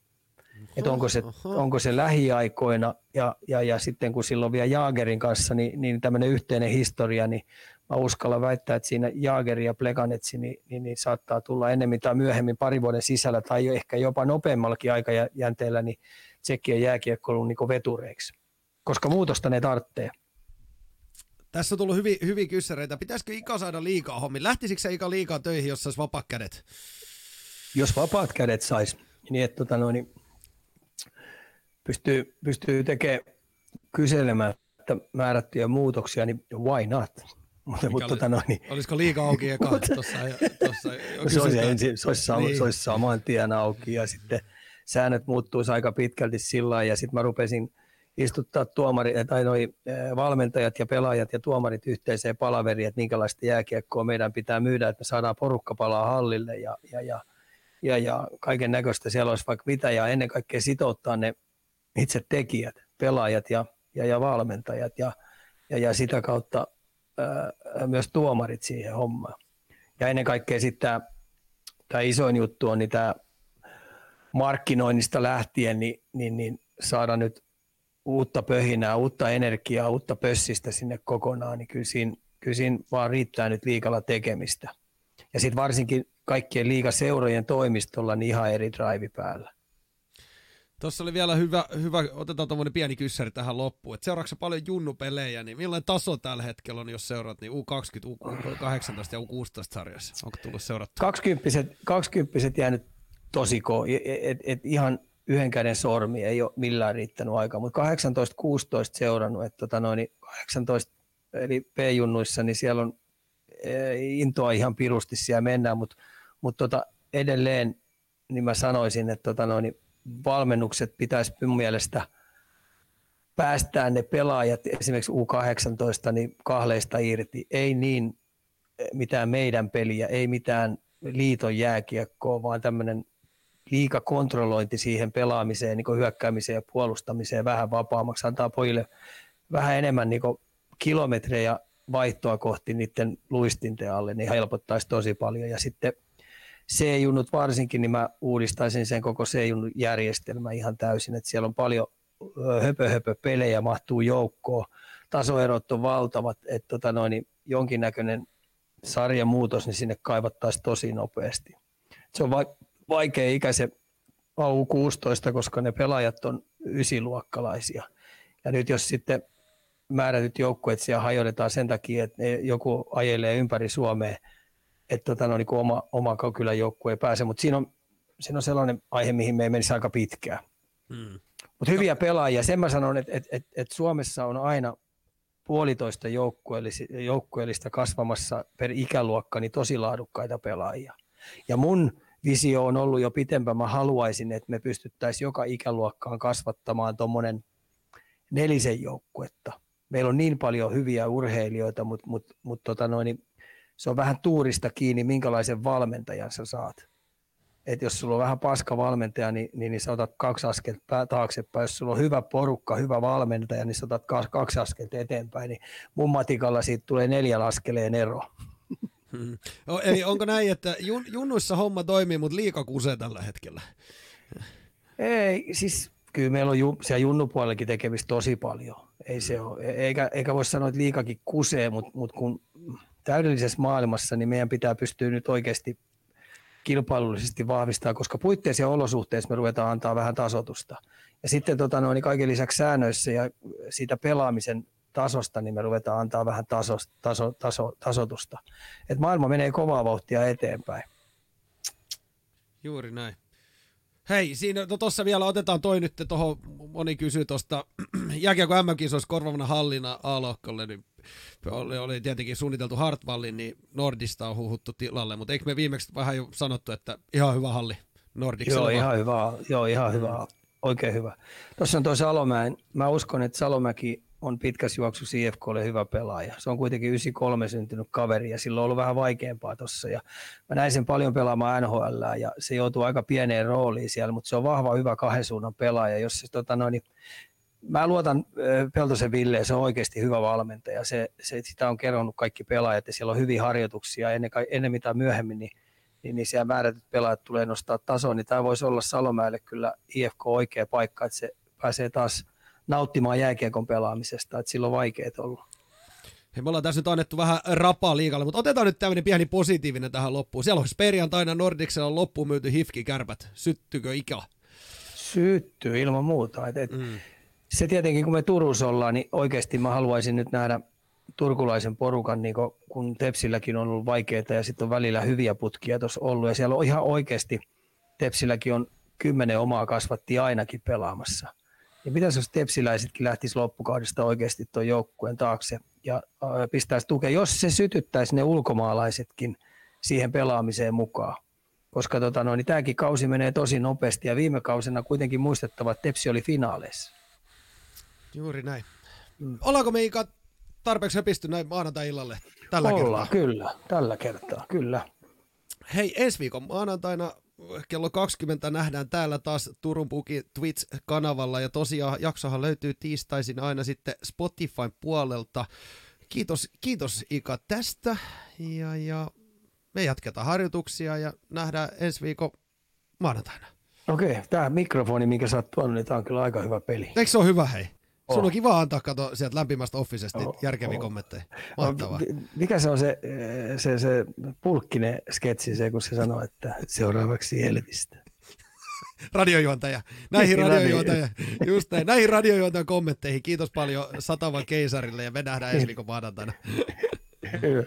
että onko se, onko se lähiaikoina ja, ja, ja sitten kun silloin vielä Jaagerin kanssa, niin, niin tämmöinen yhteinen historia, niin mä uskallan väittää, että siinä Jaageri ja Pleganetsi niin, niin, niin, saattaa tulla enemmän tai myöhemmin pari vuoden sisällä tai ehkä jopa nopeammallakin aikajänteellä niin tsekkien jääkiekkoilun niin vetureiksi, koska muutosta ne tarvitsee. Tässä on tullut hyviä, hyviä kyssäreitä. Pitäisikö Ika saada liikaa hommi? Lähtisikö se Ika liikaa töihin, jos saisi vapaat kädet? Jos vapaat kädet saisi, niin että tota noin, niin pystyy, pystyy tekemään kyselemättä määrättyjä muutoksia, niin why not? Mutta, mutta, tota noin, niin, olisiko liikaa auki eka tuossa? se, olisi ensin, se, olisi, niin. se olisi saman tien auki ja sitten säännöt muuttuisi aika pitkälti sillä ja sitten mä rupesin istuttaa tuomari, tai noi valmentajat ja pelaajat ja tuomarit yhteiseen palaveriin, että minkälaista jääkiekkoa meidän pitää myydä, että me saadaan porukka palaa hallille ja, ja, ja, ja, ja kaiken näköistä siellä olisi vaikka mitä ja ennen kaikkea sitouttaa ne itse tekijät, pelaajat ja, ja, ja valmentajat ja, ja, ja sitä kautta ää, myös tuomarit siihen hommaan. Ja ennen kaikkea sitten tämä isoin juttu on niin tämä markkinoinnista lähtien niin, niin, niin saada nyt uutta pöhinää, uutta energiaa, uutta pössistä sinne kokonaan, niin kyllä siinä, kyllä siinä vaan riittää nyt liikalla tekemistä. Ja sitten varsinkin kaikkien liikaseurojen toimistolla niin ihan eri drive päällä. Tuossa oli vielä hyvä, hyvä otetaan tuommoinen pieni kyssäri tähän loppuun. Et seuraavaksi paljon junnupelejä, niin millainen taso tällä hetkellä on, jos seuraat niin U20, U18 ja U16 sarjassa? Onko tullut seurattua? 20 20 jäänyt tosi ko- et, et ihan yhden käden sormi ei ole millään riittänyt aikaa, mutta 18-16 seurannut, että tota noin, 18 eli P-junnuissa, niin siellä on e, intoa ihan pirusti siellä mennään, mutta, mutta tota, edelleen niin mä sanoisin, että tota noin, valmennukset pitäisi minun mielestä päästää ne pelaajat esimerkiksi U18 niin kahleista irti. Ei niin eh, mitään meidän peliä, ei mitään liiton jääkiekkoa, vaan tämmöinen liikakontrollointi siihen pelaamiseen, niin hyökkäämiseen ja puolustamiseen vähän vapaammaksi, antaa pojille vähän enemmän niin kilometrejä vaihtoa kohti niiden luistinten alle, niin helpottaisi tosi paljon. Ja sitten C-junnut varsinkin, niin mä uudistaisin sen koko C-junnun järjestelmä ihan täysin, että siellä on paljon höpö, höpö pelejä mahtuu joukkoon, tasoerot on valtavat, että tota noin, niin jonkinnäköinen sarjamuutos, niin sinne kaivattaisiin tosi nopeasti. Se on va- vaikea ikä se AU16, koska ne pelaajat on ysiluokkalaisia. Ja nyt jos sitten määrätyt joukkueet siellä hajotetaan sen takia, että joku ajelee ympäri Suomea että tota, no, niin kuin oma, oma kylän joukkue ei pääse, mutta siinä on, siinä on sellainen aihe, mihin me ei menisi aika pitkään. Hmm. Mutta hyviä pelaajia. Sen mä sanon, että et, et, et Suomessa on aina puolitoista joukkueellista kasvamassa per ikäluokka niin tosi laadukkaita pelaajia. Ja mun visio on ollut jo pitempään. Mä haluaisin, että me pystyttäisiin joka ikäluokkaan kasvattamaan tuommoinen nelisen joukkuetta. Meillä on niin paljon hyviä urheilijoita, mutta mut, mut tota noin, se on vähän tuurista kiinni, minkälaisen valmentajan sä saat. Et jos sulla on vähän paska valmentaja, niin, niin, niin sä otat kaksi askelta taaksepäin. Jos sulla on hyvä porukka, hyvä valmentaja, niin sä otat kaksi askelta eteenpäin. Niin mun matikalla siitä tulee neljä askeleen ero. Hmm. Eli onko näin, että jun, junnuissa homma toimii, mutta liika kusee tällä hetkellä? Ei, siis kyllä meillä on ju, siellä junnupuolellakin tekemistä tosi paljon. Ei se ole, eikä, eikä voi sanoa, että liikakin kusee, mutta, mutta kun täydellisessä maailmassa, niin meidän pitää pystyä nyt oikeasti kilpailullisesti vahvistaa, koska puitteissa ja olosuhteissa me ruvetaan antaa vähän tasotusta. Ja sitten tota, no, niin kaiken lisäksi säännöissä ja siitä pelaamisen tasosta, niin me ruvetaan antaa vähän taso, taso, taso, tasotusta. Et maailma menee kovaa vauhtia eteenpäin. Juuri näin. Hei, siinä no tossa vielä otetaan toi nyt tuohon, moni kysyy tuosta jääkiekko MM-kisoissa korvavana hallina A-lohkolle, niin oli, oli tietenkin suunniteltu Hartwallin, niin Nordista on huhuttu tilalle, mutta eikö me viimeksi vähän jo sanottu, että ihan hyvä halli Nordiksella? Joo, ihan hyvä, joo, ihan hyvä, oikein hyvä. Tuossa on tuo Salomäen, mä uskon, että Salomäki on pitkässä juoksussa IFKlle hyvä pelaaja. Se on kuitenkin 93 syntynyt kaveri ja sillä on ollut vähän vaikeampaa tuossa. Ja mä näin sen paljon pelaamaan NHL ja se joutuu aika pieneen rooliin siellä, mutta se on vahva, hyvä kahden suunnan pelaaja. Jos se, tota, no, niin, mä luotan Peltosen Ville, se on oikeasti hyvä valmentaja. Se, se, sitä on kerronut kaikki pelaajat ja siellä on hyviä harjoituksia ennen, ennen mitä myöhemmin, niin, niin, niin siellä määrätyt pelaajat tulee nostaa tasoa, niin tämä voisi olla Salomäelle kyllä IFK oikea paikka, että se pääsee taas – nauttimaan jääkiekon pelaamisesta, että sillä on vaikeet ollut. Hei, me ollaan tässä nyt annettu vähän rapaa liikalle, mutta otetaan nyt tämmöinen pieni positiivinen tähän loppuun. Siellä on perjantaina Nordicsella loppuun myyty hifki-kärpät. Syttykö ikä? Syttyy ilman muuta. Et, et mm. Se tietenkin, kun me Turussa ollaan, niin oikeasti mä haluaisin nyt nähdä turkulaisen porukan, niin kun Tepsilläkin on ollut vaikeaa ja sitten on välillä hyviä putkia tuossa ollut. Ja siellä on ihan oikeasti, Tepsilläkin on kymmenen omaa kasvatti ainakin pelaamassa – ja mitä jos tepsiläisetkin lähtisi loppukaudesta oikeasti tuon joukkueen taakse ja pistäisi tukea, jos se sytyttäisi ne ulkomaalaisetkin siihen pelaamiseen mukaan. Koska tota, no, niin tämäkin kausi menee tosi nopeasti ja viime kausina kuitenkin muistettava, että Tepsi oli finaaleissa. Juuri näin. Mm. Ollaanko me Ika tarpeeksi höpisty näin maanantai-illalle tällä Ollaan, kertaa? kyllä. Tällä kertaa, kyllä. Hei, ensi viikon maanantaina kello 20 nähdään täällä taas Turun Puki Twitch-kanavalla ja tosiaan jaksohan löytyy tiistaisin aina sitten Spotifyn puolelta. Kiitos, kiitos Ika tästä ja, ja me jatketaan harjoituksia ja nähdään ensi viikon maanantaina. Okei, tämä mikrofoni, minkä sä oot tuonut, niin tämä on kyllä aika hyvä peli. Eikö se ole hyvä, hei? Oh. Sun on kiva antaa kato sieltä lämpimästä offisesta oh, järkeviä oh. kommentteja. Mahtavaa. Mikä se on se, se, se pulkkinen sketsi, se kun se sanoo, että seuraavaksi Elvistä? radiojuontaja. Näihin radiojuontaja, just näin. Näihin radiojuontajan kommentteihin. Kiitos paljon Satavan keisarille ja me nähdään ensi viikon maanantaina. Hyvä.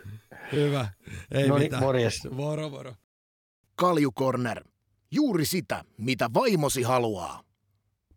Hyvä. Ei no niin, morjes. Moro, moro. Kaljukorner. Juuri sitä, mitä vaimosi haluaa.